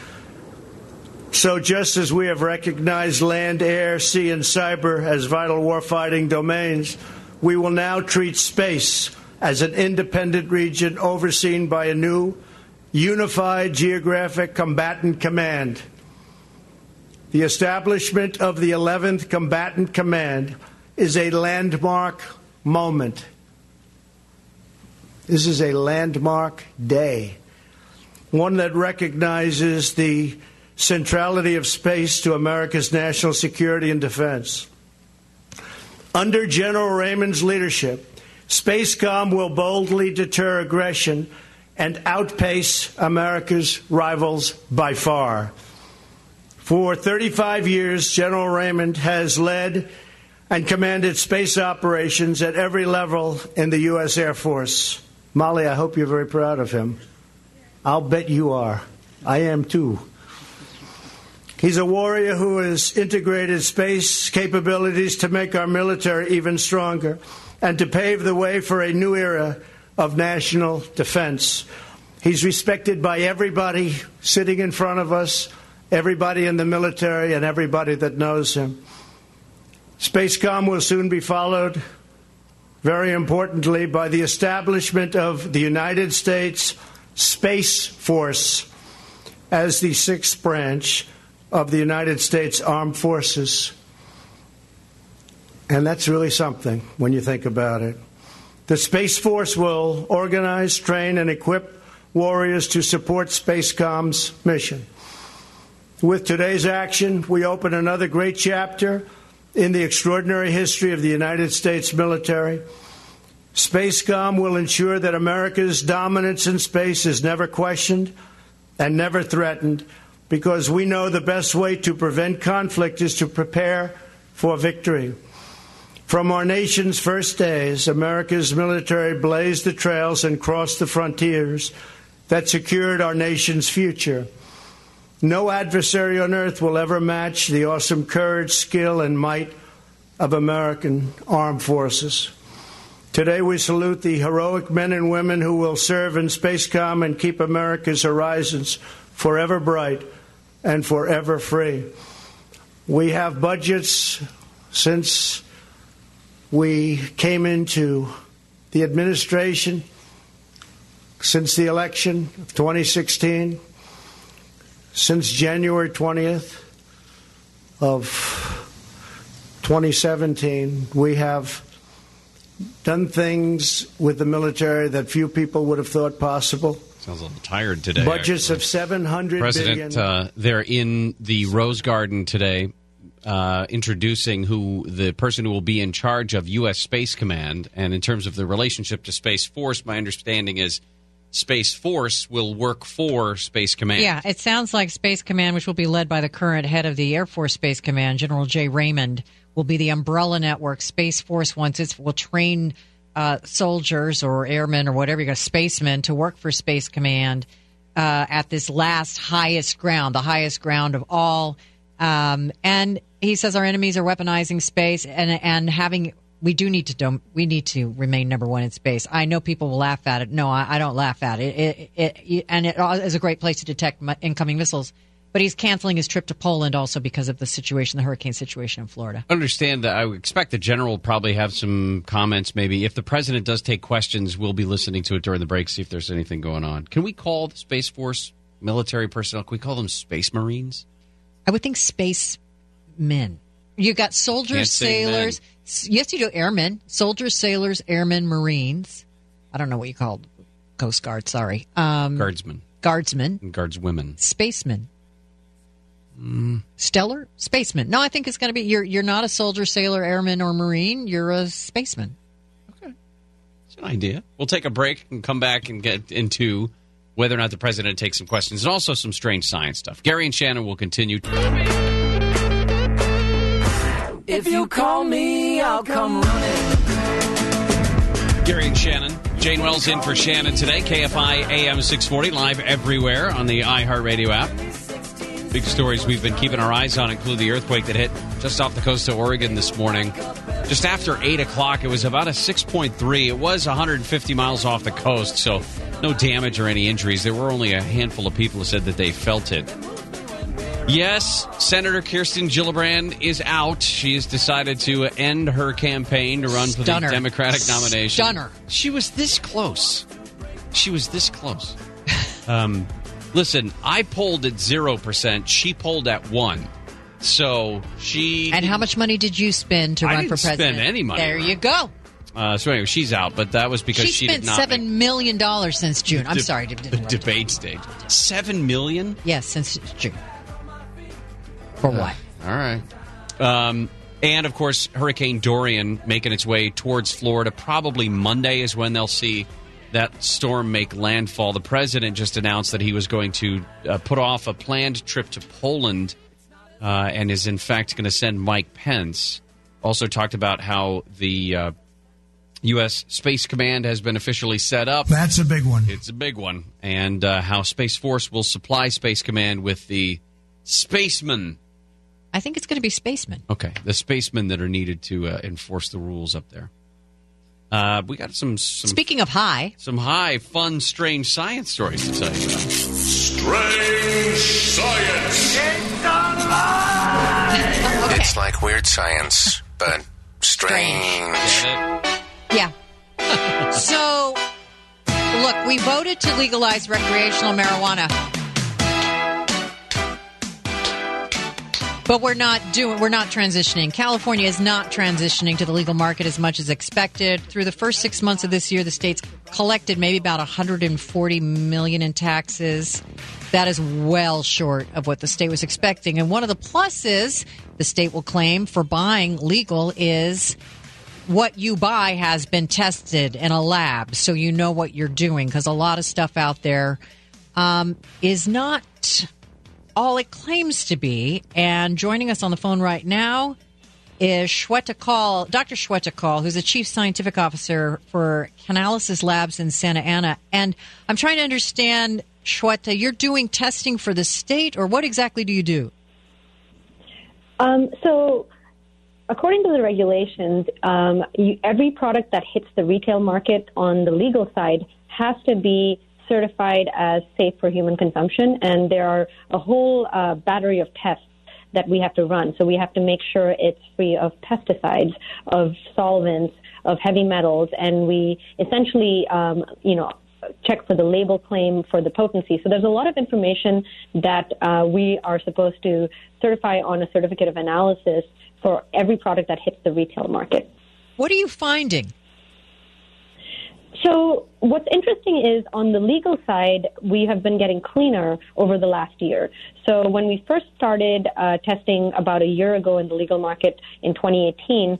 So, just as we have recognized land, air, sea, and cyber as vital warfighting domains, we will now treat space as an independent region overseen by a new, unified geographic combatant command. The establishment of the 11th Combatant Command is a landmark moment. This is a landmark day, one that recognizes the centrality of space to America's national security and defense. Under General Raymond's leadership, Spacecom will boldly deter aggression and outpace America's rivals by far. For 35 years, General Raymond has led and commanded space operations at every level in the U.S. Air Force. Molly, I hope you're very proud of him. I'll bet you are. I am too. He's a warrior who has integrated space capabilities to make our military even stronger and to pave the way for a new era of national defense. He's respected by everybody sitting in front of us, everybody in the military, and everybody that knows him. Spacecom will soon be followed, very importantly, by the establishment of the United States Space Force as the sixth branch of the United States Armed Forces. And that's really something when you think about it. The Space Force will organize, train, and equip warriors to support Spacecom's mission. With today's action, we open another great chapter in the extraordinary history of the United States military. Spacecom will ensure that America's dominance in space is never questioned and never threatened because we know the best way to prevent conflict is to prepare for victory. From our nation's first days, America's military blazed the trails and crossed the frontiers that secured our nation's future. No adversary on earth will ever match the awesome courage, skill, and might of American armed forces. Today, we salute the heroic men and women who will serve in Spacecom and keep America's horizons forever bright and forever free. We have budgets since we came into the administration, since the election of 2016, since January 20th of 2017, we have done things with the military that few people would have thought possible. Sounds a little tired today. Budgets actually. of 700 President, billion. uh, they're in the Rose Garden today, uh, introducing who the person who will be in charge of U.S. Space Command. And in terms of the relationship to Space Force, my understanding is Space Force will work for Space Command. Yeah, it sounds like Space Command, which will be led by the current head of the Air Force Space Command, General Jay Raymond, will be the umbrella network. Space Force, once it will train uh, soldiers or airmen or whatever you got, spacemen to work for Space Command uh, at this last highest ground, the highest ground of all. Um, and he says our enemies are weaponizing space and and having. We do need to dom- we need to remain number one in space. I know people will laugh at it. No, I, I don't laugh at it. It, it, it. And it is a great place to detect mi- incoming missiles. But he's canceling his trip to Poland also because of the situation, the hurricane situation in Florida. I understand that I expect the general will probably have some comments. Maybe if the president does take questions, we'll be listening to it during the break, see if there's anything going on. Can we call the Space Force military personnel? Can we call them Space Marines? I would think space men. You got soldiers, sailors. S- Yes, you do airmen, soldiers, sailors, airmen, marines. I don't know what you call Coast Guard. Sorry, um, Guardsmen guardsmen, and guardswomen. spacemen, Mm, stellar spacemen. No, I think it's going to be you're you're not a soldier, sailor, airman, or marine. You're a spaceman. Okay, it's an idea. We'll take a break and come back and get into whether or not the president takes some questions and also some strange science stuff. Gary and Shannon will continue. If you call me, I'll come running. Gary and Shannon. Jane Wells in for Shannon today. KFI AM 640 live everywhere on the iHeartRadio app. Big stories we've been keeping our eyes on include the earthquake that hit just off the coast of Oregon this morning. Just after 8 o'clock, it was about a 6.3. It was 150 miles off the coast, so no damage or any injuries. There were only a handful of people who said that they felt it. Yes, Senator Kirsten Gillibrand is out. She has decided to end her campaign to run for the Democratic nomination. Stunner. She was this close. She was this close. um, listen, I polled at zero percent. She polled at one. So she And how much money did you spend to I run for president? spend any money. There you go. Uh, so anyway, she's out, but that was because she she, spent seven million dollars since June. I'm De- sorry, the debate stage. Seven million. Yes, since June. For what? All right. Um, and of course, Hurricane Dorian making its way towards Florida. Probably Monday is when they'll see that storm make landfall. The president just announced that he was going to uh, put off a planned trip to Poland uh, and is, in fact, going to send Mike Pence. Also, talked about how the uh, U.S. Space Command has been officially set up. That's a big one. It's a big one. And uh, how Space Force will supply Space Command with the spacemen. I think it's going to be spacemen. Okay, the spacemen that are needed to uh, enforce the rules up there. Uh, we got some some Speaking of high, some high, fun, strange science stories to tell you about. Strange science. It's like weird science, but strange. yeah. so, look, we voted to legalize recreational marijuana. But we're not doing we're not transitioning. California is not transitioning to the legal market as much as expected. Through the first 6 months of this year, the state's collected maybe about 140 million in taxes. That is well short of what the state was expecting. And one of the pluses the state will claim for buying legal is what you buy has been tested in a lab, so you know what you're doing. Because a lot of stuff out there um, is not all it claims to be. And joining us on the phone right now is Shweta Kaul, Dr. Shweta Kaul, who's the chief scientific officer for Cannalysis Labs in Santa Ana. And I'm trying to understand, Shweta, you're doing testing for the state, or what exactly do you do? Um, so, according to the regulations, um, you, every product that hits the retail market on the legal side has to be certified as safe for human consumption, and there are a whole uh, battery of tests that we have to run. So we have to make sure it's free of pesticides, of solvents, of heavy metals, and we essentially, um, you know, check for the label claim for the potency. So there's a lot of information that uh, we are supposed to certify on a certificate of analysis for every product that hits the retail market. What are you finding? So, what's interesting is on the legal side, we have been getting cleaner over the last year. So, when we first started uh, testing about a year ago in the legal market in 2018,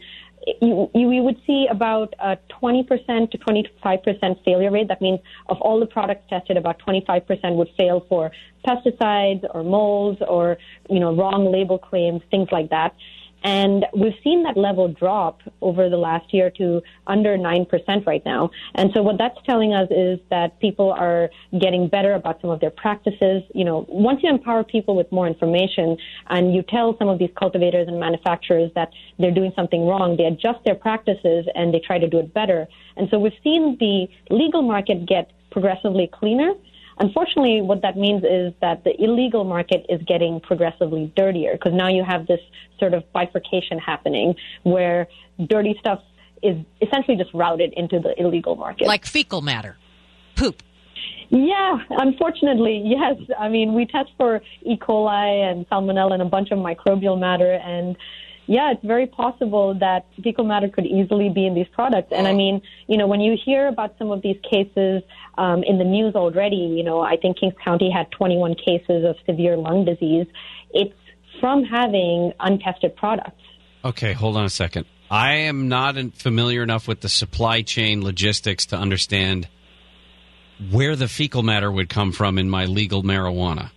you, you, we would see about a 20% to 25% failure rate. That means of all the products tested, about 25% would fail for pesticides or molds or, you know, wrong label claims, things like that. And we've seen that level drop over the last year to under 9% right now. And so what that's telling us is that people are getting better about some of their practices. You know, once you empower people with more information and you tell some of these cultivators and manufacturers that they're doing something wrong, they adjust their practices and they try to do it better. And so we've seen the legal market get progressively cleaner. Unfortunately, what that means is that the illegal market is getting progressively dirtier because now you have this sort of bifurcation happening where dirty stuff is essentially just routed into the illegal market. Like fecal matter, poop. Yeah, unfortunately, yes. I mean, we test for E. coli and salmonella and a bunch of microbial matter, and yeah, it's very possible that fecal matter could easily be in these products. And I mean, you know, when you hear about some of these cases um, in the news already, you know, I think Kings County had 21 cases of severe lung disease. It's from having untested products. Okay, hold on a second. I am not familiar enough with the supply chain logistics to understand where the fecal matter would come from in my legal marijuana.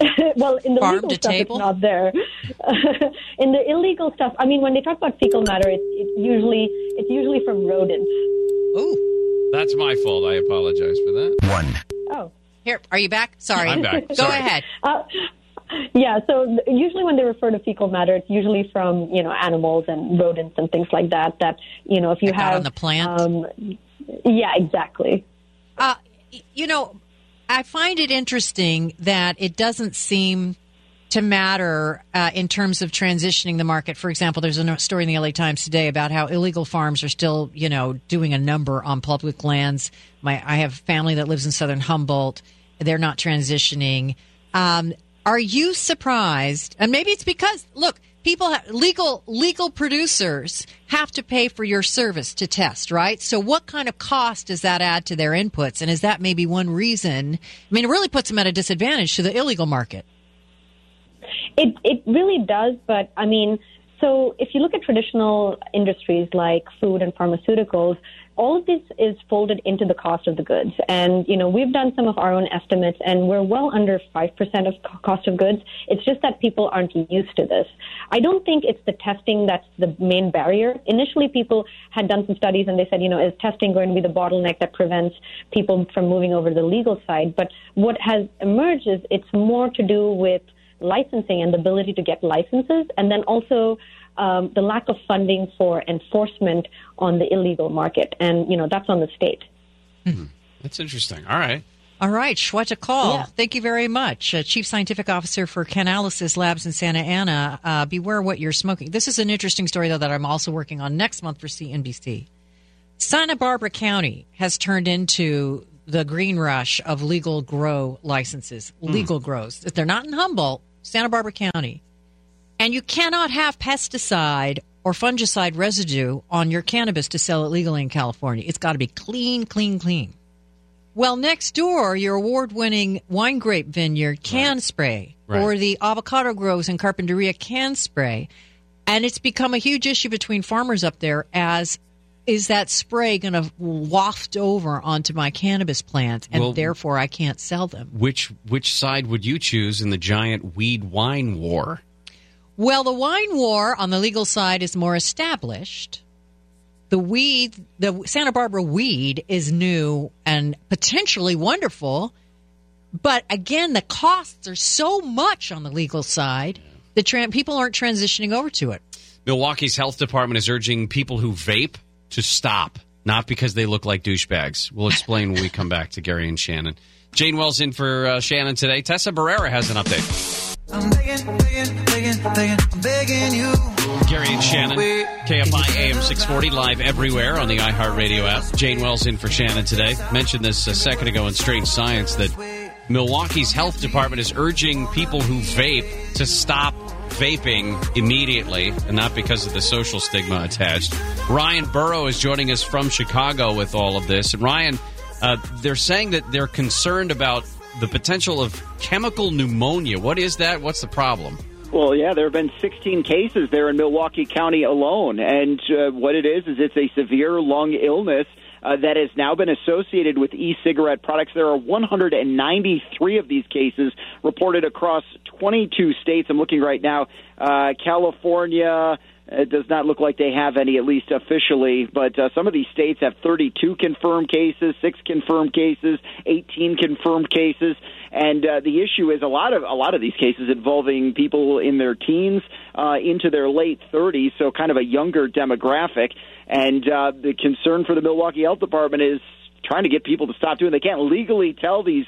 well, in the Farm legal stuff, table? it's not there. in the illegal stuff, I mean, when they talk about fecal matter, it's, it's usually it's usually from rodents. Oh, That's my fault. I apologize for that. One. Oh, here, are you back? Sorry, I'm back. Go Sorry. ahead. Uh, yeah, so usually when they refer to fecal matter, it's usually from you know animals and rodents and things like that. That you know, if you That got have on the plant? um, yeah, exactly. Uh, you know, I find it interesting that it doesn't seem to matter uh, in terms of transitioning the market. For example, there's a story in the LA Times today about how illegal farms are still, you know, doing a number on public lands. My, I have family that lives in southern Humboldt. They're not transitioning. Um, are you surprised? And maybe it's because look, people legal legal producers have to pay for your service to test, right? So what kind of cost does that add to their inputs? And is that maybe one reason? I mean, it really puts them at a disadvantage to the illegal market. It it really does, but I mean, so if you look at traditional industries like food and pharmaceuticals, all of this is folded into the cost of the goods. And you know, we've done some of our own estimates, and we're well under five percent of cost of goods. It's just that people aren't used to this. I don't think it's the testing that's the main barrier. Initially, people had done some studies, and they said, you know, is testing going to be the bottleneck that prevents people from moving over to the legal side? But what has emerged is it's more to do with licensing and the ability to get licenses, and then also um, the lack of funding for enforcement on the illegal market. And, you know, that's on the state. That's interesting. All right. All right, Shweta Kaul. Yeah. Thank you very much. Uh, Chief Scientific Officer for Cannalysis Labs in Santa Ana. Uh, beware what you're smoking. This is an interesting story, though, that I'm also working on next month for CNBC. Santa Barbara County has turned into the green rush of legal grow licenses, legal grows. If they're not in Humboldt, Santa Barbara County. And you cannot have pesticide or fungicide residue on your cannabis to sell it legally in California. It's got to be clean, clean, clean. Well, next door, your award winning wine grape vineyard can spray, Right. or the avocado groves in Carpinteria can spray. And it's become a huge issue between farmers up there as is that spray going to waft over onto my cannabis plants and Well- therefore I can't sell them? Which which side would you choose in the giant weed wine war? Well, the wine war on the legal side is more established. The weed, the Santa Barbara weed is new and potentially wonderful. But again, the costs are so much on the legal side that tran people aren't transitioning over to it. Milwaukee's health department is urging people who vape to stop, not because they look like douchebags. We'll explain when we come back to Gary and Shannon. Jane Wells in for uh, Shannon today. Tessa Barrera has an update. I'm begging, begging, begging, begging, I'm begging you. Gary and Shannon, KFI AM 640, live everywhere on the iHeartRadio app. Jane Wells in for Shannon today. Mentioned this a second ago in Strange Science that Milwaukee's health department is urging people who vape to stop vaping immediately, and not because of the social stigma attached. Ryan Burrow is joining us from Chicago with all of this. And Ryan, uh, they're saying that they're concerned about the potential of chemical pneumonia. What is that? What's the problem? Well, yeah, there have been 16 cases there in Milwaukee County alone, and uh, what it is is it's a severe lung illness. Uh, that has now been associated with e-cigarette products. There are 193 of these cases reported across 22 states. I'm looking right now. Uh, California, it does not look like they have any, at least officially, but uh, some of these states have 32 confirmed cases, six confirmed cases, 18 confirmed cases, and uh, the issue is a lot of a lot of these cases involving people in their teens uh, into their late 30s, so kind of a younger demographic. And uh, the concern for the Milwaukee Health Department is trying to get people to stop doing. They can't legally tell these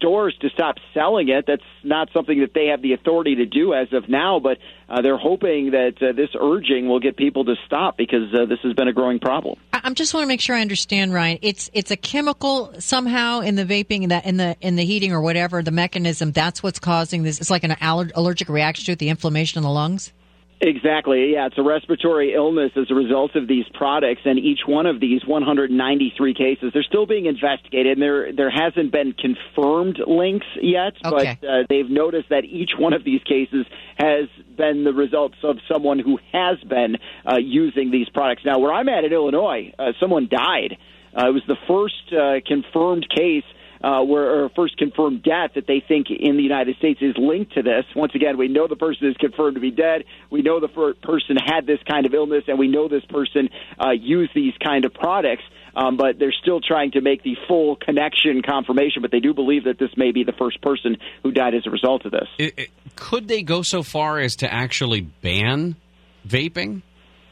stores to stop selling it. That's not something that they have the authority to do as of now, but uh, they're hoping that uh, this urging will get people to stop because uh, this has been a growing problem. I I'm just want to make sure I understand, Ryan. It's it's a chemical somehow in the vaping, in the in the in the heating or whatever the mechanism. That's what's causing this. It's like an aller- allergic reaction to it, the inflammation in the lungs. Exactly. Yeah, it's a respiratory illness as a result of these products, and each one of these 193 cases, they're still being investigated. And there, there hasn't been confirmed links yet, Okay. but uh, they've noticed that each one of these cases has been the results of someone who has been uh, using these products. Now, where I'm at in Illinois, uh, someone died. Uh, it was the first uh, confirmed case uh, where or first confirmed death that they think in the United States is linked to this. Once again, we know the person is confirmed to be dead. We know the person had this kind of illness, and we know this person uh, used these kind of products. Um, but they're still trying to make the full connection confirmation. But they do believe that this may be the first person who died as a result of this. I- I- could they go so far as to actually ban vaping?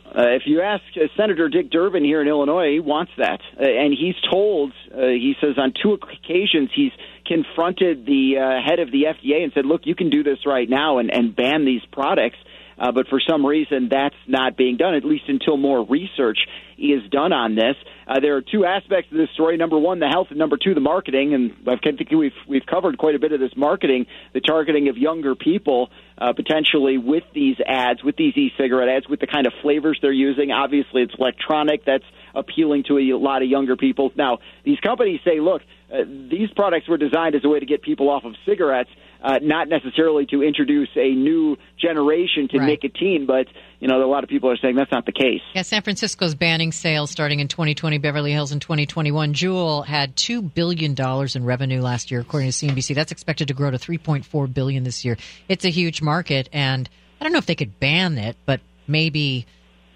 Uh, if you ask uh, Senator Dick Durbin here in Illinois, he wants that, uh, and he's told. Uh, he says on two occasions he's confronted the uh, head of the FDA and said, "Look, you can do this right now and, and ban these products." Uh, but for some reason, that's not being done, at least until more research is done on this. Uh, there are two aspects of this story. Number one, the health, and number two, the marketing. And I think we've we've covered quite a bit of this marketing, the targeting of younger people, uh, potentially with these ads, with these e-cigarette ads, with the kind of flavors they're using. Obviously, it's electronic. That's appealing to a lot of younger people. Now, these companies say, look, uh, these products were designed as a way to get people off of cigarettes, uh, not necessarily to introduce a new generation to Right. nicotine. But you know, a lot of people are saying that's not the case. Yeah, San Francisco's banning sales starting in 2020, Beverly Hills in 2021. Juul had $2 billion in revenue last year, according to CNBC. That's expected to grow to 3.4 billion this year. It's a huge market, and I don't know if they could ban it, but maybe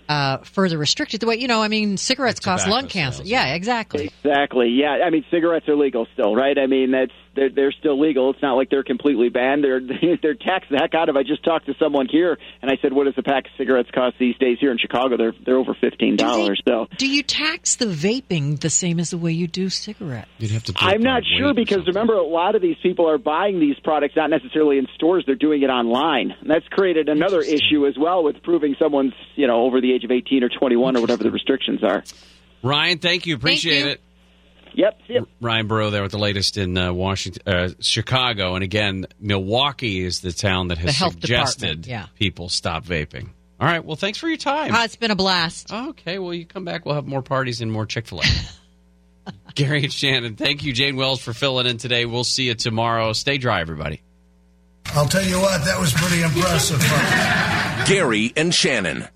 uh, further restrict it. The way, you know, I mean, cigarettes cause lung cancer. Yeah, exactly. Exactly. Yeah. I mean, cigarettes are legal still, right? I mean, that's they're they're still legal. It's not like they're completely banned. They're they're taxed the heck out of. I just talked to someone here, and I said, "What does a pack of cigarettes cost these days here in Chicago?" They're they're over fifteen dollars. So Do you tax the vaping the same as the way you do cigarettes? You'd have to. I'm not sure because remember, a lot of these people are buying these products not necessarily in stores; they're doing it online. And that's created another issue as well with proving someone's you know over the age of 18 or 21 or whatever the restrictions are. Ryan, thank you. Appreciate you. it. Yep, yep. Ryan Burrow there with the latest in uh, Washington, uh, Chicago, and again, Milwaukee is the town that has suggested yeah. people stop vaping. All right. Well, thanks for your time. Ah, it's been a blast. Okay. Well, you come back. We'll have more parties and more Chick Fil A. Gary and Shannon, thank you, Jane Wells, for filling in today. We'll see you tomorrow. Stay dry, everybody. I'll tell you what, that was pretty impressive. Gary and Shannon.